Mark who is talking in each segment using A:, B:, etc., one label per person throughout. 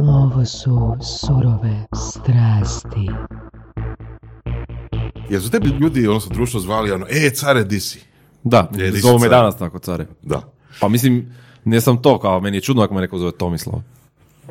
A: Ovo su surove strasti.
B: Jer su tebi ljudi, odnosno društvo zvali ono, e, care, di si?
C: Da,
B: Je, di
C: zovu me danas tako care.
B: Da.
C: Pa mislim, ne sam to, kao meni je čudno ako me neko zove Tomislav.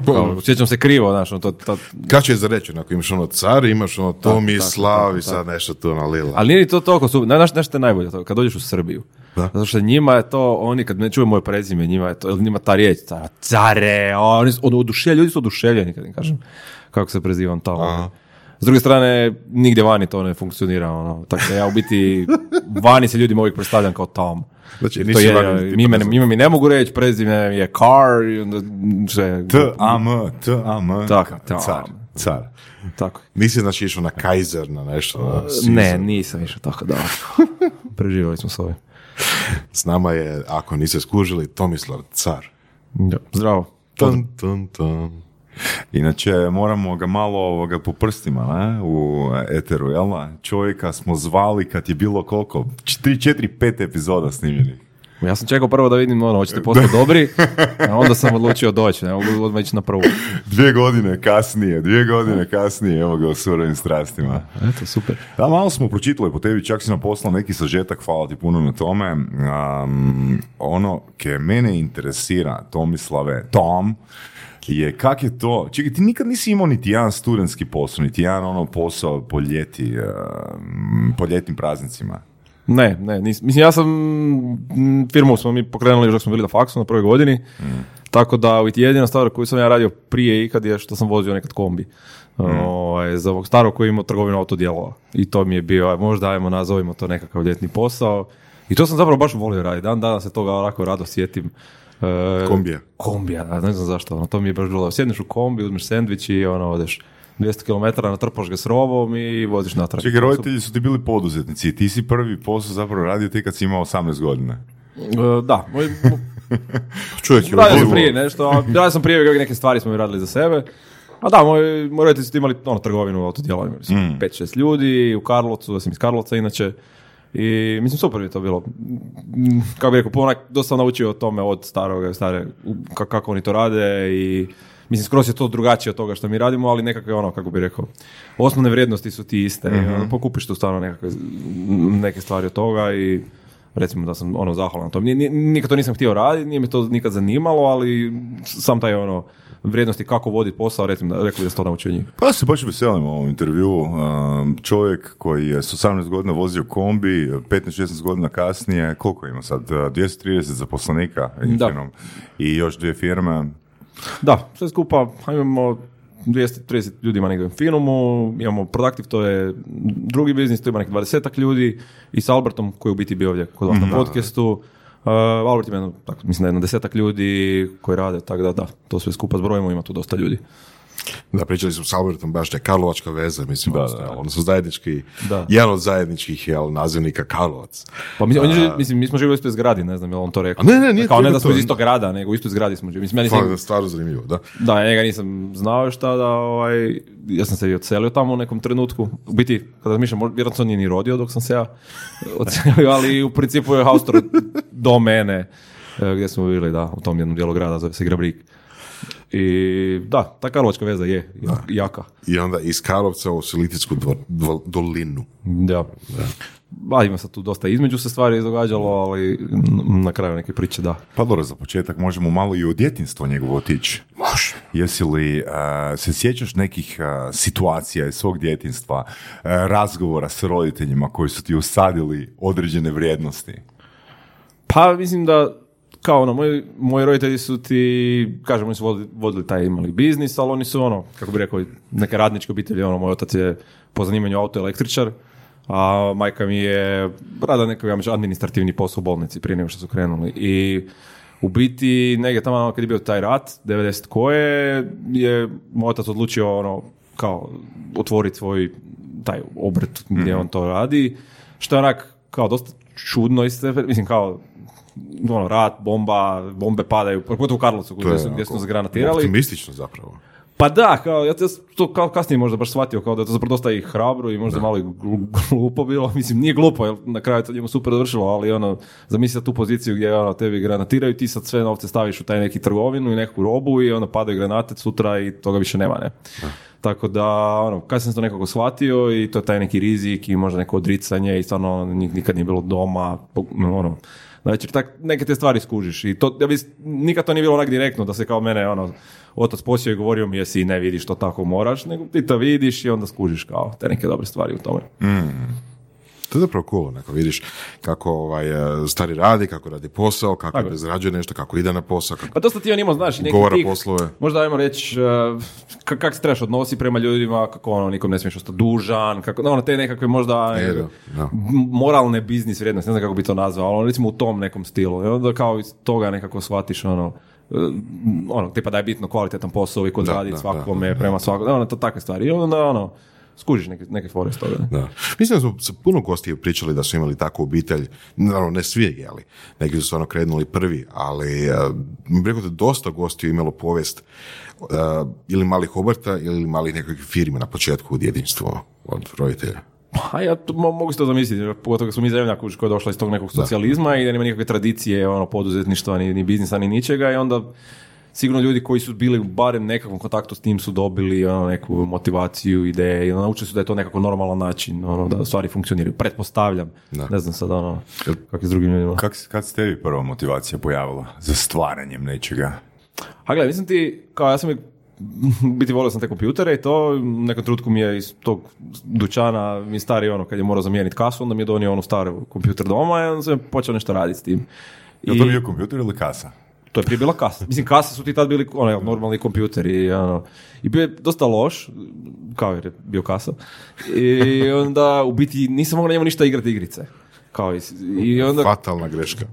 C: Kao, sjećam se krivo, znaš, ono, to, to,
B: Kad će za reći, ako imaš ono car, imaš ono Tomislav i sad nešto tu nalila.
C: Ali nije ni to toliko su, znaš nešto je najbolje, to, kad dođeš u Srbiju.
B: Da.
C: Zato što njima je to, oni kad ne čuju moje prezime, njima je to, njima ta riječ, ta, care, oni su oduševljeni, ljudi su oduševljeni kad im kažem kako se prezivam tamo.
B: Aha.
C: S druge strane, nigdje vani to ne funkcionira, ono, tako da ja u biti, vani se ljudima uvijek predstavljam kao Tom.
B: Znači,
C: To je, ime, ime mi ne mogu reći, prezime je Car, i onda sve,
D: T-A-M, T-A-M,
C: Tako,
D: car, car.
C: tako.
B: Nisi znači išao na Kaiser, na nešto, na.
C: Ne, nisam išao tako da. Preživjeli smo s ovim.
B: S nama je, ako niste skužili, Tomislav car.
C: Da. Zdravo.
B: Tan, tan, tan.
D: Inače, moramo ga malo ovoga po prstima, ne, u eteru, jel? Čovjeka smo zvali kad je bilo koliko? 3, 4, 5 epizoda snimljenih.
C: Ja sam čekao prvo da vidim ono, hoćete postati dobri, a onda sam odlučio doći, ne mogu odmah na prvu.
D: Dvije godine kasnije, dvije godine kasnije, evo ga u surovim strastima.
C: Eto, super.
D: Da, malo smo pročitali po tebi, čak si nam poslao neki sažetak, hvala ti puno na tome. Um, ono ke mene interesira, Tomislave, Tom, je kak je to, čekaj, ti nikad nisi imao niti jedan studentski posao, niti jedan ono posao po ljeti, um, po ljetnim praznicima.
C: Ne, ne, nis, mislim ja sam, m, firmu smo mi pokrenuli još dok smo bili na faksu na prvoj godini, tako da jedina stvar koju sam ja radio prije ikad je što sam vozio nekad kombi. Ovaj, za ovog starog koji je imao trgovinu autodijelova. I to mi je bio, možda ajmo nazovimo to nekakav ljetni posao. I to sam zapravo baš volio raditi. Dan danas se toga onako rado sjetim. E,
B: Kombija.
C: Kombija, ne znam zašto. Ono, to mi je baš bilo. Sjedneš u kombi, uzmeš sendvič i ono, odeš 200 km, natrpaš ga s rovom i voziš natrag.
D: Čekaj, roditelji su ti bili poduzetnici i ti si prvi posao zapravo radio tek kad si imao 18 godina.
C: E, da, moj,
B: Čovjek je
C: Radio sam prije nešto, a radio sam prije neke stvari smo mi radili za sebe. A da, moj, moj roditelji su imali ono, trgovinu autodjela, imali su 5-6 ljudi u Karlovcu, ja sam iz Karlovca inače. I mislim super je to bilo. Mm, Kako bi rekao, puno onak- dosta sam naučio o tome od staroga, stare, u- ka- kako oni to rade i mislim skroz je to drugačije od toga što mi radimo, ali nekakve ono, kako bi rekao, osnovne vrijednosti su ti iste. Ono, pokupiš tu stvarno nekakve, neke stvari od toga i recimo da sam ono zahvalan na tom. Ni- ni- Nikad to nisam htio raditi, nije me to nikad zanimalo, ali sam taj ono vrijednosti kako voditi posao, recimo da rekli da se to naučio njih.
D: Pa ja se baš veselim ovom intervju. Um, čovjek koji je s 18 godina vozio kombi, 15-16 godina kasnije, koliko ima sad? Uh, 230 zaposlenika Infinom, i još dvije firme.
C: Da, sve skupa, imamo 230 ljudi ima negdje u Finumu, imamo Productive, to je drugi biznis, to ima nekih 20 ljudi i s Albertom koji je u biti bio ovdje kod vas na podcastu. Uh, Albert ima jedno, tako, mislim da jedno desetak ljudi koji rade, tako da da, to sve skupa zbrojimo, ima tu dosta ljudi.
B: Da, pričali smo s Albertom baš da je Karlovačka veza, mislim,
D: Da,
B: odnosno,
D: da.
B: jel, odnosno zajednički,
C: Da.
B: jedan od zajedničkih jel, nazivnika Karlovac.
C: Pa mislim, on je živi- mislim, mi smo živjeli u istoj zgradi, ne znam je li on to rekao.
B: A ne, ne, nije
C: Kao ne da
B: to.
C: smo iz istog grada, nego u istoj zgradi smo živjeli. Mislim, ja nisam,
B: Stvarno, stvarno zanimljivo, da.
C: Da, ja njega nisam znao još tada, ovaj, ja sam se i odselio tamo u nekom trenutku. U biti, kada razmišljam, možda- vjerojatno se on nije ni rodio dok sam se ja odselio, ali u principu je Haustor do mene, e, gdje smo bili, da, u tom jednom dijelu grada, zove se Grabrik. I da, ta karlovačka veza je jak- jaka.
B: I onda iz Karlovca u Silitijsku dolinu.
C: Da. Ba, ima sad tu dosta između se stvari izdogađalo, ali na kraju neke priče da.
D: Pa dobro, za početak možemo malo i u djetinstvo njegovo otići.
B: Može.
D: Jesi li a, se sjećaš nekih a, situacija iz svog djetinstva, a, razgovora s roditeljima koji su ti usadili određene vrijednosti?
C: Pa mislim da kao ono, moji, moji roditelji su ti, kažem, oni su vodili, vodili taj imali biznis, ali oni su ono, kako bi rekao, neke radničke obitelji, ono, moj otac je po zanimanju autoelektričar, a majka mi je rada nekakav, administrativni posao u bolnici prije nego što su krenuli. I u biti, negdje tamo kad je bio taj rat, 90 koje, je moj otac odlučio ono, kao otvoriti svoj taj obrt gdje on to radi, što je onak kao dosta čudno mislim kao ono, rat, bomba, bombe padaju, pogotovo u Karlovcu
B: To
C: gdje
B: je
C: su, gdje su
B: onako
C: nas granatirali.
B: Optimistično zapravo.
C: Pa da, kao, ja to kao kasnije možda baš shvatio, kao da je to zapravo dosta i hrabro i možda malo i glupo bilo. Mislim, nije glupo, jer na kraju to njemu super završilo, ali ono, zamisli tu poziciju gdje ono, tebi granatiraju, ti sad sve novce staviš u taj neki trgovinu i neku robu i onda padaju granate sutra i toga više nema, ne. Tako da, ono, kad sam to nekako shvatio i to je taj neki rizik i možda neko odricanje i stvarno ono, nikad nije bilo doma, ono, Znači, tak, neke te stvari skužiš i to, ja bi, nikad to nije bilo onak direktno da se kao mene, ono, otac posio i govorio mi jesi ne vidiš to tako moraš, nego ti to vidiš i onda skužiš kao te neke dobre stvari u tome.
B: Mm. To je zapravo cool, neko vidiš kako ovaj, e, stari radi, kako radi posao, kako Tako. izrađuje nešto, kako ide na posao. Kako
C: pa dosta ti on ima, znaš, i neki tih, poslove. možda ajmo reći, uh, kako se trebaš odnosi prema ljudima, kako ono, nikom ne smiješ ostati dužan, kako, ono, te nekakve možda e, moralne biznis vrijednosti, ne znam kako bi to nazvao, ali ono, recimo u tom nekom stilu. I onda kao iz toga nekako shvatiš, ono, e, ono, tipa da je bitno kvalitetan posao i kod raditi svakome, prema svakom, ono, to takve stvari. I onda, ono, skužiš neke, neke fore toga.
B: Da. Mislim da smo puno gosti pričali da su imali takvu obitelj, naravno ne svi, jeli, neki su stvarno krenuli prvi, ali uh, rekao da dosta gosti imalo povijest uh, ili malih obrta ili malih nekakvih firmi na početku u djedinstvu od roditelja.
C: Pa ja to, mogu se to zamisliti, pogotovo kad smo mi zemlja koja je došla iz tog nekog socijalizma i da nema nikakve tradicije ono, poduzetništva, ni, ni biznisa, ni ničega i onda sigurno ljudi koji su bili u barem nekakvom kontaktu s tim su dobili ono, neku motivaciju, ideje i ono, naučili su da je to nekako normalan način, ono, da stvari funkcioniraju. Pretpostavljam. Ne znam sad ono, kako s drugim ljudima.
D: Kak, kad se tebi prva motivacija pojavila za stvaranjem nečega?
C: A gledaj, mislim ti, kao ja sam biti volio sam te kompjutere i to, u nekom trutku mi je iz tog dućana mi stari ono, kad je morao zamijeniti kasu, onda mi je donio ono staru kompjuter doma i onda sam počeo nešto raditi s tim.
D: Je to bio kompjuter ili kasa?
C: To je prije bila kasa. Mislim, kasa su ti tad bili onaj, normalni kompjuteri. Ono. I bio je dosta loš, kao jer je bio kasa. I onda, u biti, nisam mogao na njemu ništa igrati igrice. Kao i, onda...
B: Fatalna greška.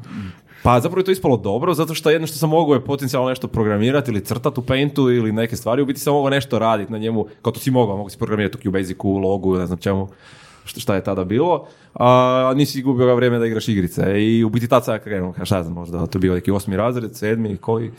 C: Pa zapravo je to ispalo dobro, zato što jedno što sam mogao je potencijalno nešto programirati ili crtati u Paintu ili neke stvari, u biti sam mogao nešto raditi na njemu, kao to si mogao, mogu si programirati u QBasicu, logu, ne znam čemu šta je tada bilo, a nisi gubio vrijeme da igraš igrice. I u biti tad sam krenuo, šta znam, možda to bio neki osmi razred, sedmi, koji...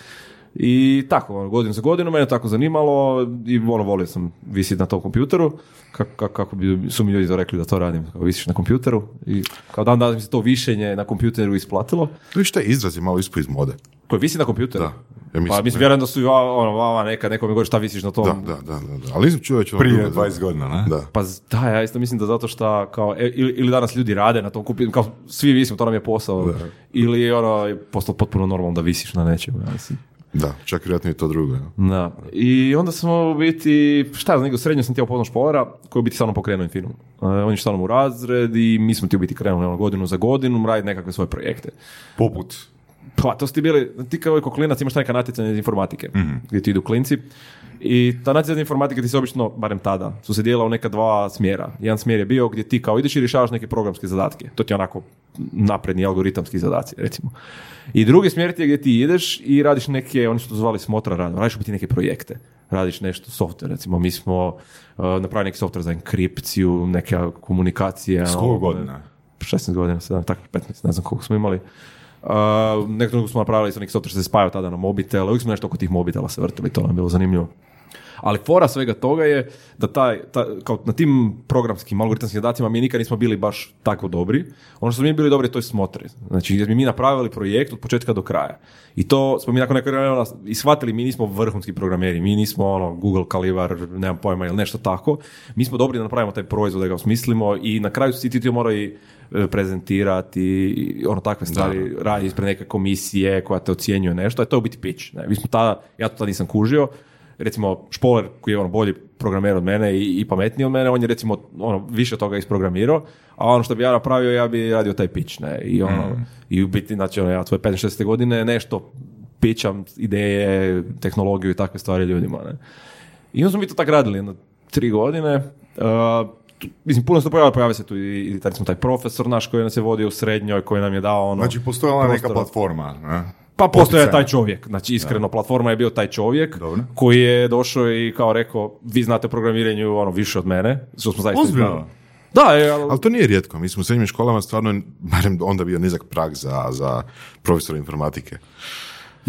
C: I tako, ono, godinu za godinu, mene tako zanimalo i ono, volio sam visiti na tom kompjuteru, kako, kako, bi su mi ljudi to rekli da to radim, kao visiš na kompjuteru i kao dan danas mi se to višenje na kompjuteru isplatilo.
B: To šta je izraz je malo ispo iz mode.
C: Koji visi na kompjuteru? Da. Ja mislim, pa mislim, vjerujem da su ono, vama neka, neko mi govori šta visiš na tom.
B: Da, da, da, da. ali nisam čuo već
D: Prije 20 godina, ne?
B: Da.
C: Pa da, ja isto mislim da zato što kao, e, ili, ili danas ljudi rade na tom kupi, kao svi visimo, to nam je posao. Da. Ili ono, je postalo potpuno normalno da visiš na nečemu, ja mislim.
B: Da, čak vjerojatno i to drugo. Ja.
C: Da. I onda smo u biti, šta je, nego srednje sam tijelo upoznao špolara koji je biti stvarno pokrenuo Infinu. Uh, on je sa u razred i mi smo ti u biti krenuli ono, godinu za godinu raditi nekakve svoje projekte.
D: Poput?
C: Pa, to ste bili, ti kao klinac imaš neka natjecanja iz informatike, mm gdje ti idu klinci. I ta natjecanja informatike ti se obično, barem tada, su se dijelila u neka dva smjera. Jedan smjer je bio gdje ti kao ideš i rješavaš neke programske zadatke. To ti je onako napredni algoritamski zadaci, recimo. I drugi smjer ti je gdje ti ideš i radiš neke, oni su to zvali smotra rada, radiš biti neke projekte. Radiš nešto, software, recimo, mi smo uh, napravili neki software za enkripciju, neka komunikacija.
D: S koliko godina?
C: 16 godina, 7, tako 15, ne znam koliko smo imali. Uh, nekako smo napravili sa neki software se spajao tada na mobitel, uvijek smo nešto oko tih mobitela se vrtili, to nam je bilo zanimljivo. Ali fora svega toga je da taj, kao na tim programskim algoritamskim zadacima mi nikad nismo bili baš tako dobri. Ono što smo mi bili dobri to je smotre. Znači gdje smo mi napravili projekt od početka do kraja. I to smo mi nakon nekog vremena i shvatili mi nismo vrhunski programeri, mi nismo ono Google Kalivar, nemam pojma ili nešto tako. Mi smo dobri da napravimo taj proizvod, da ga osmislimo i na kraju si ti to moraju E, prezentirati i ono takve stvari da. radi ispred neke komisije koja te ocjenjuje nešto, a to je u biti pitch. Ne? Mi smo tada, ja to tada nisam kužio, recimo Špoler koji je ono bolji programer od mene i, i pametniji od mene, on je recimo ono, više toga isprogramirao, a ono što bi ja napravio, ja bi radio taj pitch. Ne? I, ono, mm. I u biti, znači, ono, ja svoje 15-16 godine nešto pićam ideje, tehnologiju i takve stvari ljudima. Ne? I onda smo mi to tako radili, jedno tri godine. Uh, mislim, puno se pojavio, pojavio se tu i, i recimo, taj profesor naš koji nas je vodio u srednjoj, koji nam je dao ono...
D: Znači, postojala neka platforma, ne?
C: Pa postoje taj čovjek, znači iskreno platforma je bio taj čovjek Dobro. koji je došao i kao rekao, vi znate o programiranju ono više od mene, što smo zaista
D: Ozbiljno?
C: Da, je, ali...
B: ali... to nije rijetko. Mi smo u srednjim školama stvarno, barem onda bio nizak prag za, za profesora informatike.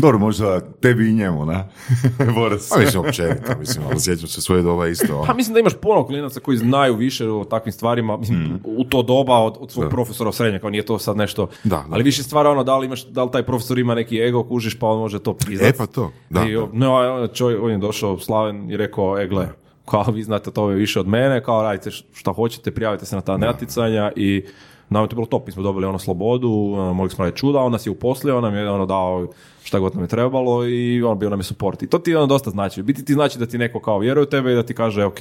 D: Dobro, možda tebi i njemu, na? Boras.
B: A mislim, općenito, mislim, ali sjećam se svoje doba isto.
C: Pa mislim da imaš puno klinaca koji znaju više o takvim stvarima, mislim, u to doba od, od svog profesora srednje, kao nije to sad nešto,
B: Da, da.
C: ali više stvara ono, da li, imaš, da li taj profesor ima neki ego, kužiš, pa on može to priznati.
B: E pa to, da.
C: I, no, čovjek, on je došao Slaven i rekao, e gle, kao vi znate to više od mene, kao radite šta hoćete, prijavite se na ta natjecanja i nam je to bilo top, mi smo dobili ono slobodu, ono, mogli smo raditi čuda, on nas je uposlio, on nam je ono dao šta god nam je trebalo i on bio nam je support. I to ti ono dosta znači. Biti ti znači da ti neko kao vjeruje u tebe i da ti kaže, ok,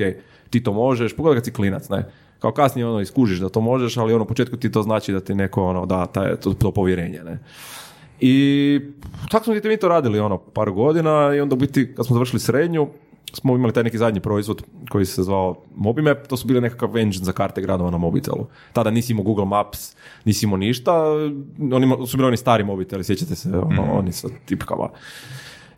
C: ti to možeš, pogotovo kad si klinac, ne. Kao kasnije ono iskužiš da to možeš, ali ono u početku ti to znači da ti neko ono da taj, to, to povjerenje, ne. I tako smo mi to radili ono par godina i onda biti kad smo završili srednju smo imali taj neki zadnji proizvod koji se zvao Mobimap, to su bili nekakav engine za karte gradova na mobitelu. Tada nisi imao Google Maps, nisi imao ništa, oni su bili oni stari mobiteli, sjećate se, ono, oni sa tipkama.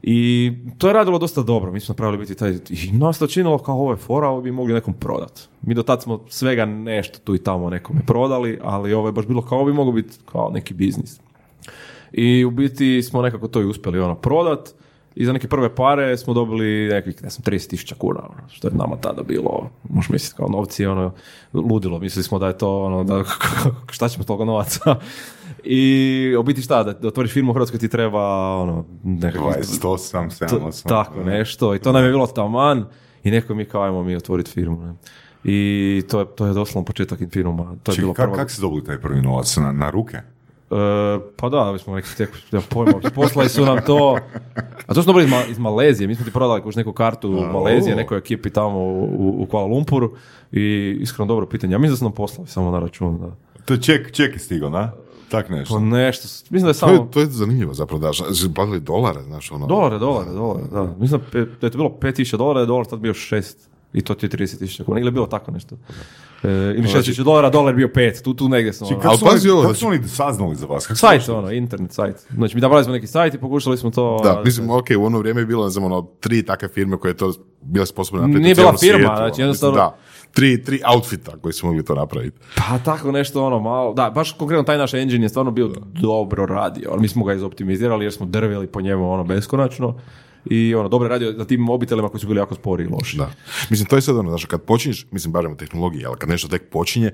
C: I to je radilo dosta dobro, mi smo napravili biti taj, i nas to činilo kao ovo je fora, ovo bi mogli nekom prodat. Mi do tad smo svega nešto tu i tamo nekome prodali, ali ovo je baš bilo kao ovo bi moglo biti kao neki biznis. I u biti smo nekako to i uspjeli ono prodat i za neke prve pare smo dobili nekih, ne znam, 30 tisuća kuna, ono, što je nama tada bilo, možeš misliti kao novci, ono, ludilo, mislili smo da je to, ono, da, šta ćemo toliko novaca. I u biti šta, da, otvoriš firmu u Hrvatskoj ti treba, ono, nekako,
D: 28,
C: to-
D: 78.
C: tako nešto, i to nam je bilo taman, i neko mi kao, ajmo mi otvoriti firmu, ne. I to je, to je doslovno početak firma. To je
D: Čekaj,
C: bilo
D: kak,
C: prvo-
D: kak si dobili taj prvi novac? Na, na ruke?
C: E, pa da, mi smo neki tek, nemam pojma, poslali su nam to, a to smo dobili iz, Ma- iz Malezije, mi smo ti prodali kuš neku kartu u Malezije, nekoj ekipi tamo u, u, Kuala Lumpuru i iskreno dobro pitanje, ja mislim da su nam poslali samo na račun, da.
D: To je ček, ček je stigao, na? Tak nešto.
C: Pa nešto, mislim da je
B: To
C: samo...
B: je, to je zanimljivo zapravo, da, platili dolare, znaš, ono.
C: Dolare, dolare, dolare, da. Mislim da je to bilo 5000 dolara, dolar tad bio 6 i to ti je 30.000 kuna, ili je bilo tako nešto. E, ili 6.000 dolara, dolar bio 5, tu, tu negdje smo. ono.
D: Kako
B: Ali
D: su,
B: pazi
D: oni,
B: ovo,
D: kako
B: znači-
D: su oni saznali za vas? Kako
C: Sajt, ono, internet sajt. Znači, mi napravili smo neki sajt i pokušali smo to...
B: Da,
C: a,
B: mislim, ok, u ono vrijeme je bilo, znam, ono, tri takve firme koje je to bile sposobne napraviti
C: Nije bila firma,
B: svijetu,
C: znači,
B: ono,
C: jednostavno-
B: mislim, Da, tri, tri outfita koji su mogli to napraviti.
C: Pa tako nešto ono malo, da, baš konkretno taj naš engine je stvarno bio dobro radio, ali mi smo ga izoptimizirali jer smo drvili po njemu ono beskonačno i ono dobro je radio na tim mobitelima koji su bili jako spori i loši.
B: Da. Mislim, to je sad ono, znaš, kad počinješ, mislim, barem u tehnologiji, ali kad nešto tek počinje,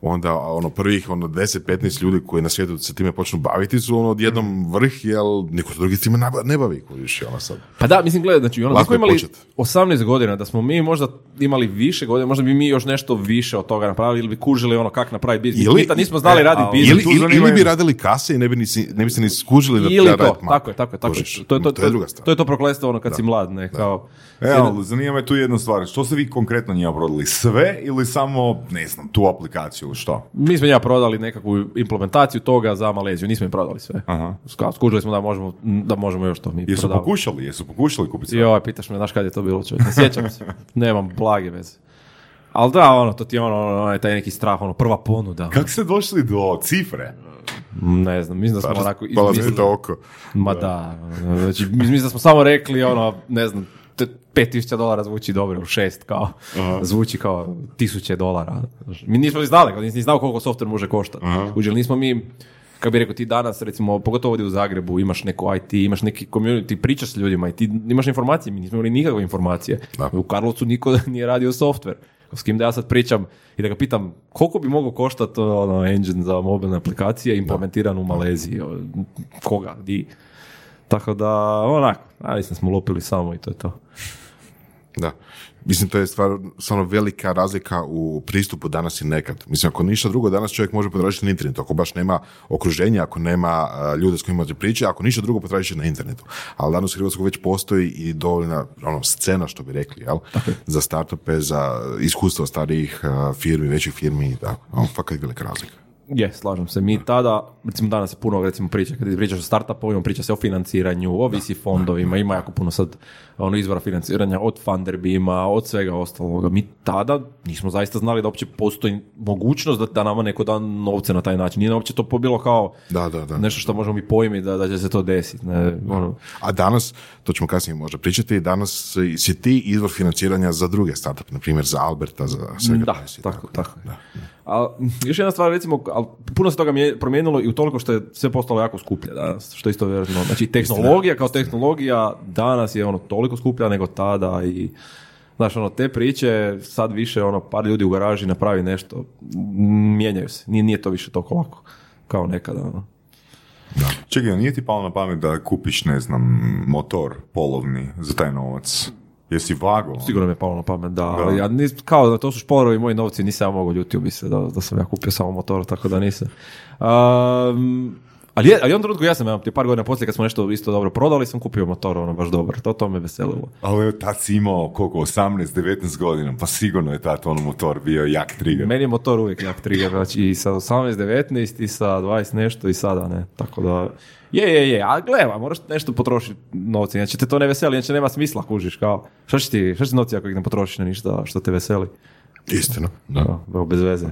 B: onda ono prvih ono 10-15 ljudi koji na svijetu se time počnu baviti su ono odjednom vrh, jer niko drugi time ne bavi, kojiš, ono sad.
C: Pa da, mislim, gledaj, znači, ono, da
B: Lako
C: smo imali
B: počet.
C: 18 godina, da smo mi možda imali više godina, možda bi mi još nešto više od toga napravili ili bi kužili ono kako napraviti biznis.
B: Ili-
C: mi nismo znali
D: e,
C: raditi biznis.
B: Ili, ili, ili bi radili kase i ne bi, ni, ne bi se ni skužili da
C: ili
B: treba
C: to,
B: raditi
C: tako je, tako je, tako je. To je to,
B: to je druga stvar.
C: To je to prokletstvo ono kad si mlad, ne, kao...
D: E, ali zanima me tu jedna stvar. Što ste vi konkretno njima prodali? Sve ili samo, ne znam, tu aplikaciju ili što?
C: Mi smo njima prodali nekakvu implementaciju toga za Maleziju, nismo im prodali sve.
D: Aha.
C: Skužili smo da možemo, da možemo još to mi
D: Jesu
C: prodavati.
D: pokušali? Jesu pokušali kupiti sve?
C: Joj, pitaš me, znaš kad je to bilo čovječ, ne sjećam se. Nemam blage veze. Ali da, ono, to ti je ono, onaj taj neki strah, ono, prva ponuda.
D: Kako ste došli do cifre?
C: Ne znam, mislim da smo onako
B: Hvala
C: izmislili-
B: oko.
C: Ma da, ono, znači, mislim da smo samo rekli, ono, ne znam, te- 5000 dolara zvuči dobro, šest kao, zvuči kao tisuće dolara. Mi nismo ni znali, kao, nisi ni znao koliko software može koštati. Uđeli nismo mi, kako bi rekao, ti danas, recimo, pogotovo ovdje u Zagrebu, imaš neko IT, imaš neki community, pričaš s ljudima i ti imaš informacije, mi nismo imali nikakve informacije.
B: Da.
C: U Karlovcu niko nije radio software. S kim da ja sad pričam i da ga pitam koliko bi mogao koštati ono, engine za mobilne aplikacije implementiran u Maleziji, koga, di. Tako da, onako, a mislim smo lupili samo i to je to.
B: Da. Mislim, to je stvar, stvarno velika razlika u pristupu danas i nekad. Mislim, ako ništa drugo, danas čovjek može potražiti na internetu. Ako baš nema okruženja, ako nema a, ljude s kojima može priče, ako ništa drugo potražiti na internetu. Ali danas u Hrvatskoj već postoji i dovoljna ono, scena, što bi rekli, jel? za startupe, za iskustvo starijih a, firmi, većih firmi i tako. Ono, fakat velika razlika.
C: Je, slažem se. Mi tada, recimo danas je puno recimo priča, kad pričaš o startupovima, priča se o financiranju, o VC fondovima, ima jako puno sad ono izvora financiranja od Funderbima, od svega ostaloga. Mi tada nismo zaista znali da uopće postoji mogućnost da, da nama neko da novce na taj način. Nije uopće to bilo kao
B: Da, da, da.
C: nešto što možemo mi pojmiti da, da će se to desiti. Ne, ono,
B: A danas, to ćemo kasnije možda pričati, danas si- ti izvor financiranja za druge startupe, na primjer za Alberta, za svega
C: Da,
B: i
C: tako, tako.
B: Da.
C: A, još jedna stvar, recimo, ali puno se toga mije- promijenilo i u toliko što je sve postalo jako skuplje danas, što je isto vjerojatno. Znači, tehnologija kao tehnologija danas je ono toliko skuplja nego tada i Znaš, ono, te priče, sad više, ono, par ljudi u garaži napravi nešto, mijenjaju se. Nije, nije to više toliko lako kao nekada, ono.
D: Čekaj, a nije ti palo na pamet da kupiš, ne znam, motor polovni za taj novac? Jesi vago?
C: Sigurno mi je palo na pamet, da.
D: Da.
C: Ali ja nis, kao da to su šporovi moji novci, nisam ja mogao ljutio bi se da, da sam ja kupio samo motor, tako da nisam. Um, ali, je, ali u jednom trenutku ja sam, evo, par godina poslije kad smo nešto isto dobro prodali, sam kupio motor, ono, baš dobar. To, to me veselilo.
D: Ali evo, tad si imao koliko, 18-19 godina, pa sigurno je tad ono motor bio jak trigger.
C: Meni je motor uvijek jak trigger, znači i sa 18, 19 i sa 20 nešto i sada ne, tako da... Je, je, je, a gleda, moraš nešto potrošiti novci, znači te to ne veseli, znači nema smisla, kužiš, kao, šta će ti, šta će novci ako ih ne potrošiš na ništa što te veseli?
B: Istina.
C: Da. Evo, bez veze.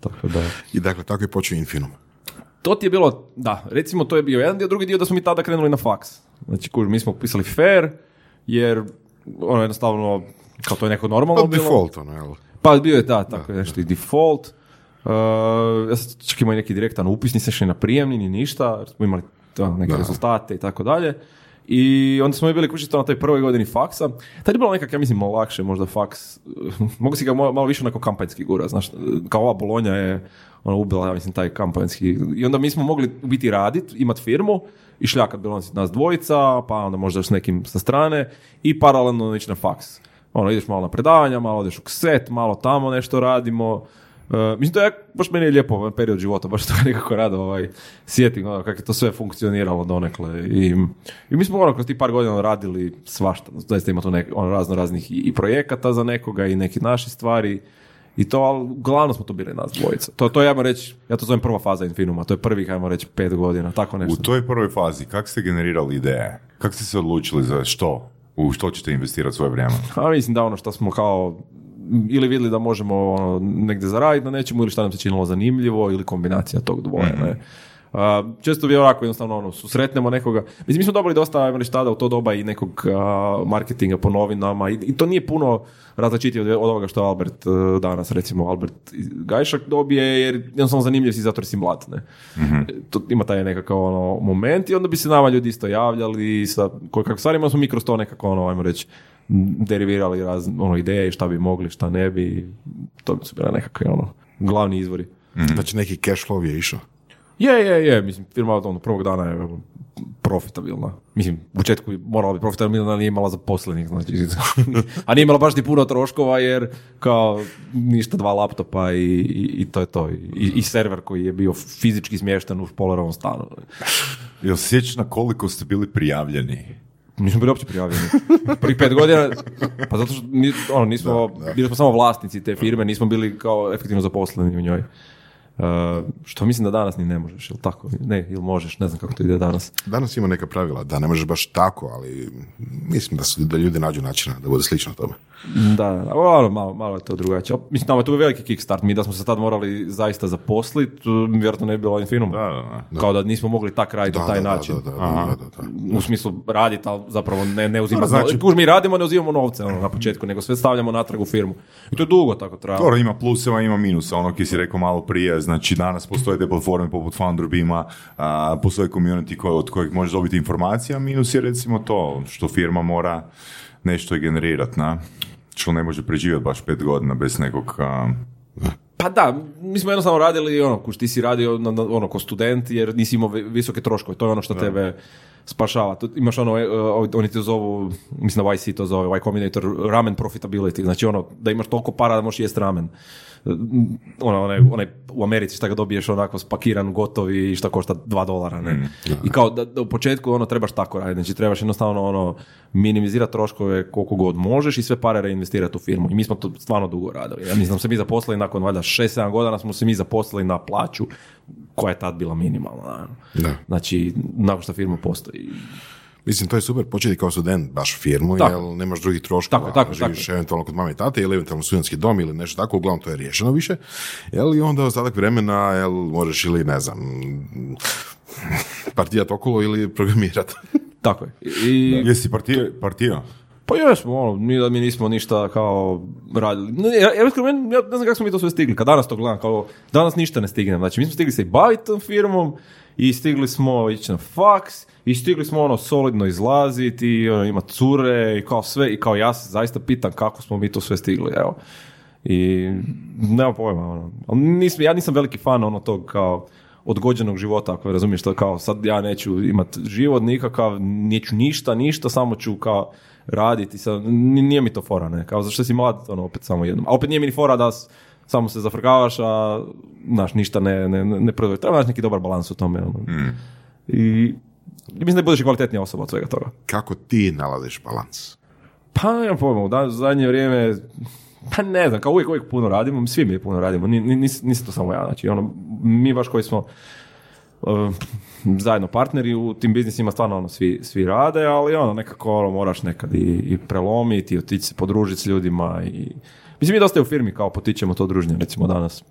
C: Tako da...
B: I dakle, tako je počeo Infinum.
C: To ti je bilo, da, recimo to je bio jedan dio, drugi dio da smo mi tada krenuli na faks. Znači, kuž, mi smo pisali fair, jer ono jednostavno, kao to je neko normalno
B: Pa
C: bilo.
B: default, ono, jel?
C: Pa bio je da, tako je nešto i default. Uh, ja sam čak imao neki direktan upis, nisam išli na prijemni ni ništa, jer smo imali to, neke
B: Da.
C: rezultate i tako dalje. I onda smo mi bili kući to na toj prvoj godini faksa. Tad je bilo nekak, ja mislim, malo lakše možda faks. Mogu si ga malo, malo više onako kampanjski gura, znaš, kao ova Bolonja je ono, ubila, mislim, taj kampanjski. I onda mi smo mogli biti radit, imat firmu i šljakat bilo nas- dvojica, pa onda možda s nekim sa strane i paralelno ići na faks. Ono, ideš malo na predavanja, malo odeš u kset, malo tamo nešto radimo. E, mislim, to je baš meni je lijepo ovaj period života, baš to nekako rado ovaj, sjetim ono, kako je to sve funkcioniralo donekle. I, i mi smo ono, kroz tih par godina radili svašta. Zaista ima tu nek, ono, razno raznih i, i projekata za nekoga i neke naše stvari. I to, ali uglavnom smo to bili nas dvojica. To, to je, ajmo reći, ja to zovem prva faza Infinuma, to je prvih, ajmo reći, pet godina, tako
D: U
C: nešto.
D: toj prvoj fazi, kako ste generirali ideje? Kako ste se odlučili za što? U što ćete investirati svoje vrijeme?
C: A mislim da ono što smo kao ili vidjeli da možemo ono, negdje zaraditi na nečemu ili šta nam se činilo zanimljivo ili kombinacija tog dvoje. Ne? Često bi ovako jednostavno ono, susretnemo nekoga. Mislim, mi smo dobili dosta, ajmo reći tada u to doba i nekog a, marketinga po novinama i, i to nije puno različitije od, od ovoga što Albert e, danas, recimo Albert Gajšak dobije, jer jednostavno zanimljiv si zato jer si mlad. Ne? To, ima taj nekakav ono, moment i onda bi se nama ljudi isto javljali sa kojekakvim stvarima smo mi kroz to nekako ono, ajmo reći, derivirali raz, ono, ideje i šta bi mogli, šta ne bi. To bi su bile nekakve ono, glavni izvori.
B: Znači neki cash flow je išao.
C: Je, je, je, mislim, firma od ono, prvog dana je evo, profitabilna. Mislim, u početku je morala biti profitabilna, ali nije imala zaposlenih, znači, a nije imala baš ni puno troškova, jer kao ništa dva laptopa i, i, i to je to. I, I server koji je bio fizički smješten u Polerovom stanu.
D: Jel sjećaš na koliko ste bili prijavljeni?
C: Nismo bili uopće prijavljeni. Prvih pet godina, pa zato što ono, nismo, bili smo samo vlasnici te firme, nismo bili kao efektivno zaposleni u njoj. Uh, što mislim da danas ni ne možeš, jel tako? Ne, ili možeš, ne znam kako to ide danas.
B: Danas ima neka pravila, da ne možeš baš tako, ali mislim da, su, da ljudi nađu načina da bude slično tome.
C: Da, da, da, malo, malo, malo je to drugačije. Mislim, nama je tu veliki kickstart. Mi da smo se tad morali zaista zaposliti, vjerojatno ne bi bilo Infinum.
D: Da, da, da.
C: Kao da nismo mogli tak raditi na taj
B: da,
C: način.
B: Da, da, da, da, da.
C: u smislu raditi, ali zapravo ne, ne uzimati.
D: Znači-
C: Kuž, mi radimo, ne uzimamo novce ono, na početku, nego sve stavljamo natrag u firmu. I to je dugo tako trajalo.
D: Dobro, ima pluseva, ima minusa, ono ki si rekao malo prije, znači danas postoje te platforme poput Founderbima, a, postoje community koje, od kojeg možeš dobiti informacije, a minus je recimo to što firma mora nešto generirati, na? Što ne može preživjeti baš pet godina bez nekog... a,
C: Pa da, mi smo jednostavno radili, ono, kuš ti si radio na, na- ono, ko student, jer nisi imao vi- visoke troškove, to je ono što tebe spašava. Tu imaš ono, e, oni te zovu, mislim da YC to zove, Y Combinator ramen profitability, znači ono, da imaš toliko para da možeš jesti ramen. E, Ono, onaj, onaj, u Americi šta ga dobiješ onako spakiran, gotovi i šta košta dva dolara, ne? I kao da, da u početku ono trebaš tako raditi, znači trebaš jednostavno ono minimizirati troškove koliko god možeš i sve pare reinvestirati u firmu. I mi smo to stvarno dugo radili. Ja mislim se mi zaposlili nakon valjda 6-7 godina smo se mi zaposlili na plaću koja je tad bila minimalna.
B: Da.
C: Znači, nakon što firma postoji.
B: Mislim, to je super početi kao student baš firmu,
C: Tako.
B: jer nemaš drugih troškova.
C: Tako, tako,
B: Živiš
C: tako.
B: eventualno kod mame i tate ili eventualno studentski dom ili nešto tako, uglavnom to je riješeno više. Jel, I onda ostatak vremena jel, možeš ili, ne znam, partijat okolo ili programirati.
C: Tako je. I,
D: Jesi partija? partija?
C: Pa jesmo, ono, mi da mi nismo ništa kao radili. Ne, ja, ja, meni- ja ne znam kako smo mi to sve stigli, kad danas to gledam, kao danas ništa ne stignem. Znači, mi smo stigli se i baviti tom firmom i stigli smo ići na faks i stigli smo ono solidno izlaziti i ono, imati cure i kao sve i kao ja se zaista pitam kako smo mi to sve stigli, evo. I nema pojma, ono. Nisam, ja nisam veliki fan ono tog kao odgođenog života, ako razumiješ to kao sad ja neću imat život nikakav, neću ništa, ništa, samo ću kao raditi, sad, ni- nije mi to fora, ne, kao zašto si mlad, ono, opet samo jednom, a opet nije mi ni fora da samo se zafrkavaš, a, znaš, ništa ne, ne, ne, proizvodi. treba naći neki dobar balans u tome, ono. I, i mislim da budeš i kvalitetnija osoba od svega toga.
B: Kako ti nalaziš balans?
C: Pa nemam pojma, u zadnje vrijeme, pa ne znam, kao uvijek, uvijek puno radimo, svi mi puno radimo, ni, ni, nis- nisam to samo ja, znači ono, mi baš koji smo uh, zajedno partneri u tim biznisima stvarno ono, svi, svi rade, ali ono, nekako ono, moraš nekad i, i prelomiti, i otići se podružiti s ljudima i... Mislim, mi dosta u firmi kao potičemo to druženje, recimo danas.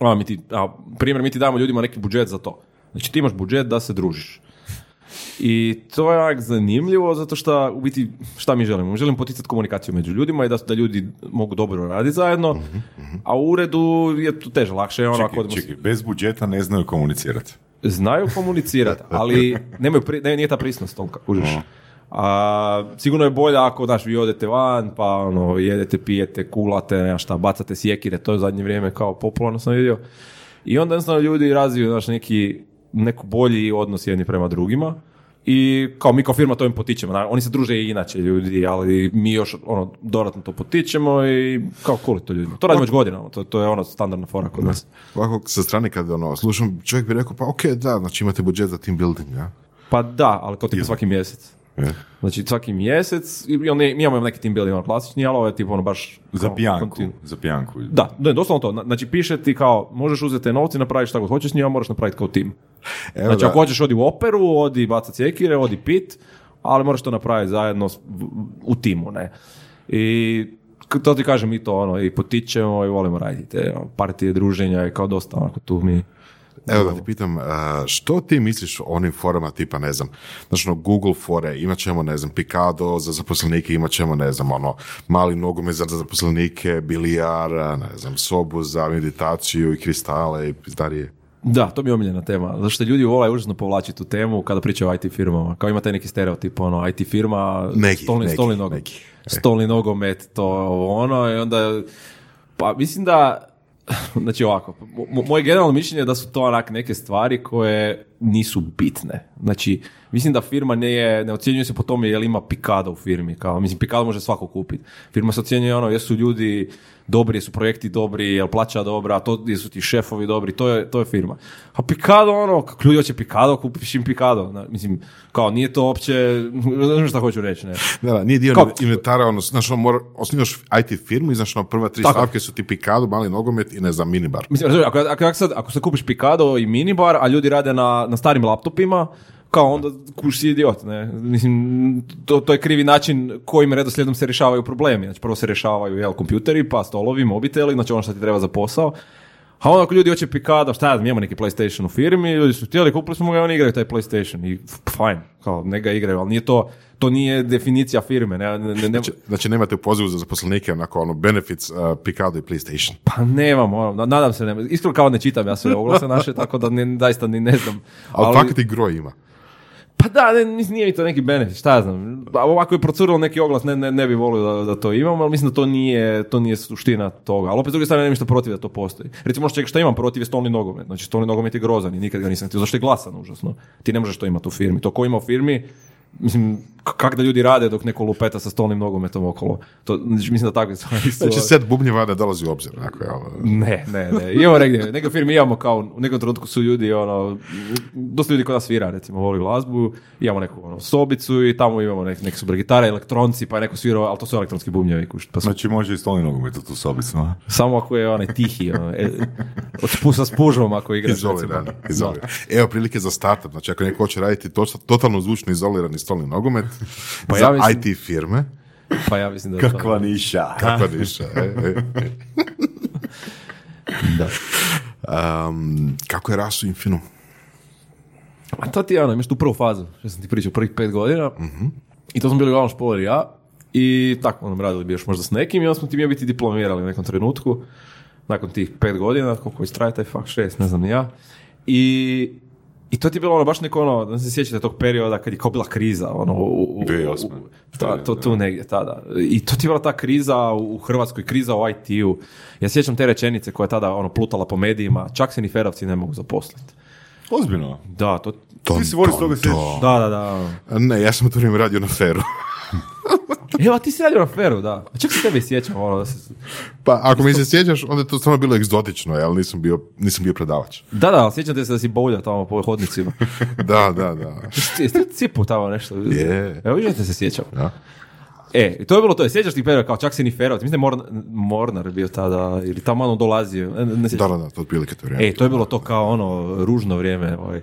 C: A, mi ti, a, primjer, mi ti damo ljudima neki budžet za to. Znači, ti imaš budžet da se družiš. I to je onak zanimljivo zato što u biti šta mi želimo? Mi želimo poticati komunikaciju među ljudima i da, da ljudi mogu dobro raditi zajedno, a u uredu je to teže, lakše je ono ako
D: Čekaj, čekaj, bez budžeta ne znaju komunicirati.
C: znaju komunicirati, ali nemaju pri, ne, nije ta prisnost tolika, kužiš. A, sigurno je bolje ako, daš, vi odete van, pa ono, jedete, pijete, kulate, nema šta, bacate sjekire, to je u zadnje vrijeme kao popularno sam vidio. I onda jednostavno ljudi razviju, znaš, neki, neko bolji odnos jedni prema drugima. I kao mi kao firma to im potičemo. Naravno, Oni se druže i inače ljudi, ali mi još ono, dodatno to potičemo i kao cool to ljudima. To radimo već godinama, to, to je ono standardna fora kod nas.
B: Ovako sa strane kad ono, slušam, čovjek bi rekao, pa ok, da, znači imate budžet za team building, ja?
C: Pa da, ali kao tipa svaki mjesec.
B: Je.
C: Znači svaki mjesec, i on mi imamo neki team building ono klasični, ali ovo je tipo ono baš...
D: Za
C: kao
D: pijanku.
C: kontinu-
D: Za pijanku.
C: Da, ne, doslovno to. Na- Znači piše ti kao, možeš uzeti te novce i napraviti šta god hoćeš s njima, moraš napraviti kao tim.
B: Evo
C: Znači
B: da,
C: ako hoćeš odi u operu, odi bacat cjekire, odi pit, ali moraš to napraviti zajedno u timu, ne. I to ti kažem, mi to ono, i potičemo i volimo raditi te ono, partije, druženja i kao dosta onako tu mi...
B: evo da ti pitam, što ti misliš o onim forama tipa, ne znam, znači ono, Google fore, imat ćemo, ne znam, Picado za zaposlenike, imat ćemo, ne znam, ono, mali nogomet za zaposlenike, bilijar, ne znam, sobu za meditaciju i kristale i pizdarije.
C: Da, to mi je omiljena tema. Zato što ljudi vole užasno povlačiti tu temu kada pričaju o IT firmama. Kao ima taj neki stereotip, ono, IT firma,
B: Neki,
C: stolni,
B: neki,
C: stolni nogomet.
B: neki.
C: Stolni nogomet, to ono, i onda, pa mislim da, znači ovako, mo- moje generalno mišljenje je da su to onak neke stvari koje nisu bitne. Znači, mislim da firma ne, je, ne ocjenjuje se po tome je li ima pikado u firmi. Kao, mislim, pikado može svako kupiti. Firma se ocjenjuje ono, jesu ljudi dobri, jesu projekti dobri, jel plaća dobra, to, jesu ti šefovi dobri, to je, to je firma. A pikado, ono, kako ljudi hoće pikado, kupiš im pikado. Mislim, kao, nije to opće, znaš šta hoću reći, ne.
B: Da, da, nije dio
C: Kao-
B: inventara, ono, znaš, ono, mora, osnivaš IT firmu i znaš, ono, prva tri
C: Tako.
B: stavke su ti Picado, mali nogomet i ne znam, minibar.
C: Mislim, ako, ako, ako, sad, ako se kupiš pikado i minibar, a ljudi rade na, na starim laptopima, kao onda kuš si idiot, ne? Mislim, to, to je krivi način kojim redoslijedom se rješavaju problemi. Znači, prvo se rješavaju, jel, kompjuteri, pa stolovi, mobiteli, znači ono što ti treba za posao. A onda ako ljudi hoće pikado, šta ja znam, imamo neki PlayStation u firmi, ljudi su htjeli, kupili smo ga i oni igraju taj PlayStation i f- fine, kao, ne ga igraju, ali nije to, to nije definicija firme, ne, ne, ne, ne-
B: Znači, znači nemate u pozivu za zaposlenike onako ono benefits uh, Picado i PlayStation.
C: Pa nemam, ono, na- nadam se, nema. Iskreno kao ne čitam ja sve oglase naše, tako da ne, zaista ni ne znam.
B: Ali, fakat i groj ima.
C: Pa da, ne, nije mi to neki benefit, šta ja znam. Ovako je procurilo neki oglas, ne, ne, ne bi volio da, da to imam, ali mislim da to nije, to nije suština toga. Ali opet s druge strane nemam ništa protiv da to postoji. Recimo što, šta imam protiv je stolni nogomet. Znači stolni nogomet je grozan i nikad ga nisam htio. Zašto je glasan užasno? Ti ne možeš to imati u firmi. To ko ima u firmi, mislim, k- kak da ljudi rade dok neko lupeta sa stolnim nogometom okolo. To, znači, mislim da takve stvari su...
B: Znači set bubnjeva ne dolazi u obzir. Onako, jel?
C: Ne, ne, ne. Imamo negdje, neke firme imamo kao, u nekom trenutku su ljudi, ono, dosta ljudi kod nas svira, recimo, voli glazbu, imamo neku ono, sobicu i tamo imamo nek, neke super gitare, elektronci, pa je neko svirao, ali to su elektronski bubnjevi, kušt, pa su,
D: Znači može i stolni nogomet u tu sobicu, a?
C: samo ako je onaj tihi, ono, e, od spusa s pužom ako igraš,
B: Izoliran,
C: recimo.
B: izoliran. Evo prilike za startup, znači ako neko hoće raditi to, totalno zvučno izolirani stolni nogomet
C: Pa
B: za
C: ja mislim-
B: IT firme,
C: Pa ja mislim da je to-
D: Kakva niša.
B: kakva niša. e, e.
C: Da.
B: Um, kako je rasu Infinu?
C: A to ti je ono, imaš tu prvu fazu, što sam ti pričao, prvih pet godina, i to smo bili uglavnom špoler i ja, I tako, ono, radili bi još možda s nekim i onda smo ti mi biti diplomirali u nekom trenutku, nakon tih pet godina, koliko istraje taj fakt, šest, ne znam ni ja. I, i to ti je bilo ono, baš neko ono, da se sjećate tog perioda kad je kao bila kriza, ono, u, u,
D: 2008.
C: u- ta- to, tu negdje tada. I to ti je bila ta kriza u Hrvatskoj, kriza u IT-u. Ja sjećam te rečenice koja je tada ono, plutala po medijima, čak se ni ferovci ne mogu zaposliti.
D: Ozbiljno.
C: Da, to...
B: Ton,
D: Ti si Boris toga sjećaš?
C: Da, da, da.
B: Ne, ja sam u to vrijeme radio na feru.
C: Evo, ti si radio na feru, da. A čak se tebi sjećam, ono, da se...
B: Pa ako mi se sjećaš, onda je to stvarno bilo egzotično, ali nisam bio, nisam bio predavač.
C: Da, da, ali sjećate se da si boljao tamo po hodnicima.
B: Da, da, da.
C: Jeste cipu tamo nešto?
B: Je.
C: Evo, vidite se sjećam.
B: Da.
C: E, to je bilo to. Sjećaš ti perioda kao čak si ni ferovac. Mislim da je Mornar, Mornar bio tada, ili tamo ono dolazio. Ne, ne
B: Da, da, da, to otprilike to vrijeme.
C: E, to je bilo to kao ono ružno vrijeme ovaj,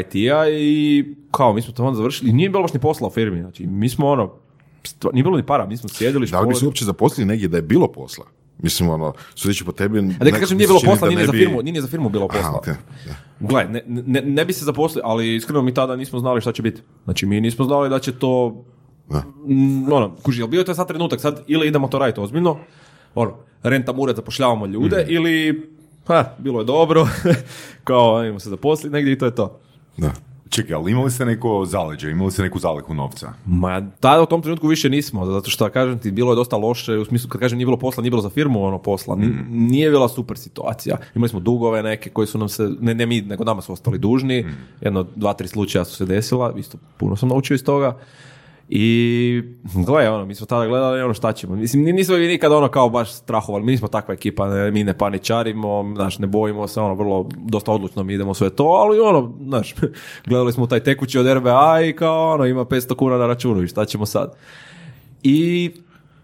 C: IT-a i kao mi smo to onda završili. Nije bilo baš ni posla u firmi. Znači, mi smo ono, stva- nije bilo ni para, mi smo sjedili
B: Da li bi se uopće zaposlili negdje da je bilo posla? Mislim, ono, sudeći po tebi...
C: A da kažem, nije
B: se
C: bilo posla, nije za firmu, nije ni za firmu bilo
B: Aha,
C: posla.
B: okej, da.
C: Gle, ne, ne, ne bi se zaposlili, ali iskreno mi tada nismo znali šta će biti. Znači, mi nismo znali da će to...
B: Da.
C: Mm, ono, kuži, jel bio je to sad trenutak, sad ili idemo to raditi ozbiljno, ono, rentam ured, zapošljavamo ljude,
B: Mhm.
C: ili, ha, bilo je dobro, kao, idemo se zaposliti negdje i to je to.
B: Da.
D: Čekaj, ali imali ste neko zaleđe, imali ste neku zalihu novca?
C: Ma, tada u tom trenutku više nismo, zato što, kažem ti, bilo je dosta loše, u smislu, kad kažem nije bilo posla, nije bilo za firmu ono posla,
B: Mhm.
C: nije bila super situacija. Imali smo dugove neke koji su nam se, ne, ne mi, nego nama su ostali dužni,
B: Mhm.
C: jedno, dva, tri slučaja su se desila, isto puno sam naučio iz toga. I gle, ono, mi smo tada gledali ono šta ćemo. Mislim, ni- nismo mi nikad ono kao baš strahovali, mi nismo takva ekipa, ne, mi ne paničarimo, znaš, ne bojimo se, ono, vrlo, dosta odlučno mi idemo sve to, ali ono, znaš, gledali smo taj tekući od RBA i kao ono, ima 500 kuna na računu i šta ćemo sad. I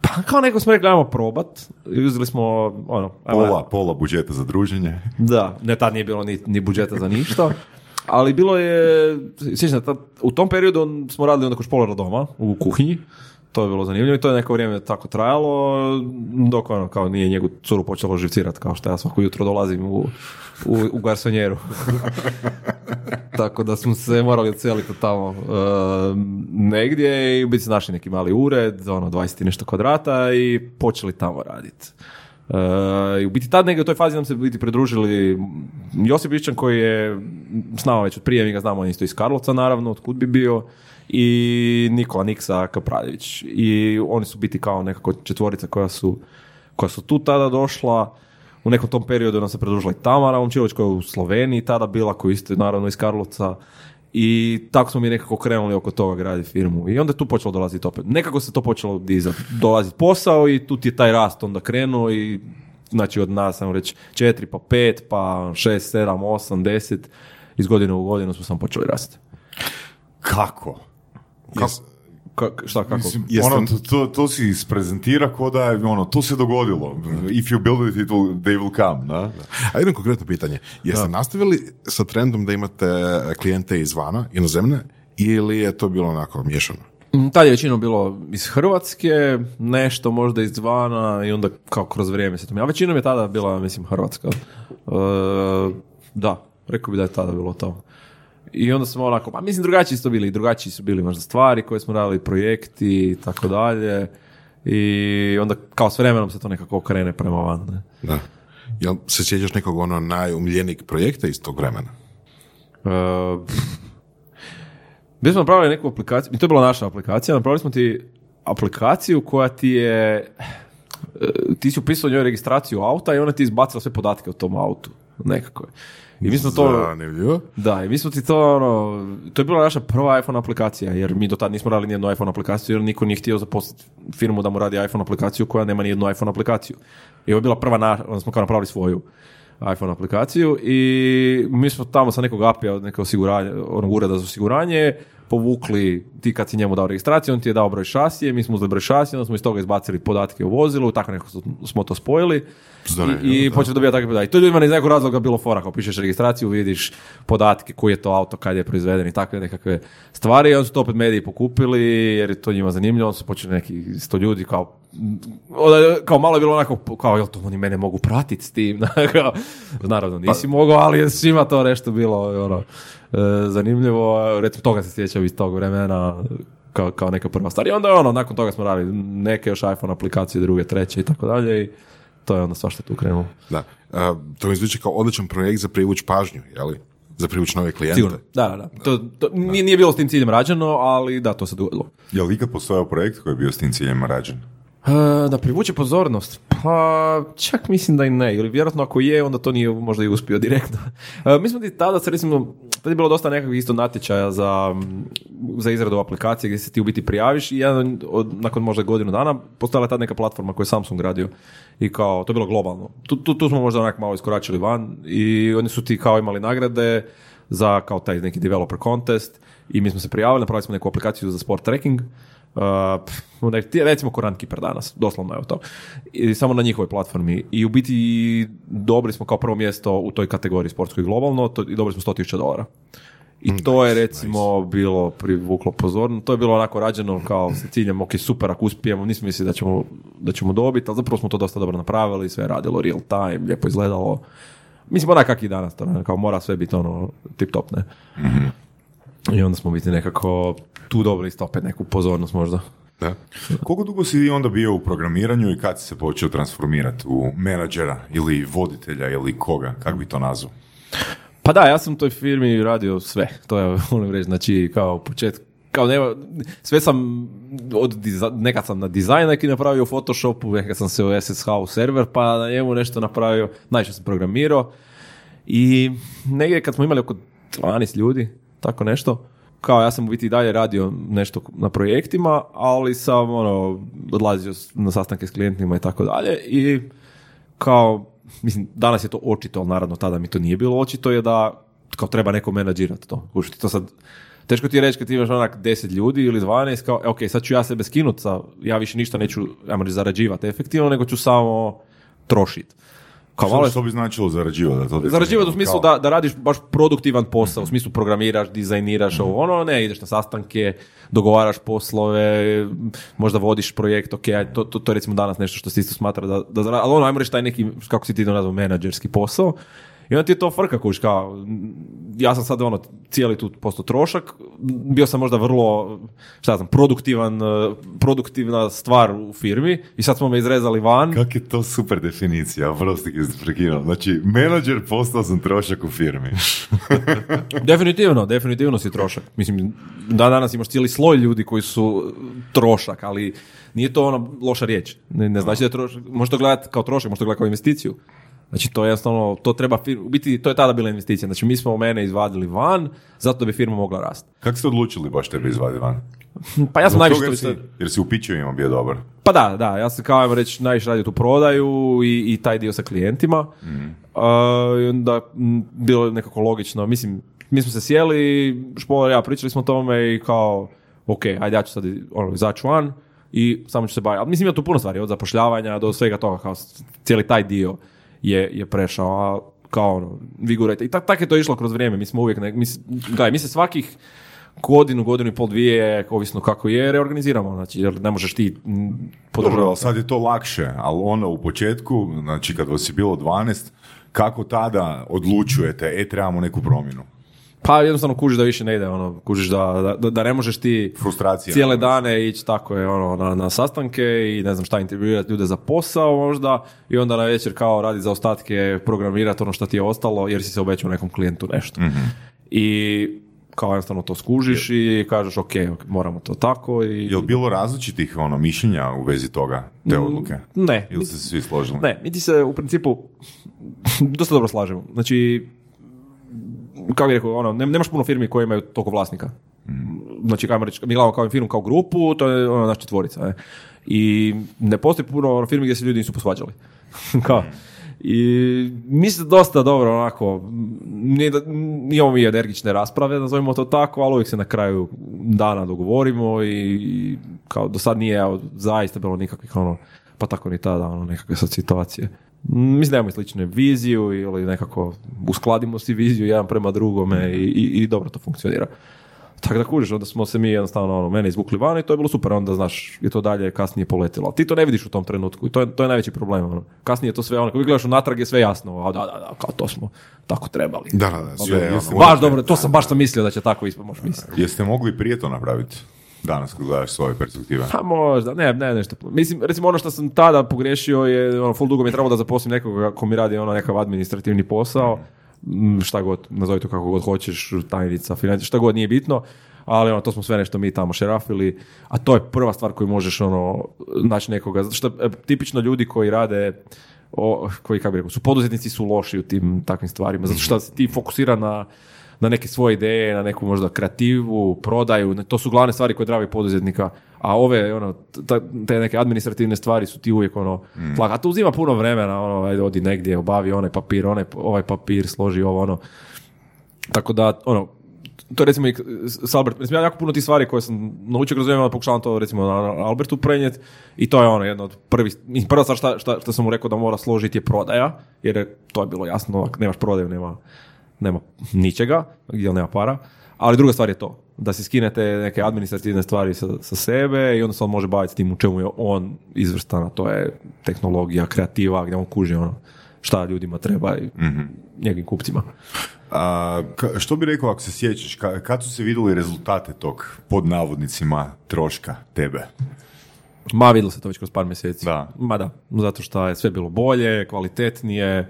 C: pa kao neko smo rekli, ajmo probat, i uzeli smo, ono, ajmo,
D: Pola, pola budžeta za druženje.
C: da, ne, tad nije bilo ni, ni budžeta za ništa. Ali bilo je, sjećam, u tom periodu smo radili onda kod špolara doma, u kuhinji. To je bilo zanimljivo i to je neko vrijeme tako trajalo, dok ono, kao nije njegu curu počelo živcirati, kao što ja svako jutro dolazim u, u, u garsonjeru. tako da smo se morali odseliti tamo e, negdje i biti našli neki mali ured, ono 20 i nešto kvadrata i počeli tamo raditi. E, I u biti tad negdje u toj fazi nam se biti pridružili Josip Išćan koji je s nama već od prije, mi ga znamo, on isto iz Karlovca naravno, otkud bi bio, i Nikola Niksa Kapraljević. I oni su biti kao nekako četvorica koja su, koja su tu tada došla. U nekom tom periodu nam se pridružila i Tamara Momčilović koja je u Sloveniji tada bila, koja isto naravno iz Karlovca. I tako smo mi nekako krenuli oko toga graditi firmu. I onda je tu počelo dolaziti opet. Nekako se to počelo dizati. Dolaziti posao i tu ti je taj rast onda krenuo i znači od nas, ajmo reći, četiri pa pet, pa šest, sedam, osam, deset. Iz godine u godinu smo samo počeli rasti.
D: Kako?
B: Jes-
C: Ka- šta, kako?
D: Mislim,
B: Jeste-
D: ono, to, to, to si isprezentira ko da je, ono, to se dogodilo. If you build it, it will, they will come, da?
B: A jedno konkretno pitanje. Jeste nastavili sa trendom da imate klijente izvana, inozemne, ili je to bilo onako miješano?
C: Mm, Tad je većinom bilo iz Hrvatske, nešto možda izvana i onda kao kroz vrijeme se to... A većinom je tada bila, mislim, Hrvatska. E, da, rekao bi da je tada bilo to. I onda smo onako, pa mislim drugačiji su to bili, drugačiji su bili možda stvari koje smo radili, projekti i tako dalje. I onda kao s vremenom se to nekako krene prema van. Ne?
B: Da. Jel se sjećaš nekog ono najumiljenijeg projekta iz tog vremena?
C: Uh, mi smo napravili neku aplikaciju, i to je bila naša aplikacija, napravili smo ti aplikaciju koja ti je, e, ti si upisao njoj registraciju auta i ona ti izbacila sve podatke o tom autu, nekako. I mi smo to,
B: Zanimljivo.
C: da, i mi smo ti to, ono, to je bila naša prva iPhone aplikacija, jer mi do tad nismo radili nijednu iPhone aplikaciju, jer niko nije htio zaposliti firmu da mu radi iPhone aplikaciju koja nema nijednu iPhone aplikaciju. I ovo je bila prva, na, onda smo kao napravili svoju iPhone aplikaciju i mi smo tamo sa nekog API-a, od nekog osiguranja, onog ureda za osiguranje, povukli, ti kad si njemu dao registraciju, on ti je dao broj šasije, mi smo uzeli broj šasije, onda smo iz toga izbacili podatke o vozilu, tako nekako su- smo to spojili.
B: Zanimljivo,
C: I, i počeli dobijati takve podatke. I to ljudima iz nekog razloga bilo fora, kao pišeš registraciju, vidiš podatke, koji je to auto, kad je proizveden i takve nekakve stvari. I onda su to opet mediji pokupili, jer je to njima zanimljivo. Onda su počeli neki sto ljudi kao, onda, kao malo je bilo onako, kao, jel to oni mene mogu pratiti s tim? Naravno, nisi mogao, ali je svima to nešto bilo ono, zanimljivo. Recimo, toga se sjećam iz tog vremena kao, kao neka prva stvar. I onda je ono, nakon toga smo radili neke još iPhone aplikacije, druge, treće i tako dalje i to je onda svašta tu krenulo.
B: Da. A, to mi zvuči kao odličan projekt za privuć pažnju, jeli? Za privuć nove klijente.
C: Sigurno. Da, da, da. To, to, nije, nije bilo s tim ciljem rađeno, ali da, to se dogodilo.
D: Je li ikad postojao projekt koji je bio s tim ciljem rađen?
C: E, da privuče pozornost? Pa čak mislim da i ne, ili vjerojatno ako je, onda to nije možda i uspio direktno. E, mi smo ti tada se recimo, tada je bilo dosta nekakvih isto natječaja za, za izradu aplikacije gdje se ti u biti prijaviš i jedan od, nakon možda godinu dana postojala je tada neka platforma koju je Samsung radio i kao, to je bilo globalno. Tu, tu, tu smo možda onak malo iskoračili van i oni su ti kao imali nagrade za kao taj neki developer contest i mi smo se prijavili, napravili smo neku aplikaciju za sport tracking Uh, recimo ko Runkeeper danas, doslovno je to. I samo na njihovoj platformi. I u biti dobili smo kao prvo mjesto u toj kategoriji sportskoj globalno to, i dobili smo 100.000 dolara. I to je recimo bilo privuklo pozorno. To je bilo onako rađeno kao sa ciljem, ok, super, ako uspijemo, nismo mislili da ćemo, da ćemo dobiti, ali zapravo smo to dosta dobro napravili, sve je radilo real time, lijepo izgledalo. Mislim, onak kak i danas, to, ne, kao mora sve biti ono tip top, ne. I onda smo biti nekako tu dobili isto opet neku pozornost možda.
B: Da.
D: Koliko dugo si onda bio u programiranju i kad si se počeo transformirati u menadžera ili voditelja ili koga, kako bi to nazvao?
C: Pa da, ja sam u toj firmi radio sve, to je volim reći, znači kao početku, kao nema, sve sam, od diza- nekad sam na dizajn neki napravio u Photoshopu, nekad sam se u SSH u server, pa na njemu nešto napravio, najviše sam programirao i negdje kad smo imali oko 12 ljudi, tako nešto, kao ja sam u biti i dalje radio nešto na projektima, ali sam ono, odlazio na sastanke s klijentima i tako dalje i kao, mislim, danas je to očito, ali naravno tada mi to nije bilo očito, je da kao treba neko menadžirati to. Kužite, to sad, teško ti je reći kad ti imaš onak 10 ljudi ili 12, kao, e, ok, sad ću ja sebe skinuti, ja više ništa neću, reći, zarađivati efektivno, nego ću samo trošiti. Kao malo
D: Što, bi značilo zarađivati? Da to
C: Zarađivati u smislu da, da radiš baš produktivan posao, u smislu programiraš, dizajniraš, ovo ono, ne, ideš na sastanke, dogovaraš poslove, možda vodiš projekt, ok, to, to, to je recimo danas nešto što se isto smatra da, da ali ono, ajmo reći taj neki, kako si ti to nazvao, menadžerski posao, i onda ti je to frka kuš, kao, ja sam sad ono, cijeli tu posto trošak, bio sam možda vrlo, šta znam, produktivan, eh, produktivna stvar u firmi i sad smo me izrezali van.
D: Kak je to super definicija, prosti ti prekinuo. Znači, menadžer postao sam trošak u firmi.
C: Definitivno, definitivno si trošak. Mislim, da danas imaš cijeli sloj ljudi koji su trošak, ali nije to ona loša riječ. Ne, ne znači da je trošak, možeš to gledati kao trošak, možeš to gledati kao investiciju. Znači to je jednostavno, to treba, u biti to je tada bila investicija. Znači mi smo mene izvadili van, zato bi firma mogla rasti.
D: Kako ste odlučili baš tebe izvadi van?
C: Pa ja sam najviše
D: toga
C: to
D: jer si, jer si u pićevima bio dobar.
C: Pa da, da, ja sam kao ajmo reći najviše radio tu prodaju i, i taj dio sa klijentima. A, I onda m, bilo je nekako logično. Mislim, mi smo se sjeli, Špolar ja pričali smo o tome i kao, ok, ajde ja ću sad ono, izaći van i samo ću se baviti. Ali mislim ima tu puno stvari, od zapošljavanja do svega toga, kao cijeli taj dio je, je prešao, a kao ono, vigurajte. I tak, tak je to išlo kroz vrijeme, mi smo uvijek, ne, mi, gledaj, mi se svakih godinu, godinu i pol, dvije, ovisno kako je, reorganiziramo, znači, jer ne možeš ti
D: Dobro,
C: podržavati.
D: ali sad je to lakše, ali ono u početku, znači kad vas je bilo 12, kako tada odlučujete, e, trebamo neku promjenu?
C: Pa jednostavno kužiš da više ne ide, ono, kužiš da, da, da ne možeš ti
D: Frustracija.
C: cijele dane ići tako je ono na, na sastanke i ne znam šta intervjuirati ljude za posao možda i onda na večer kao radi za ostatke programirati ono što ti je ostalo jer si se obećao nekom klijentu nešto. I kao jednostavno to skužiš i kažeš ok, ok, moramo to tako i...
D: Je li bilo različitih ono, mišljenja u vezi toga, te odluke?
C: Ne,
D: Ili ste se svi složili?
C: Ne, mi ti se u principu dosta dobro slažemo. Znači, kako bih rekao, ono, ne, nemaš puno firmi koje imaju toliko vlasnika. Znači, kajmo reći, mi gledamo kao firmu, kao grupu, to je ono naša četvorica. Ne? I ne postoji puno ono, firmi gdje se ljudi nisu posvađali. kao, i mi se dosta dobro onako, nije imamo mi energične rasprave, nazovimo to tako, ali uvijek se na kraju dana dogovorimo i, i kao do sad nije evo, zaista bilo nikakvih ono, pa tako ni tada ono, nekakve sad situacije. Mislim i slične viziju ili nekako uskladimo si viziju jedan prema drugome i, i, i dobro to funkcionira. Tako da kužiš, onda smo se mi jednostavno ono, mene izvukli van i to je bilo super, onda znaš, je to dalje kasnije poletilo. Ti to ne vidiš u tom trenutku i to je, to je najveći problem. Ono. Kasnije je to sve, ono, kad gledaš unatrag je sve jasno, a da, da, da, kao to smo tako trebali.
B: Da, da, da, sve,
D: Je-
B: ono,
D: jeste-
C: Baš dobro, to sam baš sam mislio da će tako ispod, možeš misliti.
D: Jeste mogli prije to napraviti? Danas kad gledaš svoje perspektive?
C: Pa možda, ne, ne nešto. Mislim, recimo ono što sam tada pogriješio je, ono, full dugo mi je trebalo da zaposlim nekoga ko mi radi ono nekakav administrativni posao, m, šta god, nazovi to kako god hoćeš, tajnica, financija, šta god nije bitno, ali ono, to smo sve nešto mi tamo šerafili, a to je prva stvar koju možeš ono, naći nekoga, zato što e, tipično ljudi koji rade o, koji, kako bi rekao, su poduzetnici su loši u tim takvim stvarima, zato što si ti fokusira na, na neke svoje ideje, na neku možda kreativu, prodaju, to su glavne stvari koje dravi poduzetnika, a ove, ono, te neke administrativne stvari su ti uvijek, ono, tlak. a to uzima puno vremena, ono, ajde, odi negdje, obavi onaj papir, onaj, ovaj papir, složi ovo, ono, tako da, ono, to je recimo i s Albert, mislim, ja jako puno tih stvari koje sam naučio kroz vrijeme, pokušavam to recimo na Albertu prenijeti i to je ono jedno od prvih, mislim, prva stvar šta, šta, šta sam mu rekao da mora složiti je prodaja, jer je, to je bilo jasno, ako nemaš prodaju, nema, nema ničega, jer nema para, ali druga stvar je to, da si skinete neke administrativne stvari sa, sa sebe i onda se on može baviti s tim u čemu je on izvrstan, a to je tehnologija, kreativa, gdje on kuži ono šta ljudima treba i njegovim kupcima.
D: A, ka- što bi rekao ako se sjećaš, ka- kad su se vidjeli rezultate tog, pod navodnicima, troška tebe?
C: Ma, vidjelo se to već kroz par mjeseci.
D: Da.
C: Ma da, zato što je sve bilo bolje, kvalitetnije,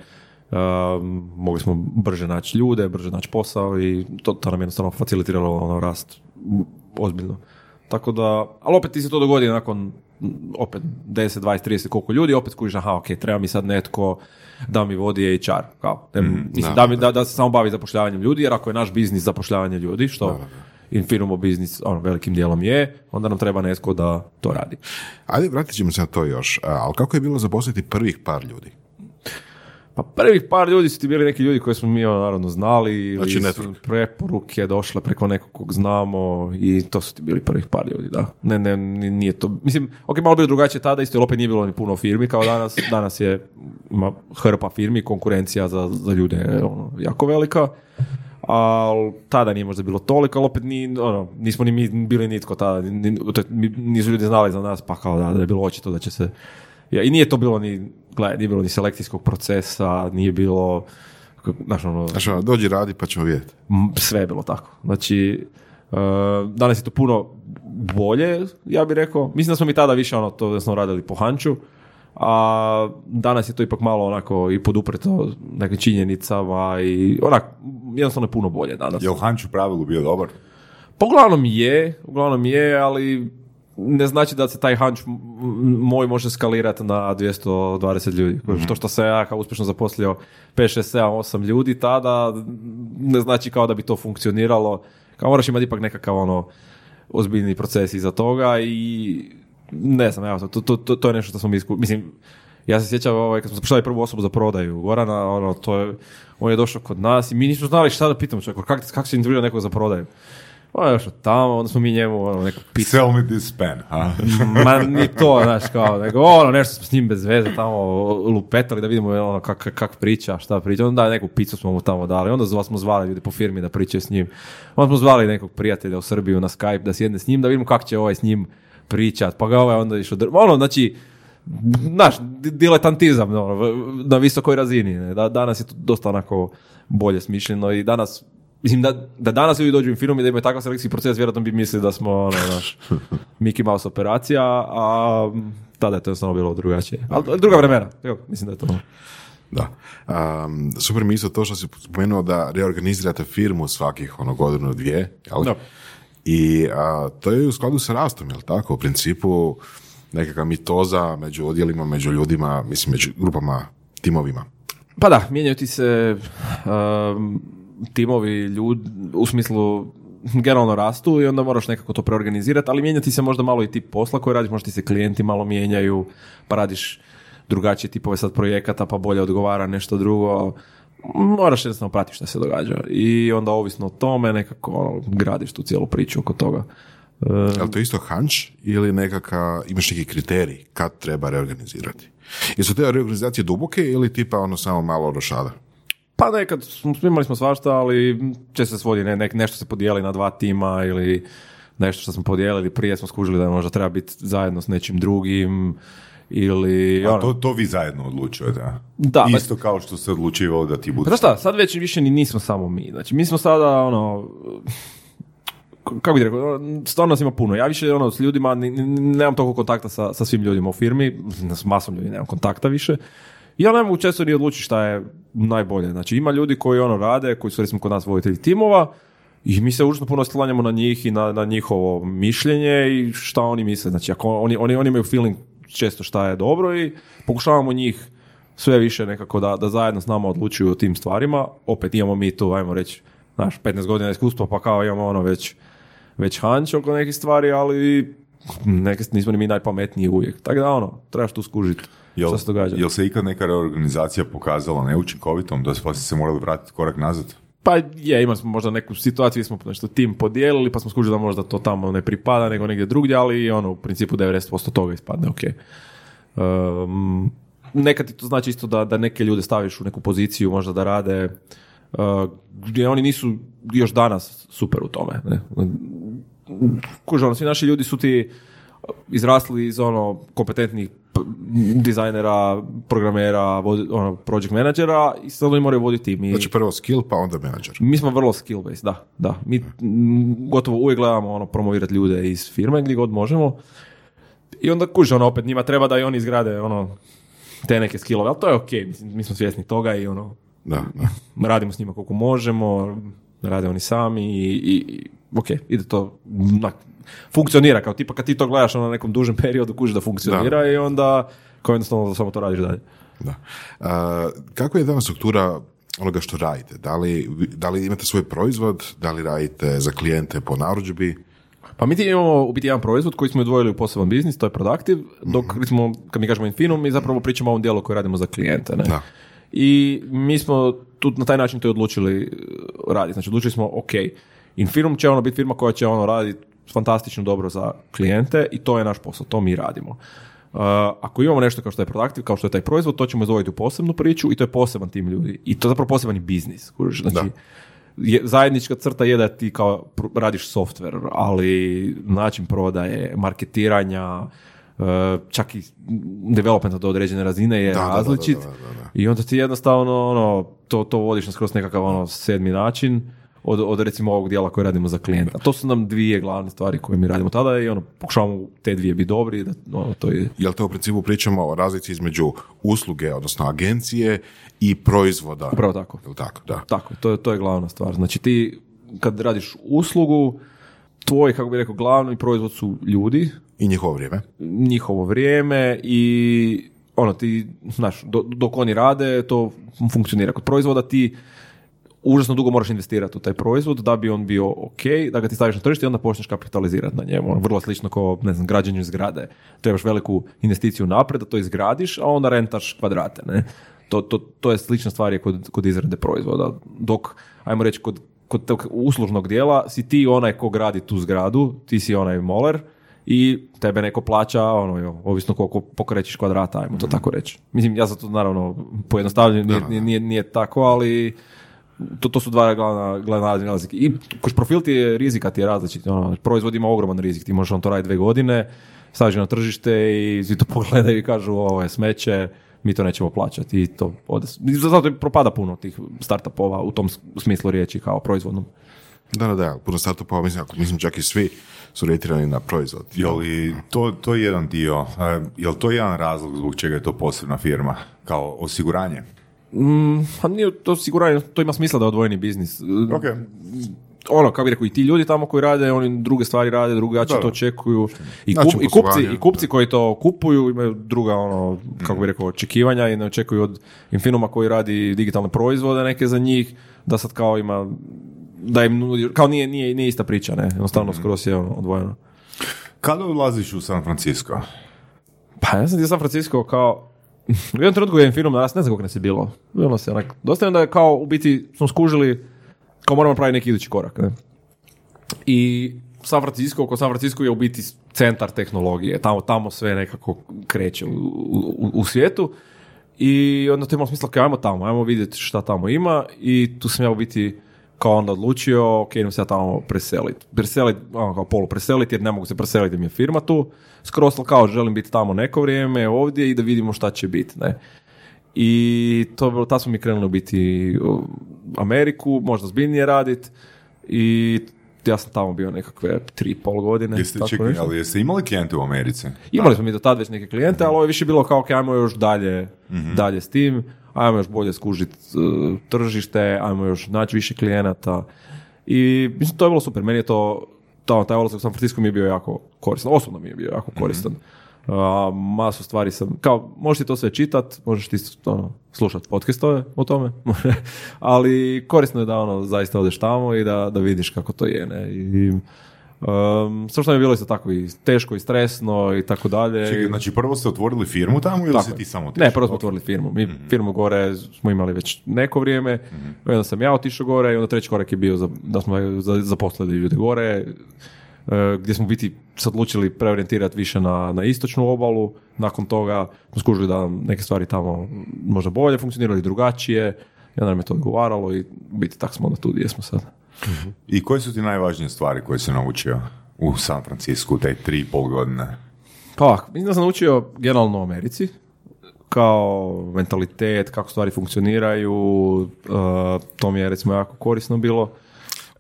C: mogli smo brže naći ljude, brže naći posao i to, to nam jednostavno facilitiralo ono rast ozbiljno. Tako da, ali opet ti se to dogodi nakon m, opet 10, 20, 30 koliko ljudi, opet skužiš, aha, ok, treba mi sad netko da mi vodi HR, kao, ne, mislim, da, mi- da, da se samo bavi zapošljavanjem ljudi, jer ako je naš biznis zapošljavanje ljudi, što Infirmo biznis ono, velikim dijelom je, onda nam treba netko da to radi.
B: Ajde, vratit ćemo se na to još. Ali kako je bilo zaposliti prvih par ljudi?
C: Pa prvih par ljudi su ti bili neki ljudi koje smo mi ono, naravno znali ili
B: Znači
C: su preporuke došle preko nekog kog znamo i to su ti bili prvih par ljudi, da. Ne, ne, ni- nije to, mislim, ok, malo bilo drugačije tada, isto, jer opet nije bilo ni puno firmi kao danas, danas je, ima hrpa firmi, konkurencija za, za ljude je ono, jako velika, ali tada nije možda bilo toliko, ali opet ni, ono, nismo ni mi bili nitko tada, ni, je- nisu ljudi znali za nas, pa kao da, da je bilo očito da će se ja, I nije to bilo ni, gledaj, nije bilo ni selekcijskog procesa, nije bilo, znaš, ono,
B: Znači, ono, dođi radi pa ćemo vidjeti.
C: sve je bilo tako. Znači, e, danas je to puno bolje, ja bih rekao. Mislim da smo mi tada više ono, to da smo radili po hanču, a danas je to ipak malo onako i podupreto nekim činjenicama i onak, jednostavno je puno bolje danas.
D: Je u pravilu bio dobar?
C: Pa uglavnom je, uglavnom je, ali ne znači da se taj m- moj može skalirati na 220 ljudi. To što se ja kao uspješno zaposlio 5, 6, 7, 8 ljudi tada, ne znači kao da bi to funkcioniralo. Kao moraš imati ipak nekakav ono ozbiljni proces iza toga i ne znam, evo, to, to, to, to je nešto što smo mi isku... Mislim, ja se sjećam ovaj, kad smo zapošljali prvu osobu za prodaju Gorana, ono, to je, on je došao kod nas i mi nismo znali šta da pitamo čovjek, kako, kako se intervjuira nekog za prodaju. On je došao tamo, onda smo mi njemu ono, nekog pitali.
D: Sell me this pen, ha?
C: Ma ni to, znaš, kao, nego ono, nešto smo s njim bez veze tamo lupetali da vidimo ono, kak, kak priča, šta priča. Onda neku picu smo mu tamo dali, onda smo zvali ljudi po firmi da pričaju s njim. Onda smo zvali nekog prijatelja u Srbiju na Skype da sjedne s njim, da vidimo kako će ovaj s njim pričat. Pa ga ovaj onda išao, dr- ono, znači, znaš, di- diletantizam ono, na visokoj razini. Ne? Da, danas je to dosta onako bolje smišljeno i danas Mislim da, da danas ljudi dođu u film i da imaju takav selekcijski proces, vjerojatno bi mislili da smo ono, naš, Mickey Mouse operacija, a tada je to jednostavno bilo drugačije. Ali druga vremena, evo, mislim da je to.
B: Da. Um, super mi isto to što si spomenuo da reorganizirate firmu svakih ono godinu dvije, jel?
C: Da.
B: I a, to je u skladu sa rastom, jel tako? U principu nekakva mitoza među odjelima, među ljudima, mislim među grupama, timovima.
C: Pa da, mijenjaju ti se um, timovi ljudi u smislu generalno rastu i onda moraš nekako to preorganizirati, ali mijenjati se možda malo i tip posla koji radiš, možda ti se klijenti malo mijenjaju, pa radiš drugačije tipove sad projekata, pa bolje odgovara nešto drugo. Moraš jednostavno pratiti što se događa i onda ovisno o tome nekako ono, gradiš tu cijelu priču oko toga.
B: Je li to isto hanč ili nekaka, imaš neki kriterij kad treba reorganizirati? Jesu te reorganizacije duboke ili tipa ono samo malo rošada?
C: Pa nekad smo, imali smo svašta, ali često se svodi ne, nešto se podijeli na dva tima ili nešto što smo podijelili prije smo skužili da možda treba biti zajedno s nečim drugim ili...
D: A
C: ono.
D: to, to vi zajedno odlučujete?
C: Da, pa-
D: Isto kao što se odlučivao da ti
C: Pa
D: bude...
C: znaš šta, sad već više ni nismo samo mi. Znači, mi smo sada, ono, kako bih rekao, stvarno nas ima puno. Ja više ono, s ljudima, ni- ni- nemam toliko kontakta sa, sa svim ljudima u firmi, s masom ljudi nemam kontakta više. Ja ne mogu često ni odlučiti šta je najbolje. Znači ima ljudi koji ono rade, koji su recimo kod nas voditelji timova, i mi se užasno puno slanjamo na njih i na, na njihovo mišljenje i šta oni misle. Znači, ako oni, oni, oni imaju feeling često šta je dobro i pokušavamo njih sve više nekako da, da zajedno s nama odlučuju o tim stvarima. Opet imamo mi tu, ajmo reći, znaš, 15 godina iskustva, pa kao imamo ono već, već hanč oko nekih stvari, ali neke, nismo ni mi najpametniji uvijek. Tako da ono, trebaš tu skužiti
D: Jel,
C: šta se događa.
D: jel se ikad neka reorganizacija pokazala neučinkovitom, da ste se morali vratiti korak nazad?
C: Pa je, imali smo možda neku situaciju smo nešto tim podijelili, pa smo skužili da možda to tamo ne pripada, nego negdje drugdje, ali ono, u principu 90% toga ispadne, ok. Um, nekad ti to znači isto da, da neke ljude staviš u neku poziciju, možda da rade, uh, gdje oni nisu još danas super u tome. Ne? Kuži, ono, svi naši ljudi su ti izrasli iz ono kompetentnih dizajnera, programera, ono, project menadžera i sad oni moraju voditi tim. I-
B: Znači prvo skill, pa onda menadžer.
C: mi smo vrlo skill based, da, da. Mi mm, gotovo uvijek gledamo ono promovirati ljude iz firme gdje god možemo. I onda kuže ono opet njima treba da i oni izgrade ono te neke skillove, ali to je ok, mi smo svjesni toga i ono
B: Da, da.
C: radimo s njima koliko možemo, rade oni sami i, i, i ok, ide to na, funkcionira kao tipa kad ti to gledaš ono na nekom dužem periodu kužiš da funkcionira i onda kao jednostavno samo to radiš dalje.
B: Da. A, kako je danas struktura onoga što radite? Da li, da li imate svoj proizvod? Da li radite za klijente po narudžbi?
C: Pa mi ti imamo u biti jedan proizvod koji smo odvojili u poseban biznis, to je Productive, dok recimo, kad mi kažemo Infinum, mi zapravo pričamo o ovom dijelu koji radimo za klijente. Ne?
B: Da.
C: I mi smo tu na taj način to i odlučili uh, raditi. Znači odlučili smo, ok, Infinum će ono biti firma koja će ono raditi fantastično dobro za klijente i to je naš posao, to mi radimo. Uh, ako imamo nešto kao što je Productive, kao što je taj proizvod, to ćemo izdvojiti u posebnu priču i to je poseban tim ljudi. I to je zapravo poseban biznis. kužiš. Znači, je, zajednička crta je da ti kao radiš software, ali način prodaje, marketiranja, uh, čak i developmenta do određene razine je
B: Da, da, da,
C: različit.
B: da, da, da, da.
C: I onda ti jednostavno ono, to, to vodiš na skroz nekakav ono sedmi način od, od recimo ovog dijela koji radimo za klijenta. To su nam dvije glavne stvari koje mi radimo tada i ono, pokušavamo te dvije biti dobri da ono, to je
B: Jel to u principu pričamo o razlici između usluge, odnosno agencije i proizvoda?
C: upravo tako.
B: Jel tako? Da.
C: Tako, to je, to je glavna stvar. Znači ti kad radiš uslugu, tvoj, kako bi rekao, glavni proizvod su ljudi,
B: I njihovo vrijeme.
C: njihovo vrijeme i ono ti, znaš, do- dok oni rade, to funkcionira. Kod proizvoda ti užasno dugo moraš investirati u taj proizvod da bi on bio ok, da ga ti staviš na tržište i onda počneš kapitalizirati na njemu. Ono, Vrlo slično kao, ne znam, građenju zgrade. Trebaš veliku investiciju napred da to izgradiš, a onda rentaš kvadrate, ne? To, to, to je slična stvar je kod, kod izrade proizvoda. Dok, ajmo reći, kod, kod tog uslužnog dijela si ti onaj ko gradi tu zgradu, ti si onaj moler, i tebe neko plaća, ono, jo, ovisno koliko pokrećiš kvadrata, ajmo to tako reći. Mislim, ja sam to naravno pojednostavljeno, nije, nije, nije, nije tako, ali to, to su dva glavna, glavna razlike. I kroz profil ti je rizika ti je različit. Ono, proizvod ima ogroman rizik, ti možeš on to raditi dve godine, staviš ga na tržište i svi to pogledaju i kažu ovo je smeće, mi to nećemo plaćati i to ode. I Zato i propada puno tih startupova u tom smislu riječi kao proizvodnom.
B: Da, da, da. Puno startupova, mislim, ako, mislim čak i svi su orijentirani na proizvod.
D: Je li to, to je jedan dio, e, je li to jedan razlog zbog čega je to posebna firma, kao osiguranje?
C: Mm, a nije to osiguranje, to ima smisla da je odvojeni biznis.
D: Ok.
C: ono, kako bi rekao, i ti ljudi tamo koji rade, oni druge stvari rade, drugačije to očekuju. I, kup- i kupci, i kupci koji to kupuju imaju druga, ono, kako bi rekao, očekivanja i ne očekuju od Infinuma koji radi digitalne proizvode neke za njih, da sad kao ima, da im nudi, kao nije, nije, nije ista priča, ne, jednostavno skroz je ono, odvojeno.
D: Kada odlaziš u San Francisco?
C: Pa ja sam ti San Francisco kao, u jednom trenutku je Infinum narast, ne znam koliko nas je bilo, bilo se onak, dosta je onda kao, u biti smo skužili, kao moramo napraviti neki idući korak, ne. I San Francisco, oko San Francisco je u biti centar tehnologije, tamo, tamo sve nekako kreće u, u, u svijetu. I onda to imalo smisla, kao ajmo tamo, ajmo vidjeti šta tamo ima i tu sam ja u biti kao onda odlučio, ok, idem se ja tamo preseliti. Preseliti, ono kao polu preseliti jer ne mogu se preseliti mi je firma tu. Skroz kao želim biti tamo neko vrijeme ovdje i da vidimo šta će biti, ne. I to tad smo mi krenuli biti u Ameriku, možda zbiljnije radit i ja sam tamo bio nekakve tri pol godine.
D: Jeste,
C: tako
D: čekaj,
C: nešto.
D: ali jeste imali klijente u Americi?
C: Imali smo mi do tad već neke klijente, ali ovo je više bilo kao, ok, ajmo još dalje, dalje s tim, ajmo još bolje skužiti uh, tržište, ajmo još naći više klijenata. I mislim, to je bilo super. Meni je to, to taj odlazak u San Francisco mi je bio jako koristan. Osobno mi je bio jako koristan. Uh, masu stvari sam, kao, možeš ti to sve čitat, možeš ti ono, slušat podcastove o tome, ali korisno je da ono, zaista odeš tamo i da, da vidiš kako to je, ne, i Um, što mi je bilo isto tako i teško i stresno i tako dalje.
D: Čekaj, znači prvo ste otvorili firmu tamo ili
C: Tako
D: si ti samo
C: Ne,
D: otišao?
C: prvo smo otvorili firmu. Mi firmu gore smo imali već neko vrijeme, onda sam ja otišao gore i onda treći korak je bio za, da smo za- zaposlili ljude gore, e, gdje smo biti se odlučili preorijentirati više na, na istočnu obalu. Nakon toga smo skužili da neke stvari tamo možda bolje funkcionirali, drugačije. I onda nam je to odgovaralo i biti tak smo onda tu gdje smo sad.
D: I koje su ti najvažnije stvari koje si naučio u San Francisco u te tri i pol godine?
C: Pa mislim da sam naučio generalno u Americi, kao mentalitet, kako stvari funkcioniraju, uh, to mi je recimo jako korisno bilo.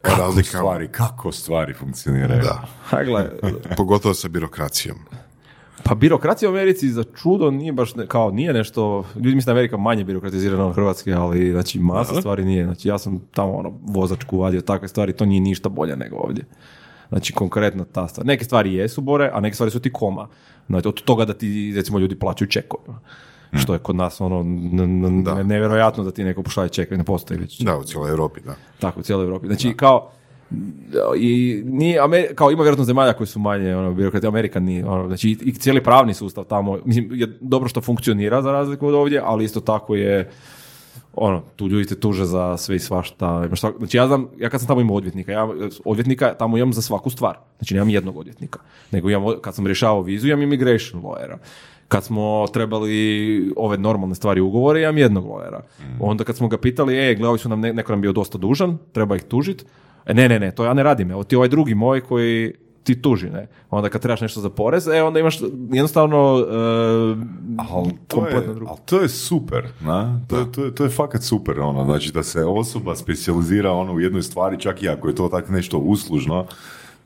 D: Kako
B: razlika.
D: stvari, kako stvari funkcioniraju?
B: Da.
C: Ha,
B: Pogotovo sa birokracijom.
C: Pa birokracija u Americi za čudo nije baš, ne- kao nije nešto, ljudi misle da je Amerika manje birokratizirana od Hrvatske, ali znači masa stvari nije. Znači ja sam tamo ono, vozačku vadio, takve stvari, to nije ništa bolje nego ovdje. Znači konkretno ta stvar. Neke stvari jesu bore, a neke stvari su ti koma. Znači od toga da ti recimo ljudi plaćaju čekovima. Što je kod nas ono n- n-
B: Da.
C: nevjerojatno da ti neko pošalje ček, ne postoji već.
B: Da, u cijeloj Europi, da.
C: Tako, u cijeloj Europi. Znači, kao, i nije, Amer- kao ima vjerojatno zemalja koji su manje ono, birokrati, Amerika nije, ono, znači i, i cijeli pravni sustav tamo, mislim, je dobro što funkcionira za razliku od ovdje, ali isto tako je, ono, tu ljudi te tuže za sve i svašta. Znači ja znam, ja kad sam tamo imao odvjetnika, ja odvjetnika tamo imam za svaku stvar. Znači nemam jednog odvjetnika. Nego imam, kad sam rješavao vizu, imam immigration lawyera. Kad smo trebali ove normalne stvari ugovore, imam jednog lawyera. Onda kad smo ga pitali, e, gle, ovi su nam, ne- neko nam bio dosta dužan, treba ih tužit. E, ne, ne, ne, to ja ne radim. Evo ti ovaj drugi moj koji ti tuži, ne. Onda kad trebaš nešto za porez, e, onda imaš jednostavno e,
D: Ali to, je,
C: drugo.
D: ali to je super, na? To, je- to, je, to je fakat super, ono, znači da se osoba specijalizira ono, u jednoj stvari, čak i ako je to tak nešto uslužno,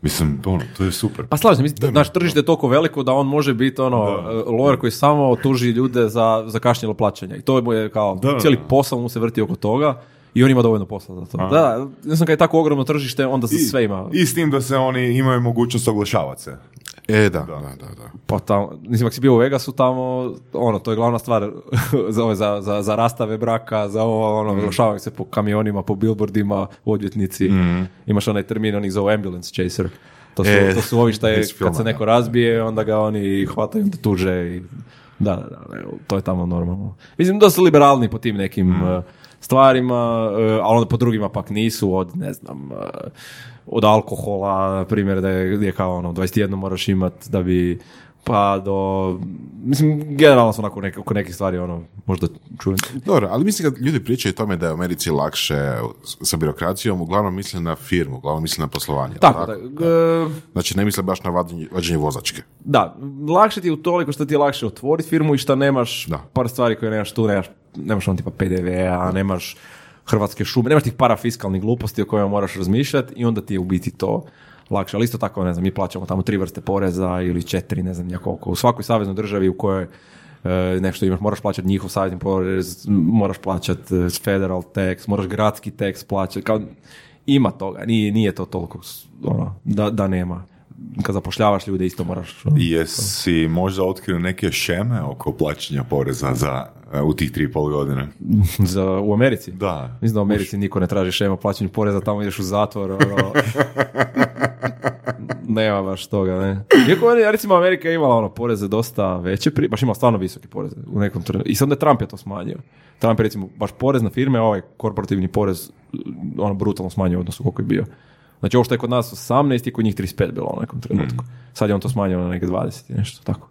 D: mislim, ono, to je super.
C: Pa slažem, mislim, naš tržište je toliko veliko da on može biti ono, uh, lawyer koji samo tuži ljude za, za kašnjelo plaćanja. I to mu je kao,
D: Da.
C: cijeli posao mu se vrti oko toga i on ima dovoljno posla za to. Da, da, ja sam kad je tako ogromno tržište, onda se sve ima.
D: I s tim da se oni imaju mogućnost oglašavati se.
B: E, da, da, da, da.
C: Pa tamo, mislim, ako si bio u Vegasu tamo, ono, to je glavna stvar za, ove, za, za, za rastave braka, za ovo, ono, oglašavaju se po kamionima, po billboardima, odvjetnici. Imaš onaj termin, oni ih zovu ambulance chaser. To su,
B: E,
C: to su ovi šta je, kad se neko razbije, onda ga oni hvataju, onda tuže i da, da, da, to je tamo normalno. Mislim da su liberalni po tim nekim uh, stvarima, uh, ali onda po drugima pak nisu od, ne znam, uh, od alkohola, na primjer, da je, je kao ono, 21 moraš imat da bi pa do, mislim, generalno su onako neke, oko nekih stvari, ono, možda čujem.
B: Dobro, ali mislim kad ljudi pričaju o tome da je u Americi lakše sa birokracijom, uglavnom misle na firmu, uglavnom misle na poslovanje.
C: Tako,
B: tako?
C: da, e,
B: Znači ne misle baš na vađenje, vađenje vozačke.
C: Da, lakše ti je utoliko što ti je lakše otvoriti firmu i što nemaš
B: Da.
C: par stvari koje nemaš tu, nemaš, nemaš on tipa PDV-a, nemaš hrvatske šume, nemaš tih parafiskalnih gluposti o kojima moraš razmišljati i onda ti je u biti to lakše. Ali isto tako, ne znam, mi plaćamo tamo tri vrste poreza ili četiri, ne znam ja koliko. U svakoj saveznoj državi u kojoj e, nešto imaš, moraš plaćati njihov savezni porez, moraš plaćati e, federal tax, moraš gradski tax plaćati, kao ima toga, nije, nije to toliko ono, da, da nema. Kad zapošljavaš ljude isto moraš ono,
D: Jesi možda otkrio neke šeme oko plaćanja poreza za, u tih tri i pol godine?
C: za, u Americi.
D: Da.
C: Mislim da u Americi niko ne traži šema plaćanju poreza, tamo ideš u zatvor. Ono. Nema baš toga, ne. Iako meni, recimo Amerika je imala ono poreze dosta veće, pri, baš imala stvarno visoke poreze u nekom trenutku. I sad da je Trump je to smanjio. Trump je recimo baš porez na firme, a ovaj korporativni porez ono brutalno smanjio u odnosu koliko je bio. Znači ovo što je kod nas 18 je kod njih 35 bilo u nekom trenutku. Sad je on to smanjio na neke 20 i nešto tako.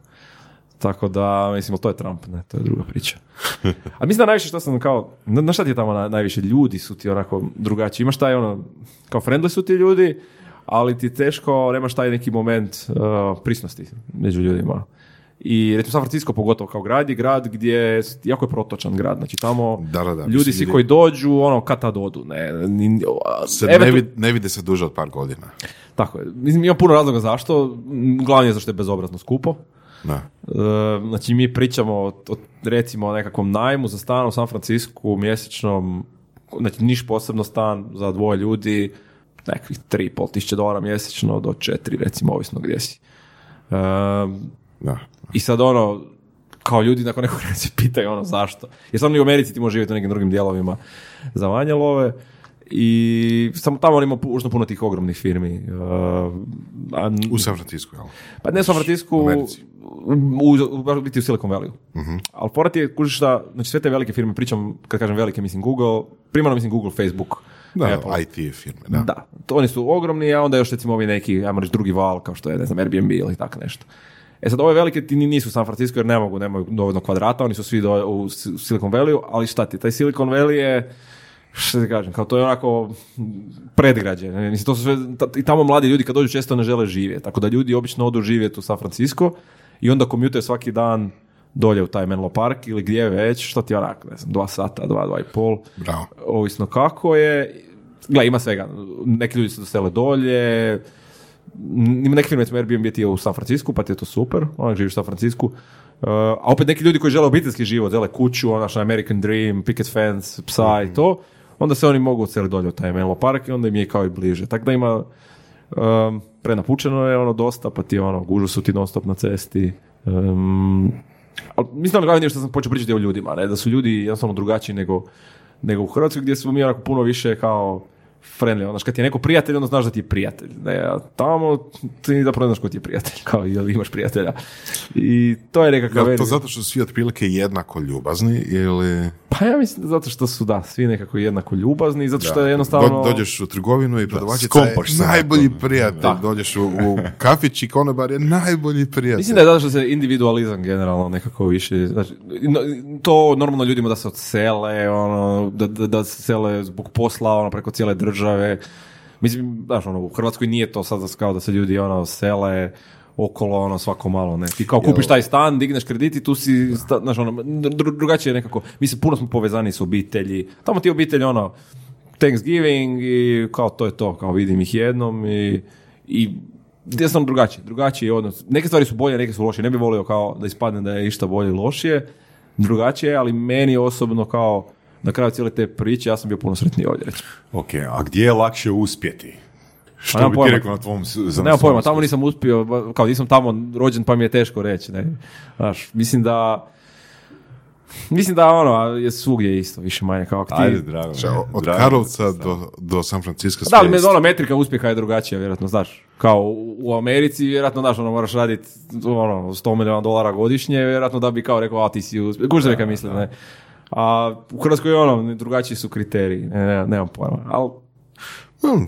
C: Tako da, mislim, to je Trump, ne, to je druga priča. A mislim da najviše što sam kao, na, na šta ti je tamo na- najviše ljudi su ti onako drugačiji. Imaš taj ono, kao friendly su ti ljudi, ali ti teško, nemaš taj neki moment uh, prisnosti među ljudima. I recimo San Francisco pogotovo kao grad je grad gdje je- jako je protočan grad. Znači tamo
B: Da, da, da,
C: ljudi svi koji dođu, ono, kad tad odu. Ne, ni-
B: Se
C: eventu-
B: ne, vid- ne vide se duže od par godina.
C: Tako je. Mislim, ima puno razloga zašto. Glavni je zašto je bezobrazno skupo.
B: Da.
C: E, znači mi pričamo o, o, recimo o nekakvom najmu za stan u San Francisku mjesečnom, znači niš posebno stan za dvoje ljudi, nekakvih 3,5 tisuće dolara mjesečno do 4 recimo, ovisno gdje si. E,
B: Da.
C: I sad ono, kao ljudi nakon nekog vremena se pitaju ono zašto. Jer samo i u Americi ti možeš živjeti u nekim drugim dijelovima za manje love i samo tamo ima užasno puno tih ogromnih firmi. Uh, a,
B: U San Francisco, jel?
C: pa ne u San Francisco,
B: U
C: u,
B: Americi.
C: U, u, biti u Silicon Valley. Ali porat je, kužiš da, znači sve te velike firme, pričam, kad kažem velike, mislim Google, primarno mislim Google, Facebook,
B: Da,
C: Apple.
B: IT firme, da.
C: Da, to oni su ogromni, a onda još recimo ovi neki, ajmo reći, drugi val, kao što je, ne znam, Airbnb ili tako nešto. E sad, ove velike ti ni- nisu u San Francisco jer ne mogu, nemaju dovoljno kvadrata, oni su svi do, u Silicon Valley, ali šta ti, taj Silicon Valley je, što ti kažem, kao to je onako predgrađe. Mislim, to su sve, i tamo mladi ljudi kad dođu često ne žele živjeti, tako da ljudi obično odu živjeti u San Francisco i onda komjute svaki dan dolje u taj Menlo Park ili gdje već, što ti onak, ne znam, dva sata, dva, dva i pol,
B: Bravo.
C: ovisno kako je. Gle, ima svega. Neki ljudi se dosele dolje, ima neke firme, recimo Airbnb ti je u San Francisco, pa ti je to super, onak živiš u San Francisco. Uh, a opet neki ljudi koji žele obiteljski život, žele kuću, onaš American Dream, picket fence, psa i to, onda se oni mogu odseliti dolje u taj Menlo Park i onda im je kao i bliže. Tako da ima, um, prenapučeno je ono dosta, pa ti ono, gužu su ti non stop na cesti. Um, ali mislim da je što sam počeo pričati o ljudima, ne? da su ljudi jednostavno drugačiji nego, nego u Hrvatskoj gdje smo mi onako puno više kao friendly, ono, kad ti je neko prijatelj, onda znaš da ti je prijatelj. Ne, a tamo ti zapravo ne znaš ko ti je prijatelj, kao ili imaš prijatelja. I to je nekakav...
B: Jel to zato što su svi otprilike jednako ljubazni ili...
C: Pa ja mislim da zato što su, da, svi nekako jednako ljubazni, i zato što
B: Da.
C: je jednostavno...
B: Do- dođeš u trgovinu i prodavačica je najbolji prijatelj.
C: Da.
B: Dođeš u, u kafić i konobar je najbolji prijatelj.
C: Mislim da je zato što se individualizam generalno nekako više, znači, to normalno ljudima da se odsele, ono, da, da, da se sele zbog posla, ono, preko cijele države. Mislim, znaš, ono, u Hrvatskoj nije to sad kao da se ljudi, ono, sele okolo, ono, svako malo, ne. Ti kao kupiš taj stan, digneš kredit i tu si, sta, znaš, ono, dru- drugačije je nekako, mislim, puno smo povezani s obitelji. Tamo ti obitelj, ono, Thanksgiving i kao to je to, kao vidim ih jednom i, i jednostavno drugačije, drugačiji odnos. Neke stvari su bolje, neke su lošije. Ne bih volio kao da ispadne da je išta bolje lošije, drugačije, ali meni osobno kao na kraju cijele te priče ja sam bio puno sretniji ovdje recimo.
D: Ok, a gdje je lakše uspjeti? Što
C: nemam
D: bi ti rekao na tvom... svom
C: pojma, tamo nisam uspio, kao nisam tamo rođen pa mi je teško reći. Ne. Znaš, mislim da mislim da ono a je svugdje isto, više manje kao ti.
D: Ajde, drago. Me,
B: od
D: drago
B: Karlovca do, do San Francisco
C: Da, ali ono metrika uspjeha je drugačija, vjerojatno, znaš. Kao u- u Americi, vjerojatno, znaš, ono, moraš raditi ono, 100 milijuna dolara godišnje, vjerojatno da bi kao rekao, a ti si uspjeh. Kužiš neka mislim, ne. A u Hrvatskoj, ono, drugačiji su kriteriji, ne, ne, nemam pojma. Ali,
B: Hmm,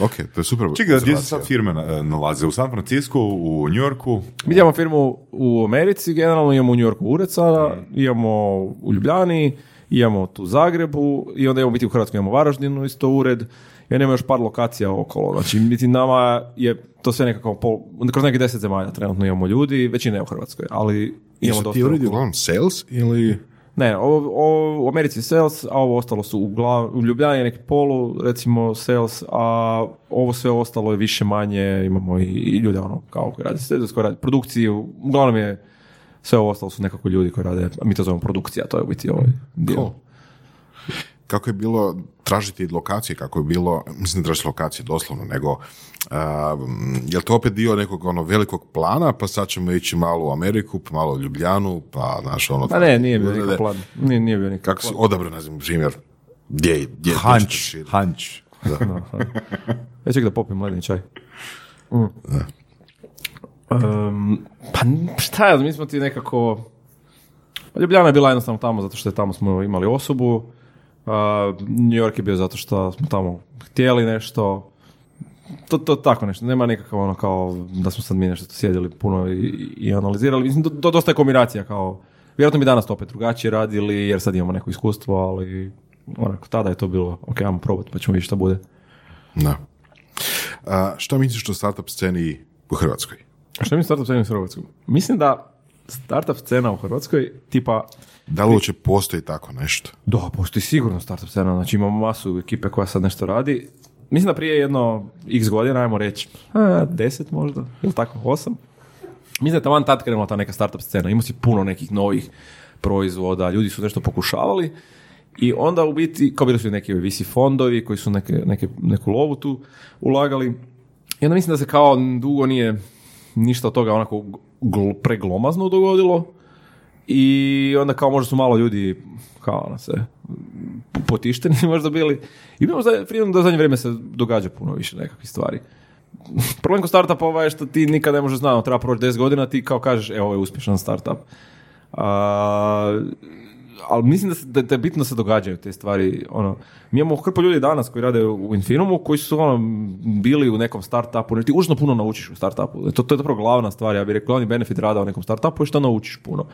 B: ok, to je super.
D: Čekaj, gdje se sad firme na- nalaze? U San Francisco, u New Yorku?
C: mi imamo firmu u Americi, generalno imamo u New Yorku ured sada, imamo u Ljubljani, imamo tu u Zagrebu i onda imamo biti u Hrvatskoj, imamo Varaždinu isto ured i onda imamo još par lokacija okolo. Znači, niti nama je to sve nekako, pol, kroz nekih deset zemalja trenutno imamo ljudi, većina je u Hrvatskoj, ali imamo
B: Jesu
C: dosta
B: ti uredi uglavnom sales ili...
C: Ne, ovo, ovo, u Americi sales, a ovo ostalo su uglav, u Ljubljani neki polu, recimo sales, a ovo sve ostalo je više manje, imamo i, i ljude ono, kao koji rade sales, koji rade produkciju, uglavnom je sve ovo ostalo su nekako ljudi koji rade, a mi to zovemo produkcija, to je u biti ovaj dio.
B: Cool. Kako je bilo tražiti lokacije, kako je bilo, mislim tražiti lokacije doslovno, nego a, je li to opet dio nekog ono velikog plana, pa sad ćemo ići malo u Ameriku, pa malo u Ljubljanu, pa znaš ono...
C: Ma ne, nije bio nikakav plan. Nije, nije bio nikakav
B: Kako si odabrao, ne znam, primjer, gdje, gdje
D: Hanč, hanč.
C: Ja čekaj da popijem ledni čaj. Mm. Um, pa šta ja, znam, mi smo ti nekako... Pa Ljubljana je bila jednostavno tamo zato što je tamo smo imali osobu. New York je bio zato što smo tamo htjeli nešto. To, to tako nešto. Nema nikakav ono kao da smo sad mi nešto sjedili puno i, i analizirali. Mislim, to, dosta je kombinacija kao... Vjerojatno bi danas to opet drugačije radili jer sad imamo neko iskustvo, ali onako, tada je to bilo, ok, ajmo probati pa ćemo vidjeti šta bude.
B: Da. A, što misliš o startup sceni u Hrvatskoj?
C: A što mi startup sceni u Hrvatskoj? Mislim da startup scena u Hrvatskoj, tipa,
B: Da li uopće postoji tako nešto?
C: da, postoji sigurno startup scena, znači imamo masu ekipe koja sad nešto radi. Mislim da prije jedno x godina, ajmo reći, a, deset možda, ili tako, osam. Mislim da je taman tad krenula ta neka startup scena, imao si puno nekih novih proizvoda, ljudi su nešto pokušavali i onda u biti, kao bili su neki visi fondovi koji su neke, neke, neku lovu tu ulagali i onda mislim da se kao dugo nije ništa od toga onako gl- preglomazno dogodilo i onda kao možda su malo ljudi kao ono se potišteni možda bili i Freedom da u zadnje vrijeme se događa puno više nekakvih stvari. Problem kod startupova je što ti nikada ne možeš znati, ono, treba proći 10 godina, ti kao kažeš, e, ovo je uspješan startup. A, ali mislim da, se, da, da bitno se događaju te stvari. Ono, mi imamo hrpu ljudi danas koji rade u Infiniumu, koji su ono, bili u nekom startupu, ti užasno puno naučiš u startupu. To, to je zapravo glavna stvar, ja bih rekao, glavni benefit rada u nekom startupu je što naučiš puno.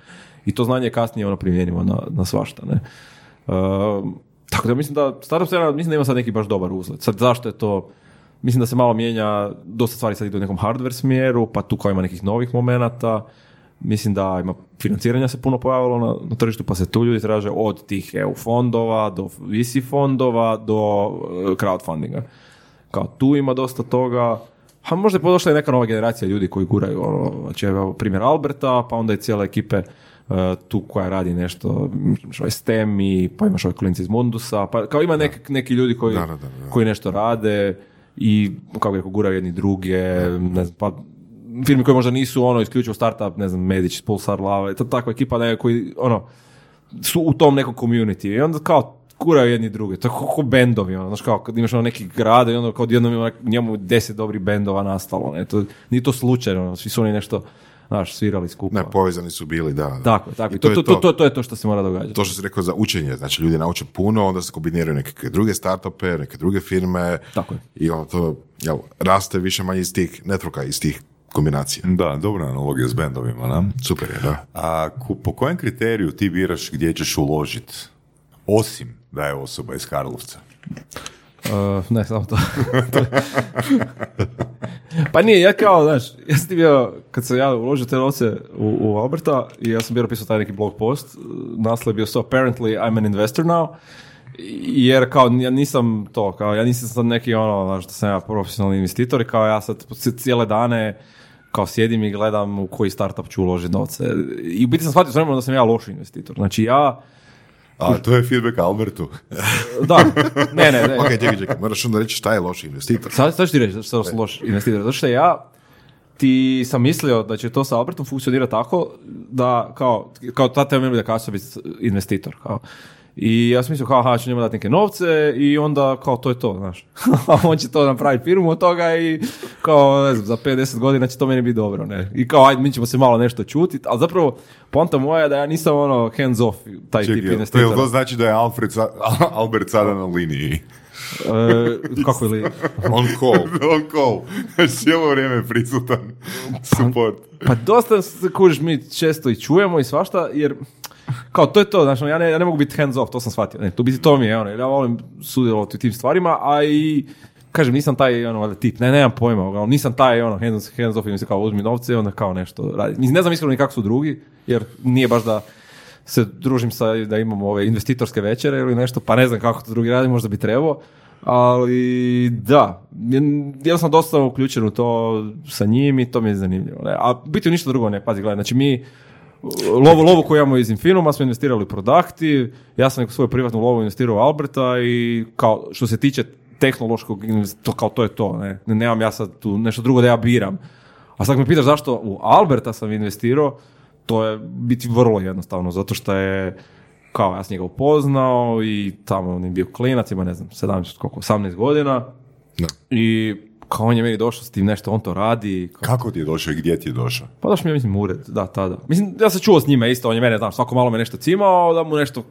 C: I to znanje je kasnije ono primjenjivo na, na svašta. Ne? Uh, tako da mislim da startup scena, mislim da ima sad neki baš dobar uzlet. Sad zašto je to, mislim da se malo mijenja, dosta stvari sad idu u nekom hardware smjeru, pa tu kao ima nekih novih momenata. Mislim da ima financiranja se puno pojavilo na, na tržištu, pa se tu ljudi traže od tih EU fondova do VC fondova do e, crowdfundinga. Kao tu ima dosta toga. A možda je podošla i neka nova generacija ljudi koji guraju, ono, znači evo primjer Alberta, pa onda i cijele ekipe e, tu koja radi nešto, imaš ovaj STEM i pa imaš ovaj klinci iz Mundusa, pa kao ima nek, neki ljudi koji,
B: Da, da, da, da.
C: koji nešto rade i kako rekao, guraju jedni druge, ne znam, pa firme koje možda nisu ono isključivo startup, ne znam, Medić, Pulsar, Lava, to takva ekipa ne, koji ono, su u tom nekom community i onda kao kuraju jedni druge, to je kao, kao bendovi, ono, znaš kao kad imaš ono neki grad i onda kao jednom ima njemu deset dobrih bendova nastalo, ne, to, nije to slučajno, ono, svi su oni nešto, znaš, svirali skupa.
B: Ne, povezani su bili, da. da.
C: Tako, tako,
B: I
C: je. to,
B: je
C: to, to, to, to je to što se mora događati.
B: to što si rekao za učenje, znači ljudi nauče puno, onda se kombiniraju neke druge startupe, neke druge firme
C: Tako je.
B: i ono to jel, raste više manje iz tih networka, iz tih kombinacija.
D: Da, dobra analogija s bendovima, na?
B: Super je, da.
D: A ku- po kojem kriteriju ti biraš gdje ćeš uložiti? Osim da je osoba iz Karlovca.
C: Uh, ne, samo to. pa nije, ja kao, znaš, ja sam ti bio, kad sam ja uložio te novce u, u Alberta i ja sam bio napisao taj neki blog post, naslov je bio so apparently I'm an investor now, jer kao ja nisam to, kao ja nisam sad neki ono, znaš, da sam ja profesionalni investitor i kao ja sad cijele dane kao sjedim i gledam u koji startup ću uložiti novce. I u biti sam shvatio s vremenom da sam ja loš investitor. Znači ja,
D: A to je feedback Albertu.
C: da, ne, ne, ne.
B: Ok, čekaj, čekaj, moraš onda reći šta je loš investitor.
C: Sad, sad ću ti reći što sam loš investitor. Zato što ja ti sam mislio da će to sa Albertom funkcionirati tako da kao, kao ta tema da kao biti investitor. Kao. I ja sam mislio kao, aha, ću njemu dati neke novce i onda kao to je to, znaš. A on će to napraviti firmu od toga i kao, ne znam, za 50 godina će to meni biti dobro, ne. I kao, ajde, mi ćemo se malo nešto čutit, ali zapravo, ponta moja je da ja nisam ono hands off, taj tip
D: Čekaj, to,
C: investitora.
D: to znači da je Alfred sa- Albert sada na liniji?
C: E, kako li?
B: On call.
D: On call. Cijelo vrijeme je prisutan support.
C: Pa dosta se kužiš mi često i čujemo i svašta, jer kao to je to, znači ja ne, ja ne mogu biti hands off, to sam shvatio. Ne, to biti to mi je, ono, ja volim sudjelovati u tim stvarima, a i kažem, nisam taj ono, tip, ne, nemam pojma, ono, nisam taj ono, hands, hands off i mi se kao uzmi novce i onda kao nešto radi. Mislim, ne znam iskreno ni kako su drugi, jer nije baš da se družim sa, da imamo ove investitorske večere ili nešto, pa ne znam kako to drugi radi, možda bi trebao, ali da, ja sam dosta uključen u to sa njim i to mi je zanimljivo. A biti ništa drugo ne, pazi, gledaj, znači mi lovu, lovu koju imamo iz Infinuma smo investirali u produkti, ja sam neku svoju privatnu lovu investirao u Alberta i kao što se tiče tehnološkog, to, kao to je to, ne? nemam ja sad tu nešto drugo da ja biram. A sad me pitaš zašto u Alberta sam investirao, to je biti vrlo jednostavno, zato što je kao ja sam njega upoznao i tamo on je bio klinac, ima ne znam, 17, koliko, 18 godina
B: Da.
C: i kao on je meni došao s tim nešto, on to radi, kao,
D: Kako ti je došao i gdje ti je došao?
C: pa došao mi je, mislim, ured, da, tada. Mislim, ja sam čuo s njime isto, on je mene, znam, svako malo me nešto cimao, da mu nešto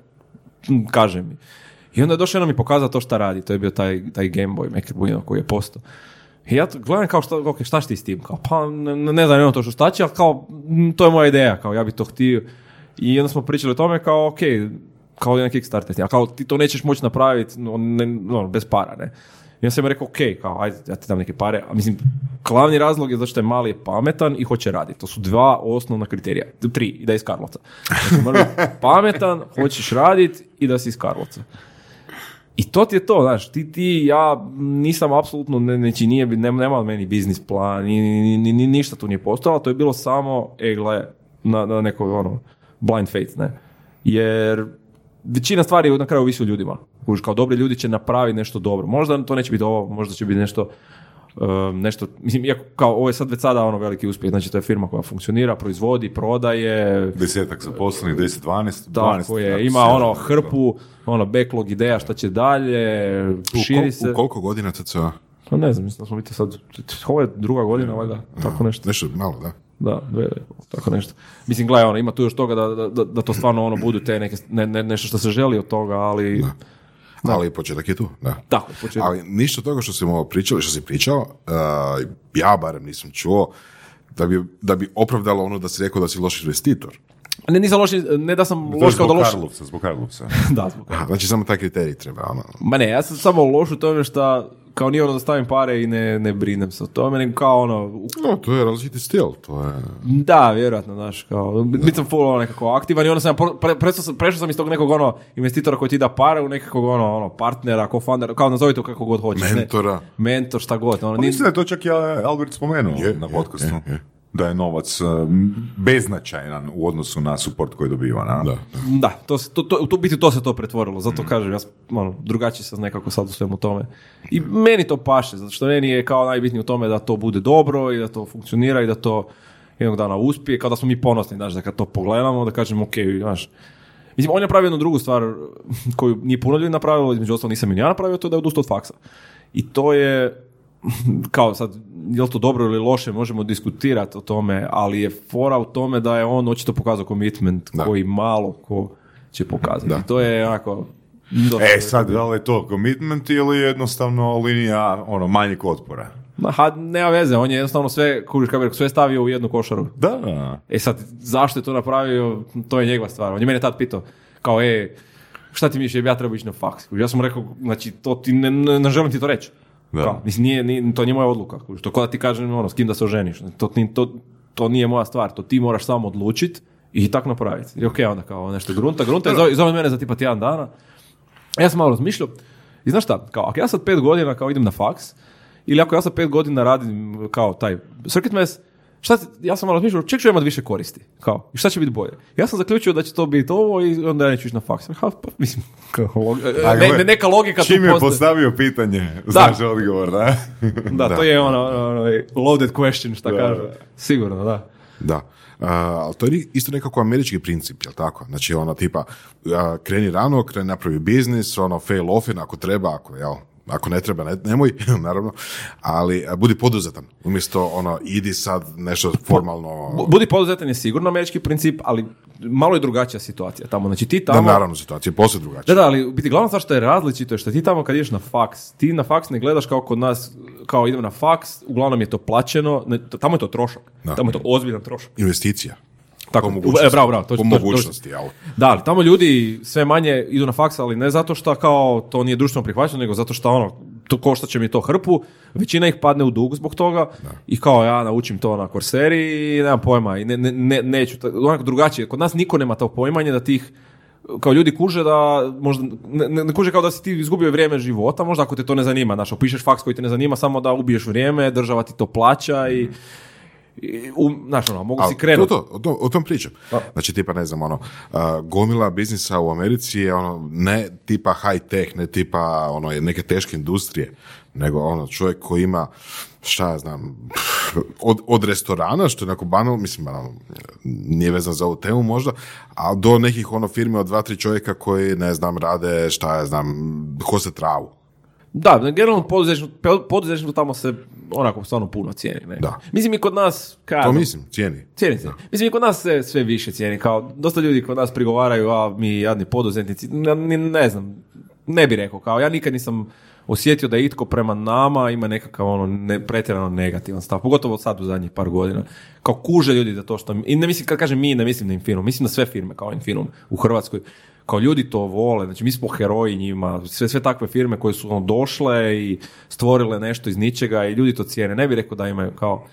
C: kaže mi. I onda je došao jednom mi pokazao to šta radi, to je bio taj, taj Game Boy Maker Buino koji je postao. I ja to gledam kao šta, ok, šta ti s tim? Kao, pa ne, ne znam, nemam to što šta će, ali kao, to je moja ideja, kao ja bi to htio. I onda smo pričali o tome kao, ok, kao jedan Kickstarter, a kao ti to nećeš moći napraviti no, ne, no, bez para, ne. Ja sam rekao, ok, kao, ajde, ja ti dam neke pare. A mislim, glavni razlog je zato što je mali je pametan i hoće raditi. To su dva osnovna kriterija. Tri, i da je iz Karlovca. Znači, pametan, hoćeš raditi i da si iz Karlovca. I to ti je to, znaš, ti, ti, ja nisam apsolutno, ne, znači nije, ne- nema meni biznis plan, ni, ni, ni- ni- ništa tu nije postojalo, to je bilo samo, e, gle, na, na neko, ono, blind faith, ne. Jer većina stvari na kraju ovisi o ljudima. Kužiš, kao dobri ljudi će napraviti nešto dobro. Možda to neće biti ovo, možda će biti nešto um, nešto, mislim, iako kao ovo je sad već sada ono veliki uspjeh, znači to je firma koja funkcionira, proizvodi, prodaje,
D: Desetak zaposlenih, 10, 12, 12.
C: tako je, ima ono hrpu, ono backlog ideja šta će dalje,
B: U,
C: širi
B: kol-
C: se.
B: u koliko godina TCA?
C: Pa ne znam, mislim da smo biti sad, ovo je druga godina, valjda, tako nešto.
B: Nešto malo, da.
C: Da, dve, tako nešto. Mislim, gledaj, ono, ima tu još toga da, da, da, da to stvarno ono budu te neke, ne, ne, nešto što se želi od toga, ali...
B: Ali početak je tu, da.
C: Tako, početak.
B: Ali ništa toga što smo pričali, što si pričao, uh, ja barem nisam čuo, da bi, da bi opravdalo ono da si rekao da si loš investitor.
C: Ne, nisam loš, ne da sam
D: To
C: loš kao da
D: zbog
C: loš...
D: Karlovca, zbog Karlovca.
C: Da, zbog
B: Aha, znači samo taj kriterij treba, ono.
C: Ma ne, ja sam samo loš u tome što kao nije ono da stavim pare i ne, ne brinem se o tome, nego kao ono, u-
B: No, to je različiti stil, to je...
C: da, vjerojatno, znaš, kao, bit sam full ono nekako aktivan i onda sam, pre, pre- prešao sam, prešao sam iz tog nekog ono investitora koji ti da pare u nekakvog ono, ono partnera, co-foundera, kao nazovite kako god hoćeš. ne.
B: Mentora.
C: Mentor, šta god. Ono,
D: Pa
C: ni-
D: mislim da je to čak i Albert spomenuo
B: Je,
D: na
B: je,
D: podcastu.
B: je, je.
D: Da je novac uh, beznačajan u odnosu na support koji dobiva. Na?
B: Da.
C: Da, to, to, to, u biti to se to pretvorilo, zato kažem, ja sam ono, drugačiji sam nekako sad u svemu tome. I meni to paše, zato što meni je kao najbitnije u tome da to bude dobro i da to funkcionira i da to jednog dana uspije, kao da smo mi ponosni, znaš, da kad to pogledamo, da kažemo, ok, znaš, Mislim, on je napravio jednu drugu stvar koju nije puno ljudi napravilo, između ostalog nisam ni ja napravio, to je da je odustao od faksa. I to je, kao sad, je li to dobro ili loše, možemo diskutirati o tome, ali je fora u tome da je on očito pokazao commitment
B: Da.
C: koji malo ko će pokazati.
B: Da.
C: To je onako...
D: E, sad, da li je to commitment ili jednostavno linija ono, manjeg otpora?
C: Ha, nema veze, on je jednostavno sve, kužiš kako sve stavio u jednu košaru.
D: Da.
C: E sad, zašto je to napravio, to je njegova stvar. On je mene tad pitao, kao, e, šta ti misliš, ja treba ići na faks? Ja sam rekao, znači, to ti ne, ne, ne želim ti to reći.
D: Da.
C: Kao, mislim, nije, nije, to nije moja odluka. kužiš. To kao da ti kažem, ono, s kim da se oženiš. To, to, to nije moja stvar, to ti moraš samo odlučiti i tako napraviti. I ok, onda kao nešto grunta, grunta, zove, zove mene za tipa tjedan dana. Ja sam malo razmišljao, i znaš šta, kao, ako ja sad pet godina kao idem na faks, ili ako ja sad pet godina radim kao taj circuit mess, šta, ti- ja sam malo razmišljao, čeg ću imati više koristi, kao, i šta će biti bolje. Ja sam zaključio da će to biti ovo i onda ja neću ići na faks. Ha, pa, mislim, log-
D: A
C: ne, neka logika tu
D: Čim je
C: postoji.
D: postavio pitanje, znaš odgovor, da?
C: Da, to je ono, ono, loaded question, šta
D: Da,
C: kažu.
D: da.
C: Sigurno, da.
B: Da. A, ali to je isto nekako američki princip, jel tako? Znači, ono, tipa, a, kreni rano, kreni napravi biznis, ono, fail off ako treba, ako, jel, ako ne treba, ne, nemoj, naravno, ali a, budi poduzetan. Umjesto, ono, idi sad nešto formalno...
C: Bu- Budi poduzetan je sigurno američki princip, ali malo je drugačija situacija tamo. Znači ti
B: Da,
C: tamo...
B: naravno, situacija je posve
C: Da,
B: drugačija.
C: da, ali u biti glavna stvar što je različito je što ti tamo kad ideš na faks, ti na faks ne gledaš kao kod nas, kao idem na faks, uglavnom je to plaćeno, ne, tamo je to trošak,
B: Da.
C: tamo je to ozbiljan trošak.
B: Investicija.
C: Tako,
B: Po mogućnosti.
C: e, bravo, bravo, to,
B: po mogućnosti, jel?
C: Da, ali tamo ljudi sve manje idu na faks, ali ne zato što kao to nije društveno prihvaćeno, nego zato što ono, to košta će mi to hrpu, većina ih padne u dug zbog toga i kao ja naučim to na korseri i nemam pojma i ne, ne, ne- neću, onako drugačije. Kod nas niko nema to poimanje da tih kao ljudi kuže da možda ne, ne- kuže kao da si ti izgubio vrijeme života, možda ako te to ne zanima, znaš, opišeš faks koji te ne zanima, samo da ubiješ vrijeme, država ti to plaća i, i u, znaš, ono, mogu
B: Ali
C: si krenuti.
B: To, to, o, tom, o tom pričam. Znači, tipa, ne znam, ono, a, gomila biznisa u Americi je ono, ne tipa high tech, ne tipa ono, neke teške industrije, nego ono, čovjek koji ima, šta ja znam, od, od restorana, što je onako banalno, mislim, ono, nije vezan za ovu temu možda, a do nekih ono firme od dva, tri čovjeka koji, ne znam, rade, šta ja znam, kose travu.
C: Da, generalno poduzetništvo, tamo se onako stvarno puno cijeni. Ne?
B: Da.
C: Mislim i kod nas, kaj
B: To mislim, cijeni.
C: cijeni se. Mislim i kod nas se sve više cijeni. Kao, dosta ljudi kod nas prigovaraju, a mi jadni poduzetnici, ne, ne znam, ne bi rekao. Kao, ja nikad nisam osjetio da itko prema nama ima nekakav ono ne, pretjerano negativan stav, pogotovo sad u zadnjih par godina. Kao kuže ljudi za to što... I ne mislim, kad kažem mi, ne mislim na Infinum, mislim na sve firme kao Infinum u Hrvatskoj kao ljudi to vole, znači mi smo heroji njima, sve, sve takve firme koje su ono, došle i stvorile nešto iz ničega i ljudi to cijene. Ne bih rekao da imaju kao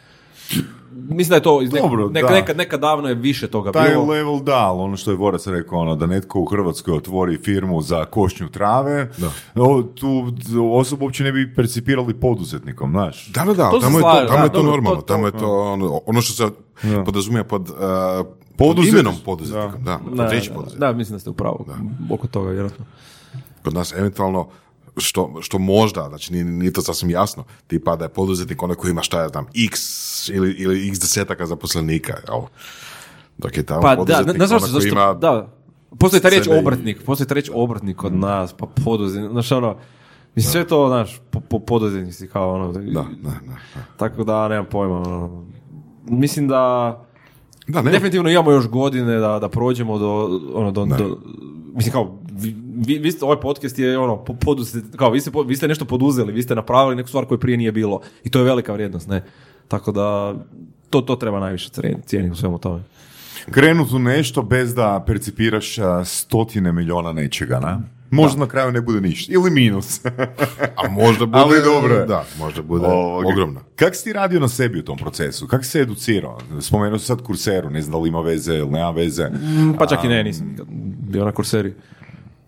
C: Mislim da je to iz nek-
D: Dobro,
C: neka,
D: da.
C: neka, neka davno je više toga
D: Taj
C: bilo.
D: level da, ali ono što je Vorac rekao, ono, da netko u Hrvatskoj otvori firmu za košnju trave, o, tu osobu uopće ne bi percipirali poduzetnikom, znaš.
B: Da, da, da,
C: To
B: tamo je to, tamo
C: da,
B: je to normalno,
C: to-
B: tamo je to ono, ono što se podrazumije pod, uh, pod imenom poduzetnikom, da,
C: Da, da,
B: poduzetnik.
C: da, mislim da ste u pravu oko toga, vjerojatno.
B: Kod nas eventualno što, što možda, znači nije, nije to sasvim jasno, tipa da je poduzetnik onaj koji ima šta ja znam, x ili, ili x desetaka zaposlenika, jel? Dok je tamo
C: Pa da,
B: poduzetnik
C: ne, znaš
B: onaj
C: zašto,
B: koji ima...
C: da, postoji ta riječ
B: i-
C: obrtnik, postoji ta riječ obrtnik kod nas, pa poduzetnik, znaš ono, mislim sve to, znaš, po, po poduzetnici kao ono,
B: Da, da, da. da.
C: tako da nemam pojma, ono. mislim da
B: Da, ne,
C: definitivno imamo još godine da, da prođemo do, ono, do, do mislim kao, vi, vi, ste, ovaj podcast je ono, po- poduzet, kao, vi ste, po- vi ste nešto poduzeli, vi ste napravili neku stvar koju prije nije bilo i to je velika vrijednost, ne, tako da to, to treba najviše cijeniti, u svemu tome.
D: Krenut u nešto bez da percipiraš stotine milijuna nečega, na? Možda na kraju ne bude ništa. Ili minus.
B: a možda bude...
D: Ali dobro.
B: Da, možda bude
D: Ovoga.
B: ogromno.
D: Kako si ti radio na sebi u tom procesu? Kako si se educirao? Spomenuo si sad kurseru, ne znam da li ima veze ili nema veze.
C: Pa čak i ne, nisam nikad bio na kurseri.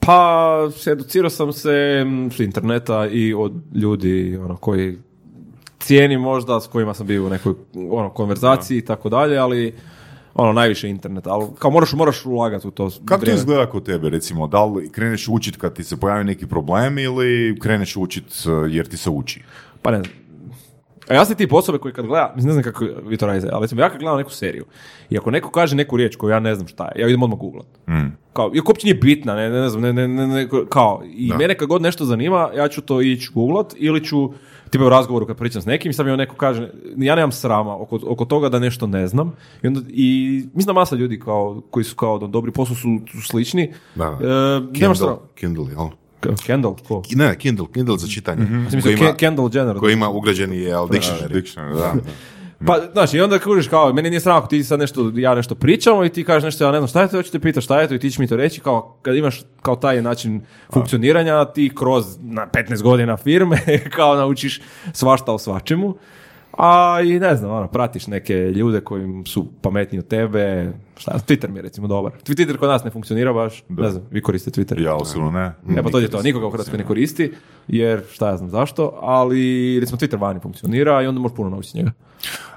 C: Pa, educirao sam se mm, s interneta i od ljudi ono, koji cijeni možda, s kojima sam bio u nekoj ono, konverzaciji i tako dalje, ali ono, najviše internet, ali kao moraš, moraš ulagati u to
D: Kako to izgleda kod tebe, recimo? Da li kreneš učit kad ti se pojavi neki problem ili kreneš učit uh, jer ti se uči?
C: Pa ne znam. A ja sam tip osobe koji kad gleda, mislim ne znam kako vi to radite, ali recimo ja kad gledam neku seriju i ako neko kaže neku riječ koju ja ne znam šta je, ja idem odmah googlat. Kao, iako uopće nije bitna, ne, ne, znam, ne, ne, ne, kao, i mene kad god nešto zanima, ja ću to ići googlat ili ću, tipa u razgovoru kad pričam s nekim, sad mi on neko kaže, ja nemam srama oko, oko toga da nešto ne znam. I, onda, i mislim da masa ljudi kao, koji su kao da dobri poslu su, su slični.
B: Da.
C: E, nemaš srama.
B: Kindle, Kindle, jel?
C: Kendall, ko?
B: Ne, Kindle, Kindle za čitanje.
C: Sam
B: Koji ima,
C: Ke- Kendall Jenner.
B: koji ima ugrađeni jel, dictionary.
D: Dictionary, da.
C: Pa, znaš, i onda kužiš kao, meni nije sramo ako ti sad nešto, ja nešto pričamo i ti kažeš nešto, ja ne znam šta je to, hoćete pitati šta je to i ti ćeš mi to reći, kao kad imaš kao taj način funkcioniranja, ti kroz na 15 godina firme kao naučiš svašta o svačemu. A i ne znam, ono, pratiš neke ljude koji su pametniji od tebe, šta, Twitter mi je recimo dobar. Twitter kod nas ne funkcionira baš, ne znam, vi koristite Twitter.
D: Ja osobno ne.
C: E pa to je to, nikoga u Hrvatskoj ne koristi, jer šta ja znam zašto, ali recimo Twitter vani funkcionira i onda možeš puno naučiti njega.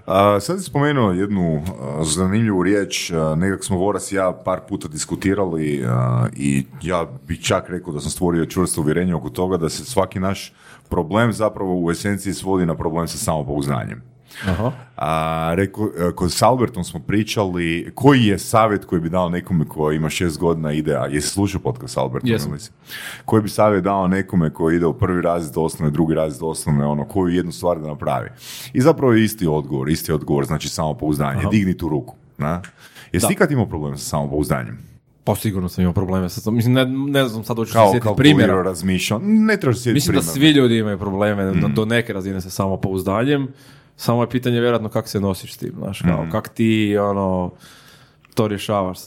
D: A, sad si spomenuo jednu a, zanimljivu riječ, a, nekak smo Voras i ja par puta diskutirali a, i ja bih čak rekao da sam stvorio čvrsto uvjerenje oko toga da se svaki naš problem zapravo u esenciji svodi na problem sa samopouznanjem.
C: Aha.
D: A, rekao, e, kod s Albertom smo pričali koji je savjet koji bi dao nekome koji ima šest godina ide, a jesi slušao podcast Albertom?
C: Jesam.
D: Koji bi savjet dao nekome koji ide u prvi razred osnovne, drugi razred osnovne, ono, koju jednu stvar da napravi? I zapravo je isti odgovor, isti odgovor, znači samopouzdanje, digni tu ruku. Na? Jesi ikad imao problem sa samopouzdanjem?
C: Pa sigurno sam imao probleme sa tom. Mislim, ne, ne znam sad hoću se
D: Kao
C: sjetiti
D: kalkulirao,
C: primjera.
D: razmišljao, ne trebaš se sjetiti
C: Mislim da
D: primjera.
C: svi ljudi imaju probleme do, do neke razine sa samopouzdanjem. Samo je pitanje vjerojatno kako se nosiš s tim, znaš, kao, kak ti, ono, to rješavaš.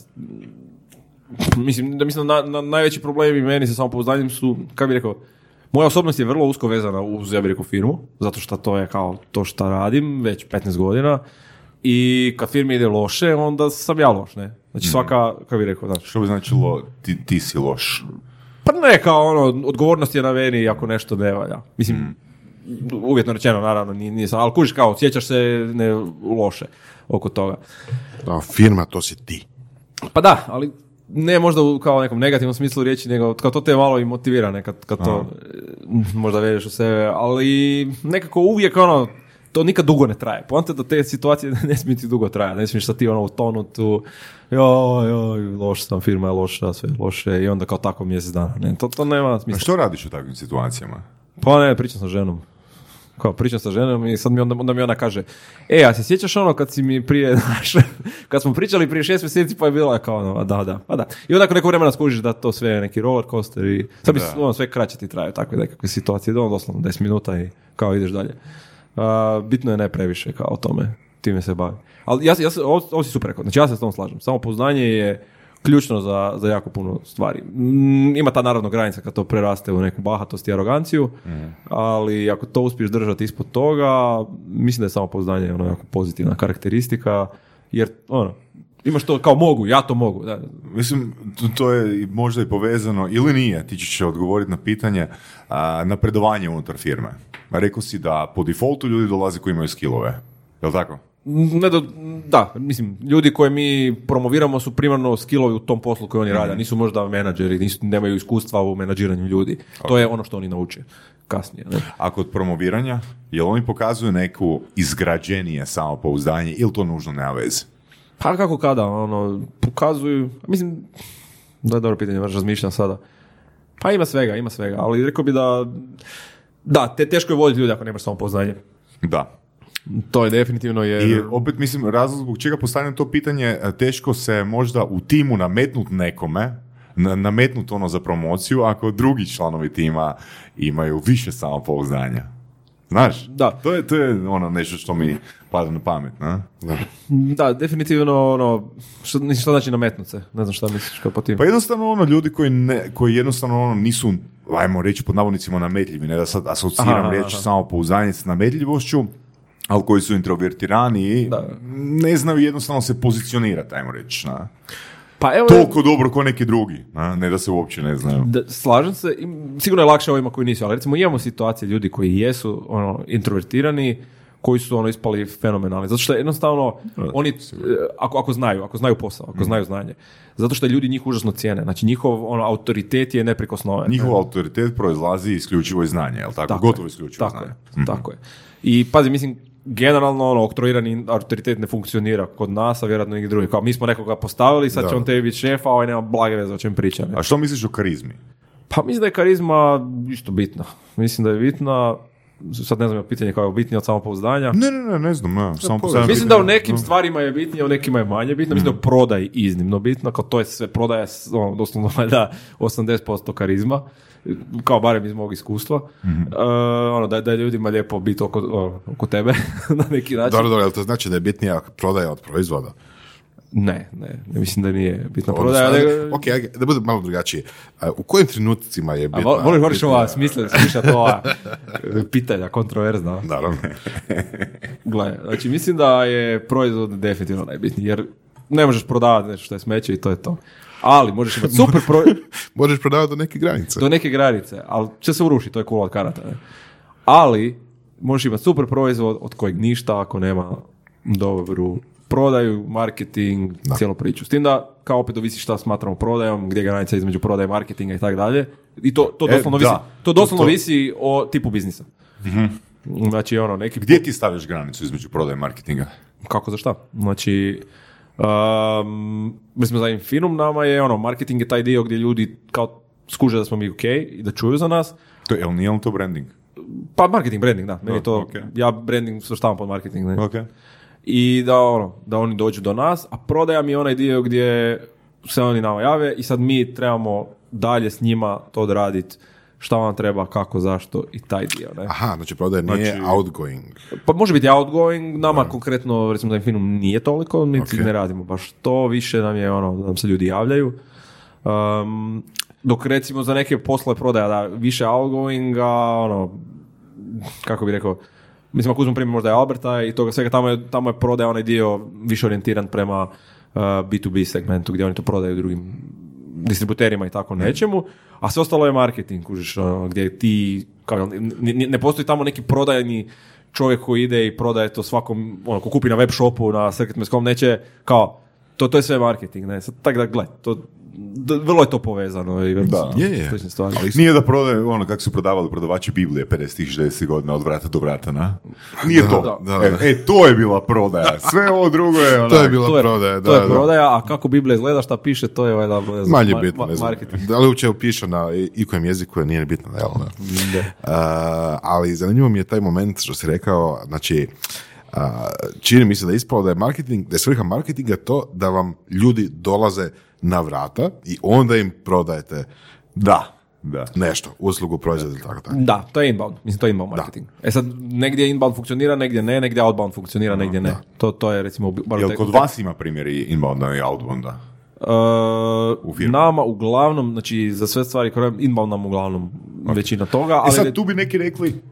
C: Mislim, da mislim, na, na, najveći problemi meni sa samopouzdanjem su, kako bih rekao, moja osobnost je vrlo usko vezana uz, ja bih rekao, firmu, zato što to je kao to što radim već 15 godina i kad firmi ide loše, onda sam ja loš, ne? Znači svaka, kako bih rekao, znači,
D: Što bi značilo ti, ti si loš?
C: pa ne, kao ono, odgovornost je na meni ako nešto ne valja. Mislim, uvjetno rečeno, naravno, nije, nije sam, ali kužiš kao, sjećaš se ne, loše oko toga.
B: Da, firma, to si ti.
C: Pa da, ali ne možda u kao nekom negativnom smislu riječi, nego kao to te malo i motivira nekad kad to e, možda vediš u sebe, ali nekako uvijek ono, to nikad dugo ne traje. Poanta da te situacije ne smije ti dugo trajati, ne smiješ sad ti ono u joj, joj, loš sam, firma je loša, sve je loše i onda kao tako mjesec dana. Ne, to, to nema
D: A
C: smisla.
D: što radiš u takvim situacijama?
C: Pa ne, pričam sa ženom. Kao, pričam sa ženom i sad mi onda, onda mi ona kaže, e, a se sjećaš ono kad si mi prije, znaš, kad smo pričali prije šest mjeseci pa je bila kao ono, a da, da, pa da. I onda nekog vremena skužiš da to sve je neki roller coaster i sad bi
D: Da.
C: ono, sve kraće ti traju takve nekakve situacije, ono, doslovno 10 minuta i kao ideš dalje. Bitno je ne previše kao o tome, time se bavi. Ali ja, ja se, ovo, ovo si super rekao, znači ja se s tom slažem. Samo poznanje je ključno za, za jako puno stvari. Mm, ima ta naravno granica kad to preraste u neku bahatost i aroganciju, ali ako to uspiješ držati ispod toga, mislim da je samopouzdanje ono jako pozitivna karakteristika, jer ono, imaš to kao mogu, ja to mogu. Da.
D: Mislim, to- je možda i povezano, ili nije, ti ćeš odgovoriti na pitanje, a, napredovanje unutar firme. Rekao si da po defaultu ljudi dolaze koji imaju skillove, je li tako?
C: Ne do, da, mislim, ljudi koje mi promoviramo su primarno skillovi u tom poslu koji oni rade, nisu možda menadžeri, nisu, nemaju iskustva u menadžiranju ljudi. To je ono što oni nauče kasnije. Ne?
D: A kod promoviranja, jel oni pokazuju neku izgrađenije samopouzdanje ili to nužno nema veze?
C: Pa kako kada, ono, pokazuju, mislim, da je dobro pitanje, baš razmišljam sada. Pa ima svega, ima svega, ali rekao bi da, da, te, teško je voditi ljudi ako nemaš samopoznanje.
D: Da.
C: To je definitivno jer...
D: I opet mislim, razlog zbog čega postavljam to pitanje, e, teško se možda u timu nametnut nekome, na- nametnut ono za promociju, ako drugi članovi tima imaju više samopouzdanja. Znaš?
C: Da.
D: To je, to je ono nešto što mi pada na pamet, na?
C: Da, definitivno ono, što, što znači nametnut se, ne znam šta misliš kao po tim.
D: Pa jednostavno ono ljudi koji, ne, koji jednostavno ono nisu, ajmo reći pod navodnicima nametljivi, ne da sad asociram
C: Aha,
D: riječ
C: aha.
D: samopouzdanje s nametljivošću, ali koji su introvertirani i
C: Da.
D: ne znaju jednostavno se pozicionirati, ajmo reći. Na.
C: Pa evo,
D: Toliko dobro kao neki drugi, na? ne da se uopće ne znaju.
C: Da, slažem se, sigurno je lakše ovima koji nisu, ali recimo imamo situacije ljudi koji jesu ono, introvertirani, koji su ono ispali fenomenalni. Zato što je jednostavno oni, e, ako, ako znaju, ako znaju posao, ako znaju znanje. Zato što ljudi njih užasno cijene. Znači njihov ono, autoritet je neprikosnoven.
D: Njihov autoritet proizlazi isključivo iz znanja, jel tako?
C: Tako
D: Gotovo
C: je,
D: isključivo
C: tako
D: znanje.
C: Je, tako je. I pazi, mislim, generalno ono, oktroirani autoritet ne funkcionira kod nas, a vjerojatno i drugih. Kao mi smo nekoga postavili, sad će
B: Da.
C: on tebi biti šef, a ovaj nema blage veze o čem priča. ne.
D: A što misliš o karizmi?
C: Pa mislim da je karizma isto bitna. Mislim da je bitna, sad ne znam je pitanje kao je bitnije od samopouzdanja.
D: Ne, ne, ne, ne znam, ne, samo
B: povijest.
D: postavljam
C: Mislim da u nekim stvarima je bitnije, u nekima je manje bitno. Mislim da je u prodaji iznimno bitno, kao to je sve prodaja, ono, doslovno valjda 80% karizma, kao barem iz mog iskustva. E, ono, da, da je ljudima lijepo biti oko, ono, oko tebe na neki način.
B: Dobro, dobro, jel to znači da je bitnija prodaja od proizvoda?
C: Ne, ne, ne mislim da nije bitna prodaja. nego-
B: ok, da bude malo drugačije. A, u kojim trenucima je
C: A
B: bitna?
C: vo- voliš, voliš
B: bitnija-
C: ova smisla, smišljati ova pitanja, kontroverzna.
B: Naravno.
C: Gle, znači mislim da je proizvod definitivno najbitniji, jer ne možeš prodavati nešto što je smeće i to je to. Ali možeš imati super pro...
B: Možeš prodavati do neke granice.
C: do neke granice, ali će se urušiti, to je kula od karata. Ne? Ali možeš imati super proizvod od kojeg ništa ako nema dobru prodaju, marketing, cijelu priču. S tim da, kao opet ovisi šta smatramo prodajom, gdje je granica između prodaje, marketinga i tako dalje. I to, to
D: E,
C: doslovno,
D: da.
C: visi, to doslovno
D: To- to-
C: visi o tipu biznisa. Znači, ono, neki
D: Gdje ti stavljaš granicu između prodaje i marketinga?
C: Kako za šta? Znači, um, mislim za Infinum nama je ono, marketing je taj dio gdje ljudi kao skuže da smo mi ok i da čuju za nas.
D: To, jel nije li to branding?
C: Pa marketing, branding, da. Meni
D: Da,
C: to,
D: ok.
C: ja branding svrstavam pod marketing. Ne?
D: Ok.
C: I da, ono, da oni dođu do nas, a prodaja mi je onaj dio gdje se oni nama jave i sad mi trebamo dalje s njima to odraditi šta vam treba, kako, zašto i taj dio. Ne?
B: Aha, znači prodaja nije
D: Znači-
B: outgoing.
C: Pa može biti outgoing, nama konkretno recimo da Infinum nije toliko, niti
B: Ok.
C: ne radimo baš to, više nam je ono da nam se ljudi javljaju. Um, dok recimo za neke poslove prodaja da više outgoinga, ono, kako bi rekao, mislim ako uzmem primjer možda je Alberta i toga svega, tamo je, tamo je prodaja onaj dio više orijentiran prema uh, B2B segmentu gdje oni to prodaju drugim distributerima i tako nečemu, a sve ostalo je marketing, kužiš, ono, gdje ti, kao, n- n- ne postoji tamo neki prodajni čovjek koji ide i prodaje to svakom, ono, ko kupi na web shopu, na circuit.com, neće, kao, to, to je sve marketing, ne, sad, tak da, gle, to, d- vrlo je to povezano i
D: Da.
B: Je, je.
C: slične stvari.
B: Ali
D: Nije da prodaje ono kako su prodavali prodavači Biblije 50 60 godina od vrata do vrata, na? Nije to.
B: da, da.
D: E, e, to je bila prodaja. Sve ovo drugo je ono...
B: To je bila
C: to je,
B: prodaja, da,
C: to je
B: da.
C: prodaja, a kako Biblija izgleda, šta piše, to je valjda ne znam,
B: Manje
C: ma-
B: bitno, ne znam.
C: marketing.
B: Da li uopće piše na i kojem jeziku, nije bitno, jel? Da. A, ali zanimljivo mi je taj moment što si rekao, znači, a, čini mi se da je ispalo da je marketing, da je svrha marketinga to da vam ljudi dolaze na vrata i onda im prodajete
D: Da, da.
B: nešto, uslugu, proizvod ili tako tako.
C: Da, to je inbound. Mislim, to je inbound marketing. E sad, negdje inbound funkcionira, negdje ne, negdje outbound funkcionira, negdje ne. To, to je recimo... bar
D: Jel kod vas ima primjeri inbounda i outbounda?
C: Uh,
D: U
C: nama uglavnom, znači za sve stvari koje inbound nam uglavnom većina toga,
D: E
C: ali
D: sad, tu bi neki rekli,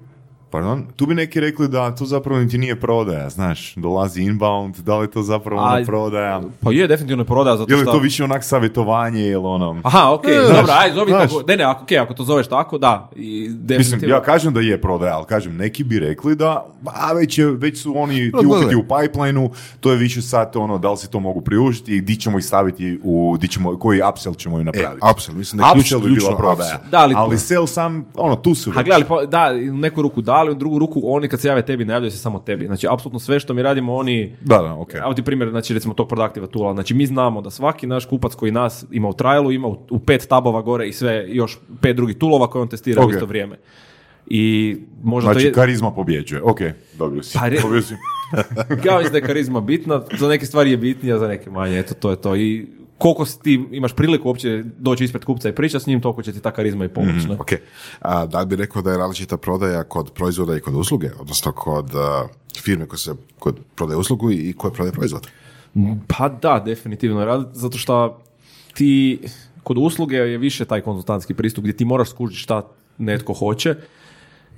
D: pardon, tu bi neki rekli da to zapravo niti nije prodaja, znaš, dolazi inbound, da li to zapravo ona prodaja,
C: pa je definitivno je prodaja zato
D: ili je
C: što...
D: to više onak savjetovanje ili ono...
C: Aha, ok,
D: E,
C: dobro, ajde, zovi
D: znaš.
C: tako, ne, ne, ako, ok, ako to zoveš tako, da, i definitivno.
D: Mislim, ja kažem da je prodaja, ali kažem, neki bi rekli da, a već, je, već su oni ti
B: Da, gledaj.
D: upiti u pipelineu, to je više sad ono, da li si to mogu priužiti i di ćemo ih staviti u, di ćemo, koji upsell ćemo im
B: E,
D: napraviti.
B: upsell, mislim da je
D: bi bila
B: ključno
D: prodaja.
C: Da, ali-
D: ali sell sam, ono, tu su
C: Ha, gledali, pa, da, u neku ruku dali, u drugu ruku oni kad se jave tebi, ne javljaju se samo tebi. Znači, apsolutno sve što mi radimo, oni...
D: Da, da, ok.
C: Evo ti primjer, znači recimo tog Productiva toola. Znači mi znamo da svaki naš kupac koji nas ima u trialu, ima u, u pet tabova gore i sve, još pet drugih toolova koje on testira
D: Ok.
C: u isto vrijeme. I možda
D: Znači,
C: to je...
D: karizma pobjeđuje. Ok, dobio si.
C: Pa re-
D: Dobio si.
C: Mislim da je karizma bitna, za neke stvari je bitnija, za neke manje, eto to je to. I koliko si ti imaš priliku uopće doći ispred kupca i pričati s njim, toliko će ti ta karizma i pomoći. ne?
B: Ok, a da bi rekao da je različita prodaja kod proizvoda i kod usluge, odnosno kod a, firme koja se kod prodaje uslugu i koja prodaje proizvod?
C: Pa da, definitivno. Rad- Zato što ti kod usluge je više taj konzultantski pristup gdje ti moraš skužiti šta netko hoće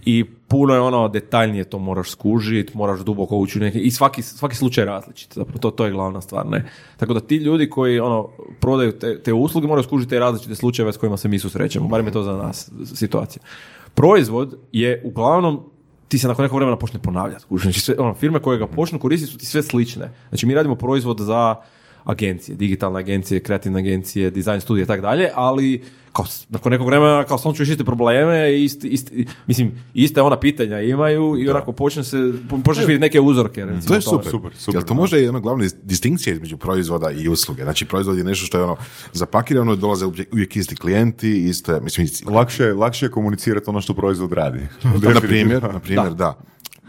C: i puno je ono detaljnije to moraš skužiti, moraš duboko ući neke i svaki, svaki slučaj je različit. Zapravo to, to je glavna stvar. Ne? Tako da ti ljudi koji ono, prodaju te, te usluge moraju skužiti te različite slučajeve s kojima se mi susrećemo. Barem je to za nas situacija. Proizvod je uglavnom ti se nakon nekog vremena počne ponavljati. Znači, sve, ono, firme koje ga počnu koristiti su ti sve slične. Znači, mi radimo proizvod za agencije, digitalne agencije, kreativne agencije, dizajn studije i tako dalje, ali kao, s- nakon nekog vremena kao samo čuješ iste probleme, i isti, isti, mislim, iste ona pitanja imaju i onako počne se, po- počneš vidjeti neke uzorke. Recimo,
B: To je super.
D: super, super,
B: Jel to
D: da.
B: je jedna glavna dis- distinkcija između proizvoda i usluge? Znači, proizvod je nešto što je ono zapakirano, dolaze uvijek, isti klijenti, iste, mislim, isti-
D: Lakše, lakše je komunicirati ono što proizvod radi.
B: na primjer, na primjer, da.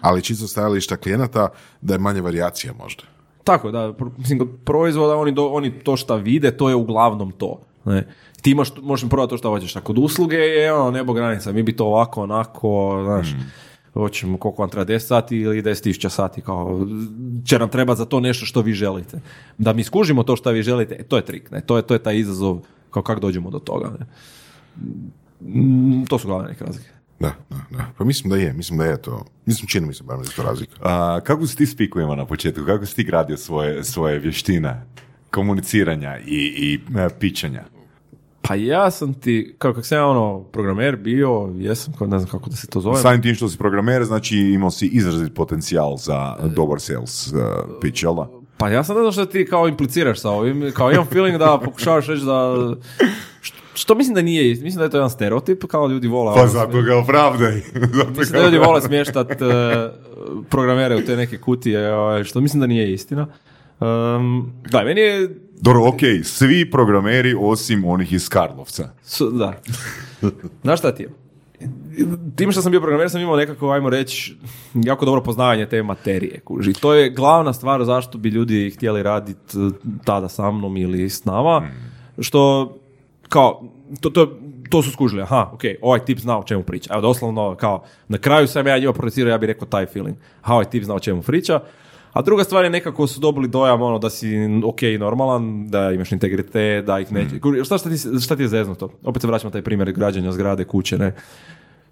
B: Ali čisto stajališta klijenata da je manje varijacija možda.
C: Tako, da, mislim, kod proizvoda oni, do, oni to šta vide, to je uglavnom to. Ne? Ti imaš, možeš prodati to što hoćeš, a kod usluge je ono nebo granica, mi bi to ovako, onako, znaš, hoćemo koliko vam treba 10 sati ili 10.000 sati, kao, će nam treba za to nešto što vi želite. Da mi skužimo to što vi želite, e, to je trik, ne? To, je, to je taj izazov, kao kako dođemo do toga. Ne? Mm, To su glavne neke razlike.
B: Da, da, da. Pa mislim da je, mislim da je to. Mislim, čini mi se barem da je to razlika.
D: A, kako si ti s pikovima na početku? Kako si ti gradio svoje, svoje vještine komuniciranja i, i e, pičanja?
C: Pa ja sam ti, kao kako sam ja ono programer bio, jesam, kao ne znam kako da se to zove.
D: Samim tim što si programer, znači imao si izrazit potencijal za dobar sales uh, pitch, jel da?
C: Pa ja sam ne znam što ti kao impliciraš sa ovim, kao imam feeling da pokušavaš reći da, što, što mislim da nije, mislim da je to jedan stereotip, kao ljudi vole,
D: Pa
C: ono,
D: zato ga opravdaj. zato
C: mislim da ljudi vole smještat e, programere u te neke kutije, ovaj, što mislim da nije istina. Um, gledaj, meni je,
D: Dobro, ok, svi programeri osim onih iz Karlovca.
C: su, da, znaš šta ti je? Tim što sam bio programer sam imao nekako, ajmo reći, jako dobro poznavanje te materije. kuži. To je glavna stvar zašto bi ljudi htjeli raditi tada sa mnom ili s nama. Što, kao, to, to, to su skužili, aha, ok, ovaj tip zna o čemu priča. Evo, doslovno, kao, na kraju sam ja njima projecirao, ja bih rekao taj feeling. Aha, ovaj tip zna o čemu priča. A druga stvar je nekako su dobili dojam ono da si ok normalan, da imaš integritet, da ih neće. Kuži, Šta, šta, ti, šta ti je zeznuto? Opet se vraćamo taj primjer građanja zgrade, kuće, ne?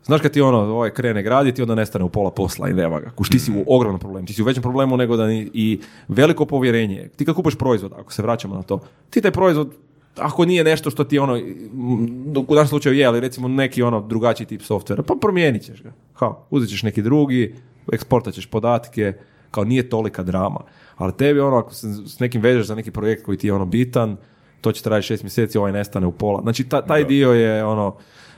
C: Znaš kad ti ono ovaj krene graditi, onda nestane u pola posla i nema ga. Kuš, ti si u ogromnom problemu. Ti si u većem problemu nego da ni, i veliko povjerenje. Ti kad kupaš proizvod, ako se vraćamo na to, ti taj proizvod ako nije nešto što ti ono, mm, u našem slučaju je, ali recimo neki ono drugačiji tip softvera, pa promijenit ćeš ga. Kao, uzet ćeš neki drugi, eksportat ćeš podatke, kao nije tolika drama. Ali tebi ono, ako se s nekim vežeš za neki projekt koji ti je ono bitan, to će trajati šest mjeseci, ovaj nestane u pola. Znači, ta- taj dio je ono,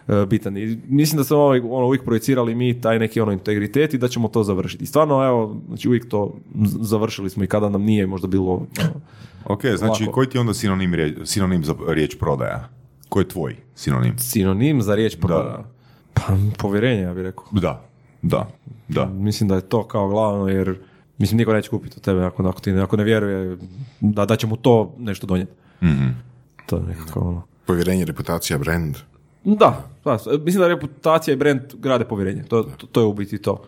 C: e, bitan. I mislim da smo ovaj, ono, uvijek projecirali mi taj neki ono integritet i da ćemo to završiti. I stvarno, evo, znači uvijek to završili smo i kada nam nije možda bilo ono,
D: Ok, znači
C: Ovako.
D: koji ti je onda sinonim, sinonim za riječ prodaja? Koji je tvoj sinonim?
C: sinonim za riječ prodaja. Pa, povjerenje, ja bih rekao.
D: Da, da, da.
C: Mislim da je to kao glavno, jer mislim niko neće kupiti od tebe ako, ako, ti, ako ne vjeruje da, da će mu to nešto donijeti.
D: Mhm.
C: To je nekako ono.
B: Povjerenje, reputacija, brand.
C: Da, da, mislim da reputacija i brand grade povjerenje. To, to, to je u biti to.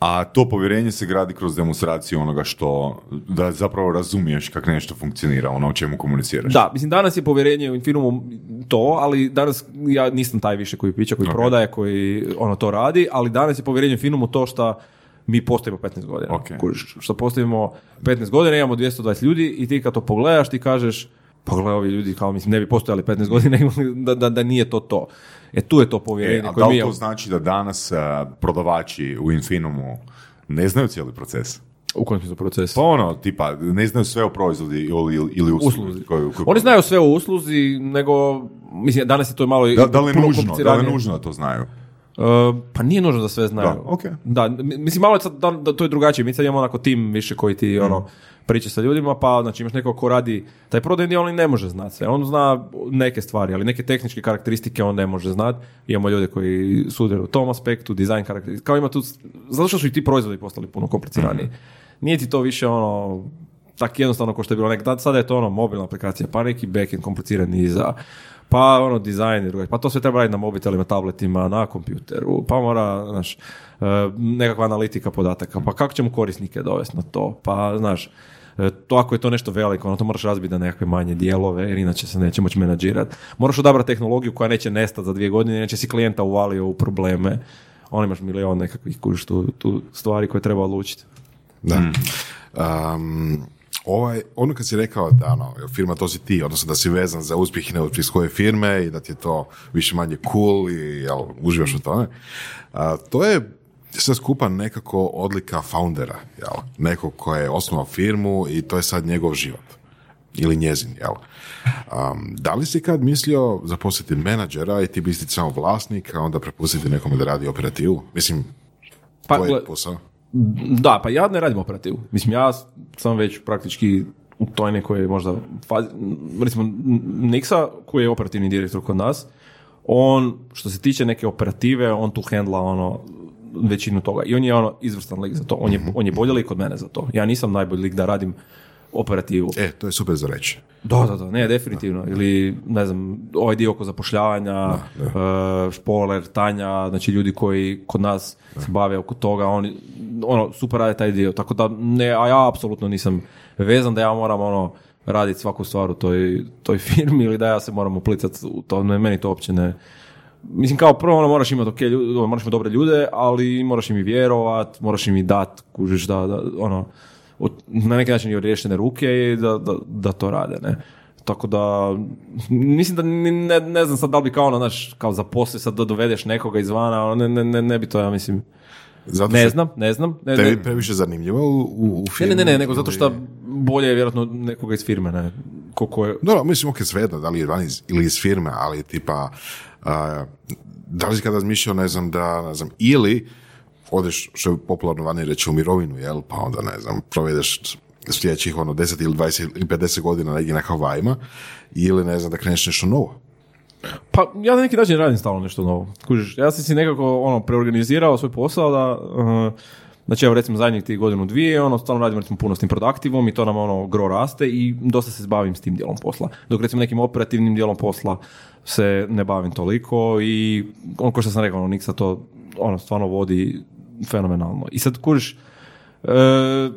D: A to povjerenje se gradi kroz demonstraciju onoga što, da zapravo razumiješ kako nešto funkcionira, ono o čemu komuniciraš.
C: Da, mislim danas je povjerenje u Infinumu to, ali danas ja nisam taj više koji priča, koji
D: Ok.
C: prodaje, koji ono to radi, ali danas je povjerenje u Infinumu to što mi postojimo 15 godina.
D: Ok.
C: Kužiš, Što postojimo 15 godina, imamo 220 ljudi i ti kad to pogledaš ti kažeš pa gle, ovi ljudi kao mislim ne bi postojali 15 godina da, da, da nije to to. E tu je to
D: E,
C: povjerenje
D: a
C: koje
D: da
C: mi
D: li to znači da danas a, prodavači u Infinumu ne znaju cijeli proces?
C: U kojem smislu proces?
D: Pa ono, tipa, ne znaju sve o proizvodi ili, ili, usluzi.
C: usluzi.
D: koju- koju-
C: Oni znaju sve o usluzi, nego, mislim, danas je to malo
D: Da, da li je nužno, da li nužno da to znaju?
C: Uh, pa nije nužno da sve znaju.
D: Da, ok.
C: Da, mi- mislim malo je sad, da, da, to je drugačije. Mi sad imamo onako tim više koji
D: Mm.
C: ti ono, priča sa ljudima, pa znači imaš nekog ko radi taj prodajni dio, on i ne može znati sve. On zna neke stvari, ali neke tehničke karakteristike on ne može znati. Imamo ljude koji sudjeluju u tom aspektu, dizajn karakteristike. Kao ima tu, zato što su i ti proizvodi postali puno kompliciraniji.
D: Mm.
C: Nije ti to više ono, tak jednostavno kao što je bilo nekad. Sada je to ono mobilna aplikacija, pa neki backend kompliciran iza, pa ono dizajn, i drugo. pa to sve treba raditi na mobitelima, tabletima, na kompjuteru, pa mora, znaš, e, nekakva analitika podataka, pa kako ćemo korisnike dovesti na to, pa znaš, e, to ako je to nešto veliko, ono to moraš razbiti na nekakve manje dijelove, jer inače se neće moći menadžirati. Moraš odabrati tehnologiju koja neće nestati za dvije godine, inače si klijenta uvalio u probleme. On imaš milion nekakvih kužiš tu, tu stvari koje treba odlučiti.
B: Da. Um, ovaj, ono kad si rekao da ono, firma to si ti, odnosno da si vezan za uspjeh i neuspjeh svoje firme i da ti je to više manje cool i jel, uživaš u tome, a, to je sve skupa nekako odlika foundera, jel? nekog ko je osnovao firmu i to je sad njegov život ili njezin, jel? Um, da li si kad mislio zaposliti menadžera i ti biti samo vlasnik, a onda prepustiti nekome da radi operativu? Mislim,
C: Pa,
B: to je posao.
C: Da, pa ja ne radim operativu. Mislim, ja sam već praktički u toj nekoj možda fazi, recimo Nixa, koji je operativni direktor kod nas, on, što se tiče neke operative, on tu hendla ono, većinu toga. I on je ono izvrstan lik za to. On je, on je bolji lik od mene za to. Ja nisam najbolji lik da radim operativu.
B: E, to je super za reći.
C: Da, da, da, ne, definitivno. Ili, ne znam, ovaj dio oko zapošljavanja, e, špoler, Tanja, znači ljudi koji kod nas se bave oko toga, oni, ono, super rade taj dio. Tako da, ne, a ja apsolutno nisam vezan da ja moram, ono, raditi svaku stvar u toj, toj firmi ili da ja se moram uplicati u to, ne, meni to uopće ne... Mislim, kao prvo, ono, moraš imati ok, ljude, moraš imati dobre ljude, ali moraš im i vjerovat, moraš im i dat, kužiš da, da ono, na neki način i riješene ruke i da, da, da to rade, ne. Tako da, mislim da ne, ne znam sad da li bi kao ono, znaš, kao zaposli sad da dovedeš nekoga izvana, ono, ne, ne, ne, ne bi to, ja mislim,
B: Zato
C: ne znam, ne znam. Ne,
B: tebi
C: ne,
B: previše zanimljivo u, u, u
C: ne,
B: firmi?
C: ne, ne, ne, nego zato što bolje je vjerojatno nekoga iz firme, ne, ko, ko je,
B: Dobro, mislim, ok, svejedno, da li je van iz, ili iz firme, ali tipa, a, da li si kada razmišljao, ne znam, da, ne znam, ili odeš, što je popularno vani reći, u mirovinu, jel, pa onda, ne znam, provedeš sljedećih, ono, 10 ili 20 ili 50 godina negdje na Havajima, ili, ne znam, da kreneš nešto novo.
C: Pa ja na neki način radim stalno nešto novo. Kužiš, ja sam si nekako ono preorganizirao svoj posao da uh, znači evo recimo zadnjih tih godinu dvije, ono stalno radim recimo puno s tim produktivom i to nam ono gro raste i dosta se bavim s tim dijelom posla. Dok recimo nekim operativnim dijelom posla se ne bavim toliko i ono ko što sam rekao, ono, Niksa to ono stvarno vodi fenomenalno. I sad kužiš, E,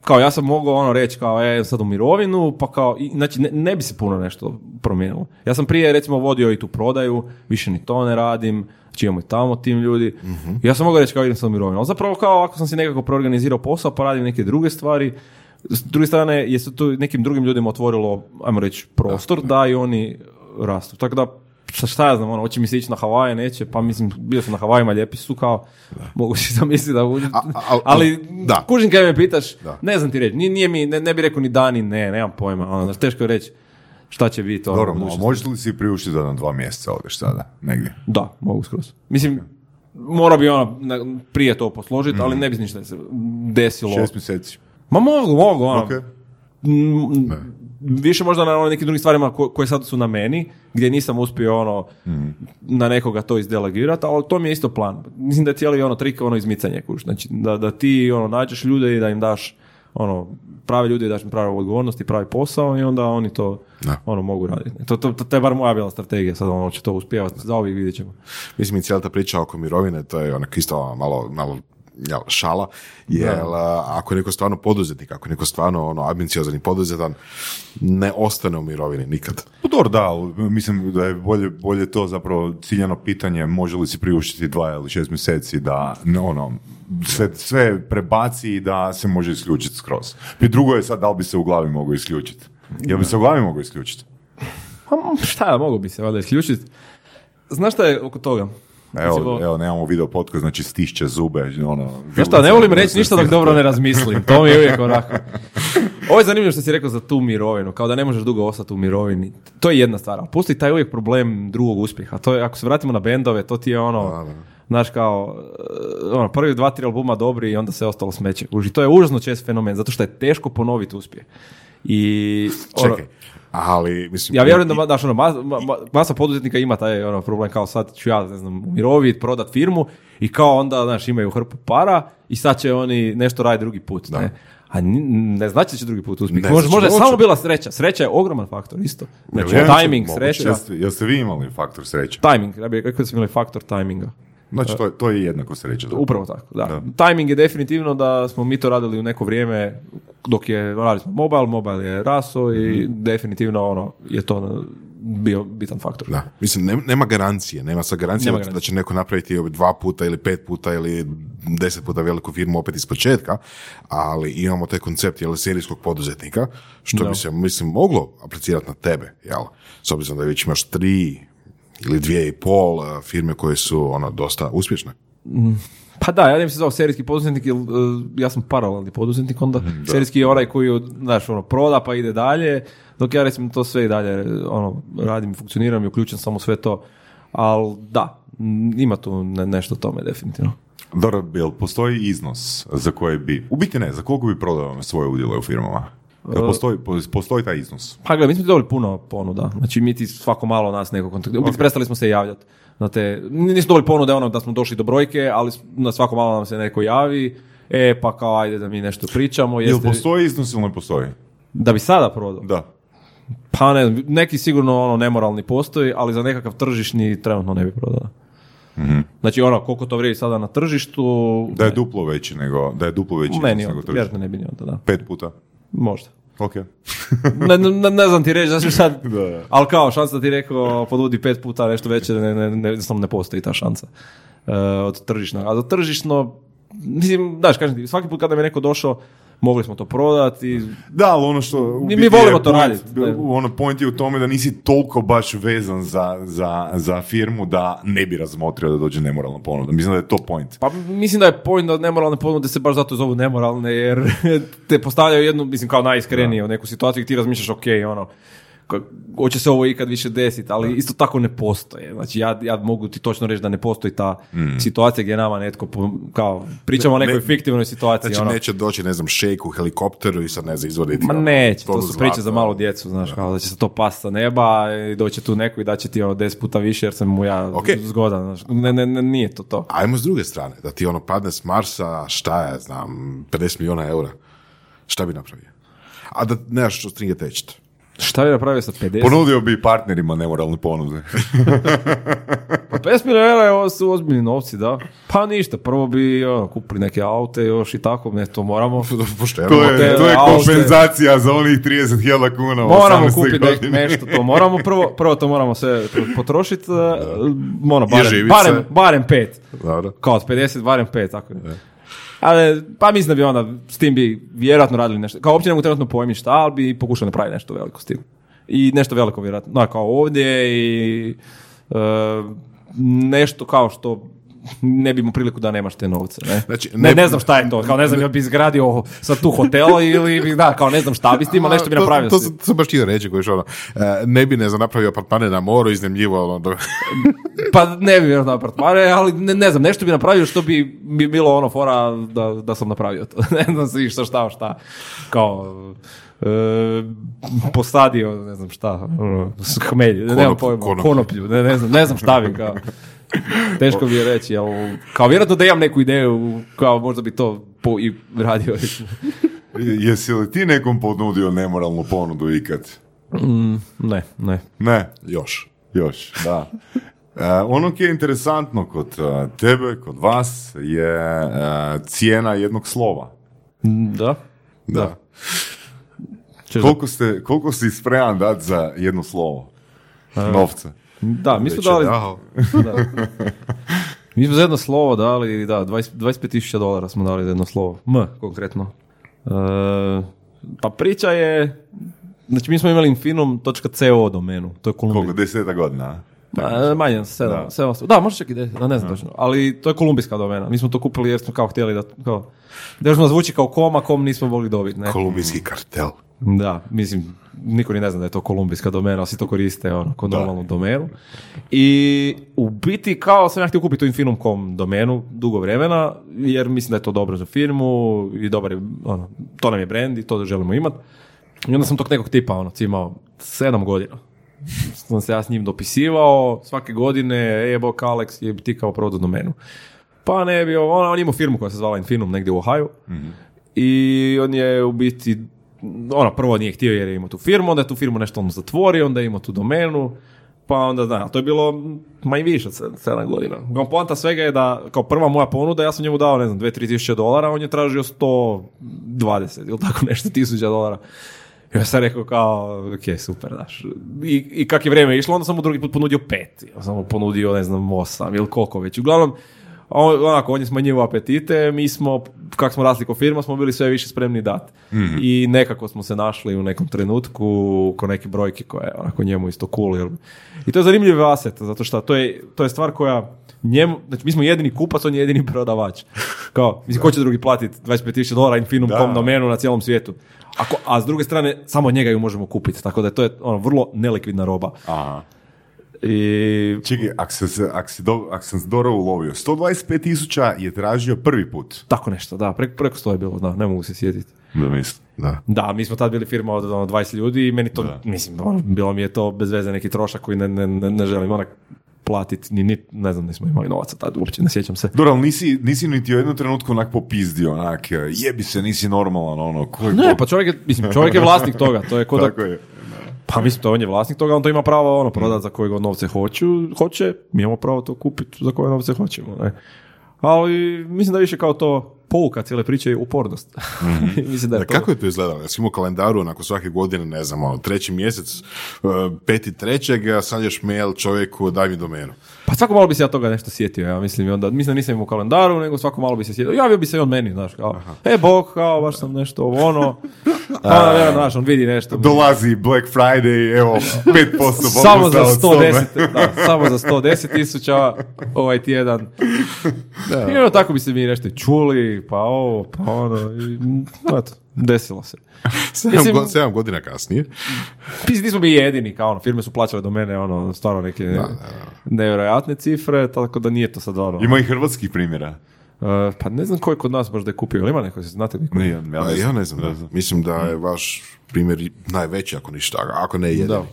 C: kao ja sam mogao ono reći kao e sad u mirovinu pa kao i, znači ne, ne bi se puno nešto promijenilo. Ja sam prije recimo vodio i tu prodaju, više ni to ne radim, znači imamo i tamo tim ljudi. Ja sam mogao reći kao idem sad u mirovinu, ali zapravo kao ako sam si nekako preorganizirao posao pa radim neke druge stvari, s druge strane je se tu nekim drugim ljudima otvorilo, ajmo reći, prostor da i oni rastu. Tako da šta ja znam, ono, hoće mi se ići na Havaje, neće, pa mislim, bio sam na Havajima, lijepi su kao, mogu si zamisliti da uđu, ali
B: da.
C: kužim kad me pitaš,
B: Da.
C: ne znam ti reći, nije, nije mi, ne, ne bi rekao ni da ni ne, nemam pojma, ono, znaš, teško je reći šta će biti. ono,
D: Dobro,
C: u
D: mo-
C: budućnosti.
D: možeš li si priuštiti da na dva mjeseca odeš sada, negdje?
C: Da, mogu skroz. Mislim, mora bi ono na- prije to posložiti, ali ne bi ništa se desilo.
D: Šest mjeseci.
C: Ma mogu, mogu, ono,
D: Ok.
C: Mm, više možda na ono nekim drugim stvarima ko- koje sad su na meni, gdje nisam uspio ono na nekoga to izdelegirati, ali to mi je isto plan. Mislim da je cijeli ono trik ono izmicanje, kuš. Znači da, da ti ono nađeš ljude i da im daš ono prave ljude i daš im prave odgovornosti, pravi posao i onda oni to
B: Da.
C: ono mogu raditi. To, to, to, to je bar moja bila strategija, sad ono će to uspjevati, za ovih vidjet ćemo.
B: Mislim, i cijela ta priča oko mirovine, to je onak isto malo, malo jel, šala, jer a, ako je neko stvarno poduzetnik, ako je neko stvarno ono, ambiciozan i poduzetan, ne ostane u mirovini nikad.
D: Pa dobro, da, mislim da je bolje, bolje to zapravo ciljano pitanje može li si priuštiti dva ili šest mjeseci da ne, ono, sve, sve prebaci i da se može isključiti skroz. I drugo je sad da li bi se u glavi mogao isključiti. Jel bi se u glavi mogao isključiti?
C: Pa, šta, mogu bi se valjda isključiti. Znaš šta je oko toga?
D: Evo, evo, nemamo video podcast, znači stišće zube, ono...
C: Znaš šta, ne volim reći ništa dok dobro ne razmislim. To mi je uvijek onako. Ovo je zanimljivo što si rekao za tu mirovinu, kao da ne možeš dugo ostati u mirovini. To je jedna stvar, ali pusti taj uvijek problem drugog uspjeha. To je, ako se vratimo na bendove, to ti je ono, znaš kao, eh, ono, prvi dva, tri albuma dobri i onda se ostalo smeće. Uži, to je užasno čest fenomen, zato što je teško ponoviti uspjeh. I, ono,
B: Čekaj, ali, mislim...
C: ja vjerujem da znaš, ono, ma- ma- ma- masa poduzetnika ima taj ono, problem kao sad ću ja ne znam, umirovit, prodat firmu i kao onda znaš, imaju hrpu para i sad će oni nešto raditi drugi put. Ne? A ne znači da će drugi put uspjeti.
B: Ne
C: Može,
B: znači da
C: samo bila sreća. Sreća je ogroman faktor isto. Znači,
D: Jel,
C: timing,
B: moguće.
C: sreća.
D: Jeste, jeste vi imali faktor sreće?
C: Timing, ja bih rekao da smo imali faktor timinga.
D: Znači, to, je- to je jednako sreća.
C: Upravo tako, da. Timing je definitivno da smo mi to radili u neko vrijeme dok je, radili smo mobile, mobile je raso i definitivno ono, je to bio bitan faktor.
B: Da, mislim, nem- nema garancije, nema sa garancije
C: Nema
B: da,
C: garancije.
B: da će neko napraviti ovaj dva puta ili pet puta ili deset puta veliku firmu opet iz početka, ali imamo taj koncept jel, serijskog poduzetnika, što
C: Da.
B: bi se, mislim, moglo aplicirati na tebe, jel? S obzirom da već imaš tri ili dvije i pol eh, firme koje su ono dosta uspješne.
C: Pa da, ja ne bi se zvao serijski poduzetnik, jer uh, ja sam paralelni poduzetnik, onda serijski je onaj koji, znaš, ono, proda pa ide dalje, dok ja recimo to sve i dalje, ono, radim, funkcioniram i uključen sam u sve to, ali da, ima tu ne- nešto tome definitivno.
D: Dobro, Bill, postoji iznos za koji bi, u biti ne, za koliko bi prodao svoje udjele u firmama? Jel postoji, po- postoji taj iznos?
C: Pa gledaj, mi smo dobili puno ponuda, znači mi ti svako malo nas neko kontaktira, u biti prestali smo se javljati na te, nismo dobili ponude ono da smo došli do brojke, ali na svako malo nam se neko javi, e pa kao ajde da mi nešto pričamo,
D: Jel
C: jeste,
D: postoji iznos ili ne postoji?
C: da bi sada prodao.
D: Da.
C: Pa ne, znam, neki sigurno ono nemoralni postoji, ali za nekakav tržišni trenutno ne bi prodao. Znači ono, koliko to vrijedi sada na tržištu,
D: Da je duplo veći nego, da je duplo veći
C: meni
D: iznos nego
C: vjerojatno ne bi ni onda, da.
D: Pet puta.
C: Možda.
D: Ok.
C: Ne, ne, ne znam ti reći, znači sad,
D: Da.
C: ali kao šansa da ti rekao ponudi pet puta nešto veće, ne, ne, ne, ne postoji ta šansa e, od tržišnog. A za tržišno, mislim, znaš, kažem ti, svaki put kada mi je neko došao, mogli smo to prodati,
D: Da, ali ono što...
C: Mi- mi volimo
D: je
C: to raditi.
D: Ono, point je u tome da nisi toliko baš vezan za, za, za firmu da ne bi razmotrio da dođe nemoralna ponuda. Mislim da je to point.
C: Pa mislim da je point da nemoralne ponude se baš zato zovu nemoralne, jer te postavljaju jednu, mislim kao najiskrenije u neku situaciju i ti razmišljaš, ok, ono, hoće se ovo ikad više desiti, ali isto tako ne postoje. Znači ja, ja mogu ti točno reći da ne postoji ta situacija gdje nama netko, po- kao, pričamo o
B: Ne-
C: nekoj
B: ne-
C: fiktivnoj situaciji.
B: Znači
C: ono.
B: neće doći, ne znam, šejk u helikopteru i sad ne znam, izvoditi.
C: Ma
B: ono,
C: neće, to su priče za malu
B: ono.
C: djecu, znaš, kao da će se to past sa neba i doće tu neko i da će ti ono 10 puta više jer sam mu ja
B: Ok.
C: zgodan, znaš. Ne, ne, ne, nije to to.
B: Ajmo s druge strane, da ti ono padne s Marsa, šta je, znam, 50 milijuna eura. Šta bi napravio? A da nemaš što stringe tečit.
C: Šta bi napravio sa 50?
D: Ponudio bi partnerima nemoralne ponude.
C: Pa 50 milijuna su ozbiljni novci, da. Pa ništa, prvo bi ono, kupili neke aute još i tako, ne, to moramo.
B: Pošteno.
D: To je, to je
C: aute.
D: kompenzacija za onih 30.000 kuna
C: Moramo
D: 18.
C: kupiti nek- nešto, to moramo prvo, prvo to moramo sve potrošiti, ono,
B: I
C: barem, barem, barem pet.
B: Dobro.
C: Kao od 50, barem pet, tako je. Ali, pa mislim da bi onda s tim bi vjerojatno radili nešto. Kao uopće ne mogu trenutno pojmi šta, ali bi pokušali napraviti nešto veliko s tim. I nešto veliko vjerojatno. No, kao ovdje i e, nešto kao što ne bi imao priliku da nemaš te novce. Ne?
B: Znači,
C: ne,
B: ne-
C: ne znam šta je to. Kao ne znam, jel bi izgradio sad tu hotel ili bi, da, kao ne znam šta bi s tim, ali nešto bi
B: To-
C: napravio.
B: To, to,
C: tim.
B: sam baš htio reći, koji ono, ne bi, ne znam, napravio apartmane na moru, iznemljivo, ono, do-
C: Pa ne bi vjerojatno apartmane, ali ne, ne znam, nešto bi napravio što bi, bi bilo ono fora da, da sam napravio to. ne znam si šta, šta, šta. Kao, e, posadio, ne znam šta, ono, hmelj, ne, nemam pojma,
B: konoplju.
C: konoplju, ne, ne znam, ne znam šta bi, kao. Teško bi je reći, ali kao vjerojatno da imam neku ideju, kao možda bi to po, i radio.
D: Jesi li ti nekom ponudio nemoralnu ponudu ikad?
C: Ne, ne.
D: Ne,
B: još.
D: još, da. ono koje je interesantno kod uh, tebe, kod vas, je uh, cijena jednog slova.
C: Da.
B: Da.
C: Češ
D: Koliko, ste, koliko si spreman dati za jedno slovo? Novca.
C: Da, mi smo dali, da. Mi smo za jedno slovo dali, da, 20 25.000 dolara smo dali za jedno slovo. M, konkretno. E, pa priča je, znači mi smo imali infinum.co domenu, to je
D: Koliko?
C: Kolumbija.
D: Deseta godina?
C: Da, manje, sedam,
D: Da.
C: sedam, da, možda čak i deset, da, ne znam točno, ali to je kolumbijska domena. Mi smo to kupili jer smo kao htjeli da, kao, da još zvuči kao kom, a kom nismo mogli dobiti, ne?
B: Kolumbijski kartel.
C: Da, mislim, niko ni ne zna da je to kolumbijska domena, ali svi to koriste ono, kao normalnu domenu. I u biti kao sam ja htio kupiti tu Infinum.com domenu dugo vremena, jer mislim da je to dobro za firmu i dobar je, ono, to nam je brand i to želimo imati. I onda sam tog nekog tipa ono, cimao sedam godina. Sam se ja s njim dopisivao, svake godine, e, bok Alex je ti kao prodao domenu. Pa ne bi, on, on je imao firmu koja se zvala Infinum negdje u Ohio i on je u biti ono, prvo nije htio jer je imao tu firmu, onda je tu firmu nešto ono zatvorio, onda je imao tu domenu, pa onda, da, to je bilo manje više od sed- sedam godina. Kao poanta svega je da, kao prva moja ponuda, ja sam njemu dao, ne znam, 2-3 tisuće dolara, on je tražio 120 ili tako nešto tisuća dolara. I ja sam rekao kao, ok, super, daš. I, I kak je vrijeme išlo, onda sam mu drugi put ponudio pet. Ja sam mu ponudio, ne znam, osam ili koliko već. Uglavnom, on, onako, on je smanjivao apetite, mi smo, kak smo rasli ko firma, smo bili sve više spremni dati. I nekako smo se našli u nekom trenutku ko neke brojke koje je onako njemu isto cool. Jer... I to je zanimljiv aset, zato što to je, to je stvar koja njemu, znači mi smo jedini kupac, on je jedini prodavač. Kao, mislim, ko će drugi platiti 25.000 dolara Infinum.com domenu na cijelom svijetu? Ako, a s druge strane, samo njega ju možemo kupiti, tako da to je ono, vrlo nelikvidna roba.
D: Aha.
C: I
D: Čekaj, ako sam, se, ak si do, ak sam dobro ulovio, 125 tisuća je tražio prvi put.
C: tako nešto, da, preko, preko sto je bilo, da, ne mogu se sjetiti.
D: Da mislim.
B: Da.
C: Da, mi smo tad bili firma od ono, 20 ljudi i meni to, mislim, ono, bilo mi je to bez veze neki trošak koji ne, ne, ne, ne želim onak platiti, ni, ni, ne znam, nismo imali novaca tad, uopće ne sjećam se.
D: Dobro, ali nisi, nisi niti u jednom trenutku onak popizdio, onak, jebi se, nisi normalan, ono, koji
C: Ne, pa čovjek je, mislim, čovjek je vlasnik toga, to je kod
D: Tako je.
C: Pa mislim, to on je vlasnik toga, on to ima pravo ono, prodati za koje god novce hoću, hoće, mi imamo pravo to kupiti za koje novce hoćemo. Ne? Ali mislim da više kao to pouka cijele priče je upornost. mislim da je
B: Da,
C: to...
B: kako je to izgledalo? Sam imao kalendaru nakon svake godine, ne znam, ono, treći mjesec, uh, peti trećeg, još mail čovjeku, daj mi domenu.
C: Pa svako malo bi se ja toga nešto sjetio, ja mislim, i onda, mislim da nisam imao u kalendaru, nego svako malo bi se sjetio. Javio bi se i on meni, znaš, kao, e, bog, kao, baš sam nešto, ovo, ono, a, ja, znaš, on vidi nešto.
D: Dolazi Black Friday, evo, 5%
C: samo za
D: popusta od
C: 110,
D: toga.
C: da, samo za 110 tisuća ovaj tjedan. I ono, tako bi se mi nešto čuli, pa ovo, pa ono, i, eto, desilo se.
B: Sedam,
C: Mislim-
B: go- sedam godina kasnije.
C: Mislim, nismo mi jedini, kao ono, firme su plaćale do mene, ono, stvarno neke nevjerojatne cifre, tako da nije to sad ono.
D: Ima i hrvatskih primjera.
C: Uh, pa ne znam ko je kod nas možda je kupio, ili ima neko, znate niko?
D: Ne, ja,
B: Ja, Pa ja ne znam, mislim da je vaš primjer najveći, ako ništa, ako ne jedan.
C: Da.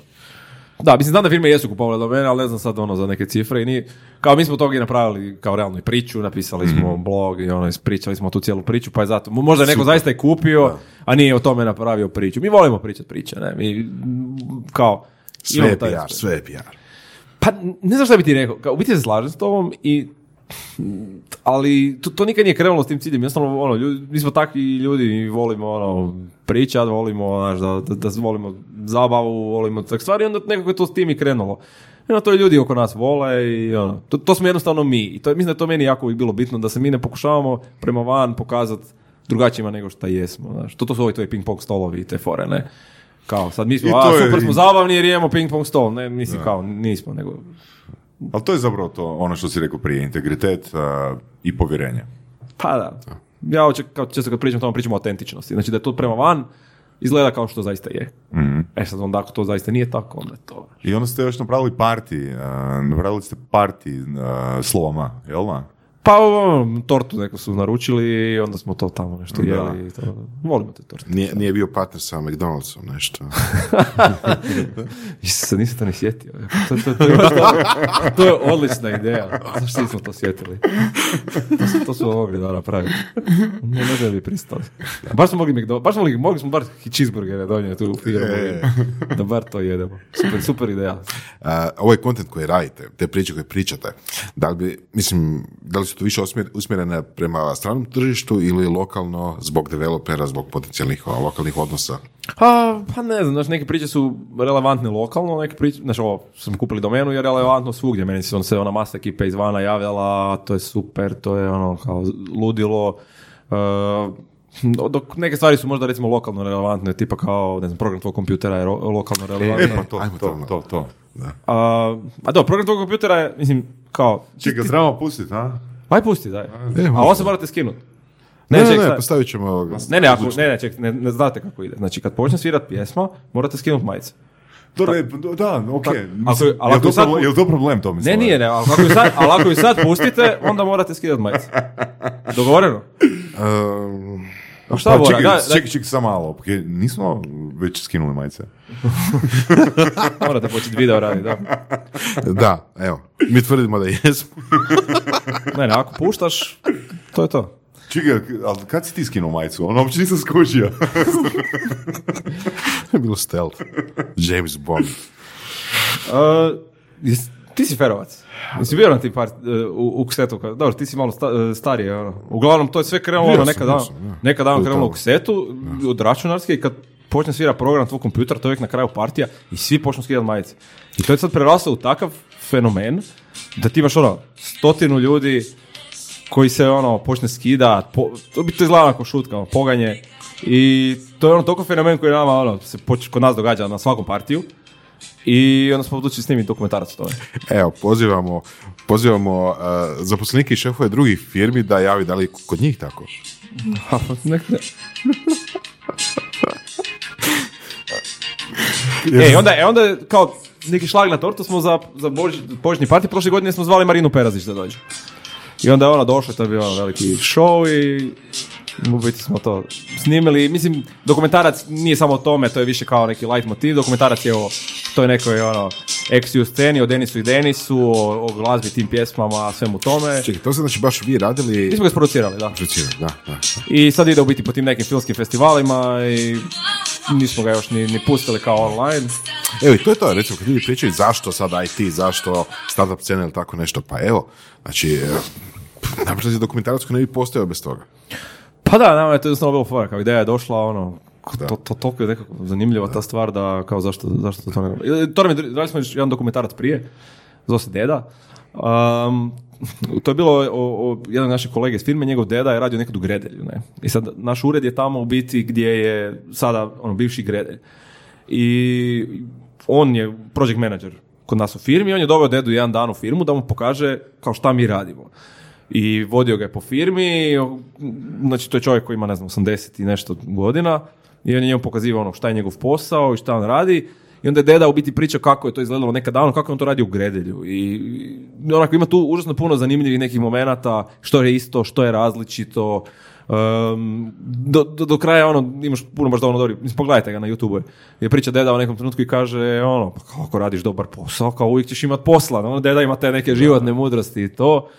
C: Da, mislim, znam da firme jesu kupovale do mene, ali ne znam sad ono za neke cifre i nije, kao mi smo toga i napravili kao realnu priču, napisali smo blog i ono, ispričali smo tu cijelu priču, pa je zato, mo- možda je neko zaista i kupio, a nije o tome napravio priču. Mi volimo pričati priče, ne, mi mm, kao,
B: Sve je PR, sve je PR.
C: Pa ne znam šta bi ti rekao, kao, u biti se slažem s tobom i ali to, to nikad nije krenulo s tim ciljem. Jednostavno, ono, ljudi, mi smo takvi ljudi i volimo ono, pričat, volimo, znaš, da, da, da volimo zabavu, volimo tak stvari, onda nekako je to s tim i krenulo. I onda to i ljudi oko nas vole i ono, to, to smo jednostavno mi. I to, mislim da je to meni jako bilo bitno, da se mi ne pokušavamo prema van pokazati drugačijima nego što jesmo. Znaš. To, to su ovi tvoji ping-pong stolovi i te fore, ne? Kao, sad mi smo, a,
D: je-
C: super smo zabavni jer imamo ping-pong stol. Ne, mislim, kao, nismo, nego
D: Ali to je zapravo to, ono što si rekao prije, integritet uh, i povjerenje.
C: Pa da. Ja hoće, kao često kad pričam o tome, pričam o autentičnosti. Znači da je to prema van izgleda kao što zaista je. E sad onda ako to zaista nije tako, onda je to...
D: I onda ste još napravili parti, uh, napravili ste parti uh, slovama, jel da?
C: Pa ono, tortu neku su naručili i onda smo to tamo nešto
B: Da.
C: jeli. To. Volimo te torte.
B: Nije, nije bio partner sa McDonald'som, nešto.
C: Isuse, nisam to ni sjetio. To, to, to, to je odlična ideja. Zašto nismo to sjetili? To, su, to smo mogli da napraviti. Ne, ne da bi pristali. Baš smo mogli, McDo- baš smo mogli, mogli smo bar cheeseburgere donijeti u firmu.
B: E.
C: Da bar to jedemo. Super, super ideja.
B: A, ovaj kontent koji radite, te priče koje pričate, da li bi, mislim, da li su to više usmjerene prema stranom tržištu ili lokalno zbog developera, zbog potencijalnih a, lokalnih odnosa?
C: Pa, pa ne znam, znaš, neke priče su relevantne lokalno, neke priče, znaš, ovo, smo kupili domenu jer je relevantno svugdje, meni se on se ona masa ekipe izvana javljala, to je super, to je ono, kao ludilo, Uh, dok neke stvari su možda recimo lokalno relevantne, tipa kao, ne znam, program tvog kompjutera je ro- lokalno relevantno.
D: E, pa to,
B: Ajmo
D: to,
B: tamo.
D: to, to.
C: A, a da, program tvog kompjutera je, mislim, kao,
D: Čekaj, trebamo pustiti, a?
C: Aj pusti, daj.
B: E,
C: A ovo se morate skinuti.
B: Ne, ne,
C: ček,
B: ne, postavit ćemo ovoga.
C: ne, ne, ako, ne, ne, ček, ne, ne znate kako ide. Znači, kad počne svirat pjesma, morate skinuti majice.
D: To ne, da, ok.
C: ako-
D: Mislim,
C: ali
D: jel
C: ako
D: to
C: je sad-
D: problem- jel to problem, to
C: Ne, nije, ne, ali ako ju sad, ali ako ju sad pustite, onda morate skidati majice. Dogovoreno?
B: Ehm,
C: A šta
D: Pa,
C: mora?
D: čekaj,
C: Da, da,
D: čekaj, čekaj, samo malo. Nismo već skinuli majice.
C: morate početi video raditi, da.
B: da, evo, mi tvrdimo da jesmo.
C: Ne, ne, ako puštaš, to je to.
D: Čekaj, ali kad si ti skinuo majicu? Ono, uopće nisam skužio.
B: Bilo stealth. James Bond.
C: Uh, jes- ti si ferovac. Bio na tim par, uh, u, u ksetu? Dobro, ti si malo sta, uh, stariji. Ono. Uglavnom, to je sve krenulo ono, nekad
B: bio
C: davno,
B: sam, da.
C: nekad davno krenulo u ksetu, od računarske i kad počne svira program tvoj kompjuter, to je uvijek na kraju partija i svi počnu skidati majice. I to je sad preraslo u takav fenomen da ti imaš ono stotinu ljudi koji se ono počne skidat, po, to bi to izgleda ako šutka, ono, poganje. I to je ono toliko fenomen koji nama ono, se poč- kod nas događa na svakom partiju. I onda smo odlučili snimiti dokumentarac o tome.
B: Evo, pozivamo, pozivamo uh, zaposlenike i šefove drugih firmi da javi da li kod njih tako.
C: Nek- ne. e, onda, e, onda kao neki šlag na tortu smo za, za Bož, božićni parti prošle godine smo zvali Marinu Perazić da dođe. I onda je ona došla, to je bio ono veliki show i u biti smo to snimili. Mislim, dokumentarac nije samo o tome, to je više kao neki light motiv. Dokumentarac je o toj nekoj ono, ex sceni, o Denisu i Denisu, o, o glazbi, tim pjesmama, svemu tome.
B: Čekaj, to se znači baš vi radili...
C: Mi smo ga isproducirali, da.
B: Da, da.
C: I sad ide u biti po tim nekim filmskim festivalima i nismo ga još ni, ni pustili kao online.
B: Evo i to je to, recimo kad ljudi pričaju zašto sad IT, zašto startup scena ili tako nešto, pa evo, znači, naprosto je dokumentarac koji ne bi postojao bez toga.
C: Pa da, nama je to jednostavno bilo fora, kao ideja je došla, ono,
B: Da.
C: to, to, toliko je nekako zanimljiva ta stvar da kao zašto, zašto to ne... I To nam je, radili smo jedan dokumentarac prije, zove se Deda. Um, to je bilo o, o, jedan naših kolega iz firme, njegov deda je radio nekad u Gredelju, ne. I sad naš ured je tamo u biti gdje je sada ono bivši Gredelj. I on je project manager kod nas u firmi, on je doveo dedu jedan dan u firmu da mu pokaže kao šta mi radimo. I vodio ga je po firmi, znači to je čovjek koji ima, ne znam, 80 i nešto godina i on je njemu pokazivao ono šta je njegov posao i šta on radi i onda je deda u biti priča kako je to izgledalo nekad davno, kako je on to radio u Gredelju. I i onako ima tu užasno puno zanimljivih nekih momenata, što je isto, što je različito, Um, do, do, do kraja ono, imaš puno baš dovoljno dobri, mislim, pogledajte ga na YouTube, je priča deda u nekom trenutku i kaže, ono, pa kako radiš dobar posao, kao uvijek ćeš imat posla, ono, deda ima te neke životne mudrosti i to,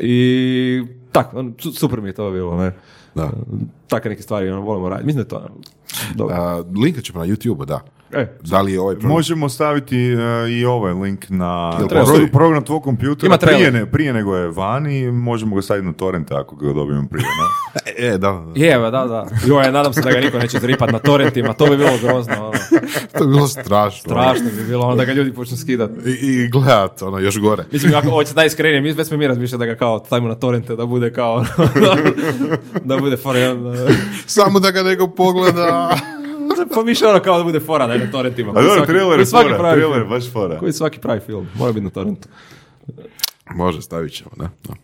C: i tako, ono, su- super mi je to bilo, ne.
B: Da.
C: Takve neke stvari ono, volimo raditi, mislim da je to dobro.
B: A, linkat ćemo na YouTube, da.
C: E,
B: Da li je ovaj program-
D: Možemo staviti e, i ovaj link na pro- program tvog kompjutera
C: Ima
D: prije, ne, prije nego je vani, možemo ga staviti na torrente ako ga dobijemo prije. Ne?
B: E, da, da.
C: je, da, da. Joj, nadam se da ga niko neće zripat na torrentima, to bi bilo grozno, ono.
B: To je bilo strašno.
C: strašno bi bilo, ono, da ga ljudi počnu skidati.
B: I, i gledat, ono, još gore.
C: Mislim, ako hoće najiskrenije, mi već smo mi razmišljali da ga kao stavimo na torrente, da bude kao, da bude uh,
B: Samo da ga neko pogleda.
C: pa više ono kao da bude fora na torrentima.
D: A dobro,
C: Svaki-
D: trailer
C: koji
D: je
C: svaki
D: fora,
C: pravi
D: trailer je
C: film.
D: baš fora.
C: Koji svaki pravi film, mora biti na torrentu.
B: Može, stavit ćemo, da. da.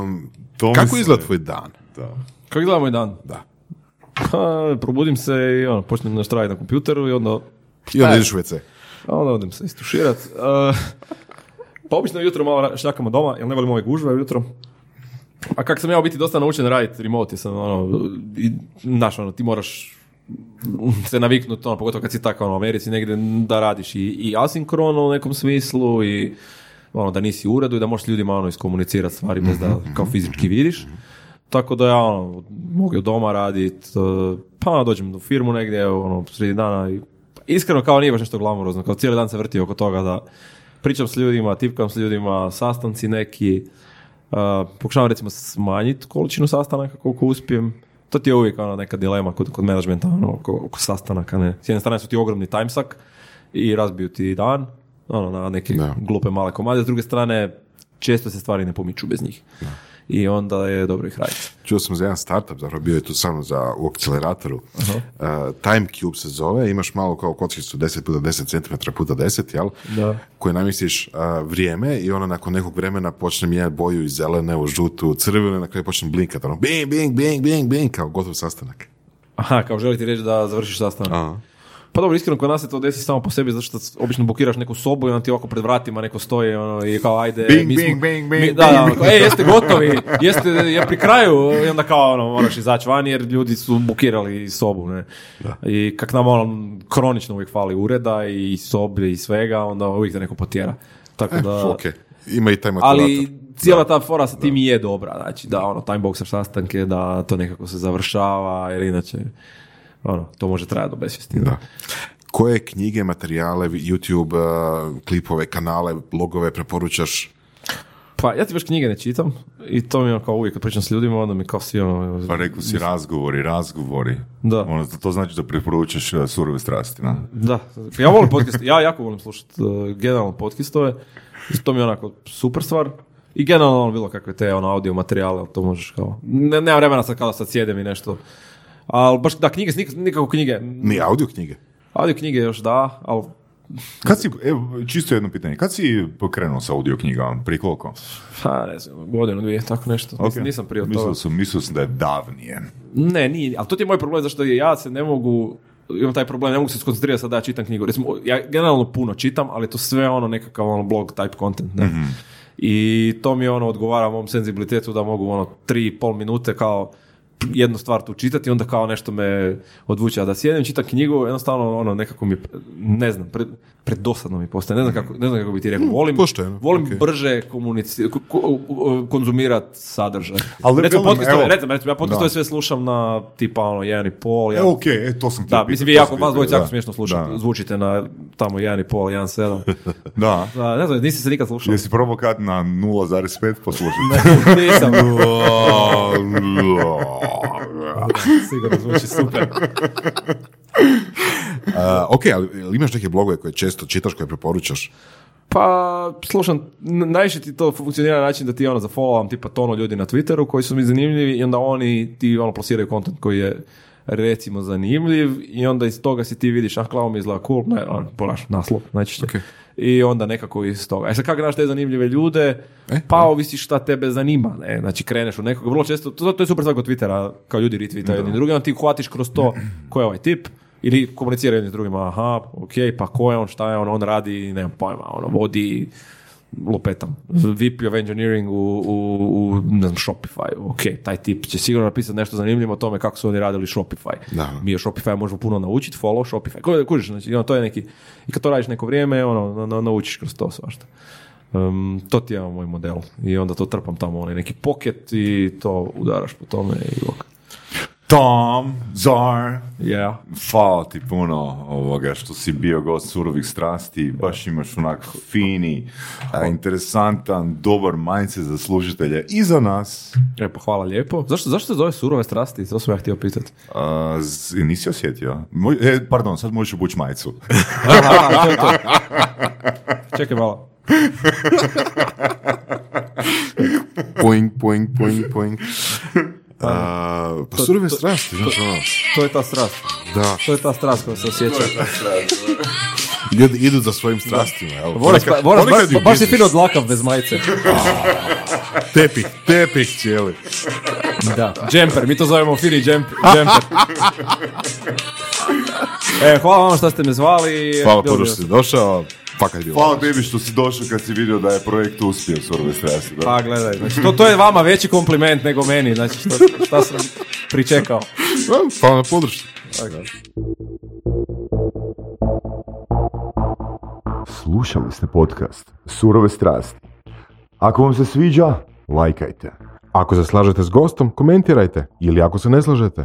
B: Um,
D: To
B: kako
D: se-
B: izgleda tvoj dan?
D: Da.
C: Kako izgleda moj dan?
B: Da.
C: Pa, probudim se i ono, počnem raditi na kompjuteru i onda,
B: I onda ideš u WC.
C: a onda odem se istuširat. Uh, Pa obično jutro malo šljakamo doma, jer ne volim ove gužve ujutro. A kak sam ja u biti dosta naučen raditi remote, sam ono, i, znaš, ono, ti moraš se naviknuti, ono, pogotovo kad si tako ono, u Americi negdje, da radiš i, i asinkrono u nekom smislu i ono, da nisi u uredu i da možeš ljudima ono, iskomunicirati stvari bez da kao fizički vidiš. Tako da ja ono, mogu doma radit, eh, pa dođem u firmu negdje, ono, sredi dana i iskreno kao nije baš nešto glamurozno, kao cijeli dan se vrti oko toga da pričam s ljudima, tipkam s ljudima, sastanci neki, uh, pokušavam recimo smanjiti količinu sastanaka koliko uspijem. To ti je uvijek ono, neka dilema kod, kod menadžmenta ono, oko, oko sastanaka. Ne. S jedne strane su ti ogromni timesuck i razbiju ti dan ono, na neke
B: Da.
C: glupe male komade, s druge strane često se stvari ne pomiču bez njih. I onda je dobro ih raditi.
B: Čuo sam za jedan startup, zapravo bio je tu samo za, u akceleratoru. Uh, Time Cube se zove, imaš malo kao kockicu 10 puta 10 cm puta 10, jel?
C: Da.
B: Koje namjestiš uh, vrijeme i ono nakon nekog vremena počne mijenjati boju iz zelene u žutu, u crvenu i na kraju počne blinkati. Ono, bing, bing, bing, bing, bing, kao gotov sastanak.
C: Aha, kao želiti reći da završiš sastanak.
B: Aha.
C: Pa dobro, iskreno, kod nas se to desi samo po sebi, zato što obično bukiraš neku sobu i on ti ovako pred vratima neko stoji ono, i kao ajde...
D: Bing,
C: mi smo-
D: bing, bing,
C: mi-
D: bing,
C: Da, da,
D: bing,
C: kao, ej, jeste gotovi, jeste je pri kraju i onda kao ono, moraš izaći van jer ljudi su bukirali sobu, ne. I kak nam ono, kronično uvijek fali ureda i soblje i svega, onda uvijek te neko potjera. Tako da...
B: Ok, ima i taj
C: Ali
B: motivator.
C: cijela ta fora sa tim i je dobra, znači da ono timeboxer sastanke, da to nekako se završava, jer inače ono, to može trajati do besvijesti.
B: Da. Koje knjige, materijale, YouTube, uh, klipove, kanale, blogove preporučaš?
C: Pa ja ti baš knjige ne čitam i to mi je ono kao uvijek kad pričam s ljudima, onda mi kao svi ono...
D: Pa rekao si razgovori, razgovori.
C: Da.
D: Ono, to, to znači da preporučaš uh, surove strasti, na?
C: Da, ja volim podcast, ja jako volim slušati uh, generalno podcastove, to mi je onako super stvar. I generalno ono bilo kakve te ono, audio materijale, to možeš kao... Ne, nema vremena sad kao da sad sjedem i nešto. Ali baš, da, knjige, nik- nikako knjige.
B: Ni audio knjige.
C: Audio knjige još da, ali
D: Kad si, evo, čisto jedno pitanje, kad si pokrenuo sa audio knjigama, prije koliko?
C: Pa, ne znam, godinu, dvije, tako nešto. Nisam,
D: Ok.
C: nisam prije
D: mislio
C: toga.
D: sam, mislio sam da je davnije.
C: Ne, nije, ali to ti je moj problem, zašto ja se ne mogu, imam taj problem, ne mogu se skoncentrirati sad da ja čitam knjigu. Recimo, ja generalno puno čitam, ali to sve ono nekakav ono blog type content, ne? I to mi ono odgovara mom senzibilitetu da mogu ono tri i pol minute kao jednu stvar tu čitati, onda kao nešto me odvuče. A da sjedim, čitam knjigu, jednostavno ono nekako mi, ne znam, pred, predosadno mi postaje. Ne znam kako, ne znam kako bi ti rekao. Volim,
B: pošteno,
C: volim
B: ok.
C: brže komunici, konzumirati sadržaj.
D: Ali
C: recimo, podcastove,
D: evo,
C: recimo, recimo, ja podcastove
D: da.
C: sve slušam na tipa ono, jedan i pol,
D: E,
C: jedan,
D: ok, e, to sam htio
C: da, mislim, vi jako, vas
D: htio
C: dvojica jako smiješno slušate, zvučite na tamo jedan i pol, jedan sedam.
D: Da.
C: Da, ne znam, nisi se nikad slušao.
D: Jesi probao kad na 0,5 poslušati?
C: Nisam. Sigurno zvuči super.
B: Uh, ok, ali imaš neke blogove koje često čitaš, koje preporučaš?
C: Pa, slušam, najviše ti to funkcionira na način da ti ono zafollowam tipa tono ljudi na Twitteru koji su mi zanimljivi i onda oni ti ono plasiraju kontent koji je recimo zanimljiv i onda iz toga si ti vidiš, ah, klavo mi izgleda cool, ne, on, polaš, naslov, najčešće.
B: Ok.
C: I onda nekako iz toga. E sad kako znaš te zanimljive ljude,
B: E,
C: pa ovisi šta tebe zanima, ne? Znači kreneš u nekog, vrlo često, to, to je super stvar kod Twittera, kao ljudi retweetaju jedni drugi, onda ti hvatiš kroz to ko je ovaj tip, ili komuniciraju jedni s drugima, aha, ok, pa ko je on, šta je on, on radi, nemam pojma, ono, vodi, lupetam, VP of Engineering u, u, u ne znam, Shopify, ok, taj tip će sigurno napisati nešto zanimljivo o tome kako su oni radili Shopify.
B: Da.
C: Mi o Shopify možemo puno naučiti, follow Shopify, Ko- kužiš, znači, ono, to je neki, i kad to radiš neko vrijeme, ono, na- na- naučiš kroz to svašta. Um, to ti je moj model i onda to trpam tamo onaj neki pocket i to udaraš po tome i ok.
D: Tom, Zar,
C: Yeah.
D: hvala ti puno ovoga što si bio gost surovih strasti, baš imaš onak fini, a, interesantan, dobar mindset za služitelje i za nas.
C: E pa hvala lijepo. Zašto, zašto se zove surove strasti? To sam ja htio pitati.
D: Nisi osjetio? Moj, e, pardon, sad možeš obući majicu.
C: Čekaj malo.
B: Poing, poing, poing, poing. Uh, pa surove strasti, znaš ono.
C: To je ta strast.
B: Da,
C: To je ta strast koja se osjeća.
B: ljudi idu za svojim strastima, jel?
C: Voraš,
B: Ponekad-
C: voraš,
B: ponekad
C: baš, si fino odlakav bez majice.
B: Tepih, tepih cijeli.
C: Da. Džemper, mi to zovemo fini džemp, džemper. E, hvala vam što ste me zvali.
B: Hvala puno što si došao. Fakat je bilo
D: Hvala tebi što si došao kad si vidio da je projekt uspio surove strasti. Da.
C: Pa gledaj, znači, to, to je vama veći kompliment nego meni, znači šta, šta sam pričekao.
B: Hvala na podršci.
D: Slušali ste podcast Surove strasti. Ako vam se sviđa, lajkajte.
B: Ako se slažete s gostom, komentirajte. Ili ako se ne slažete,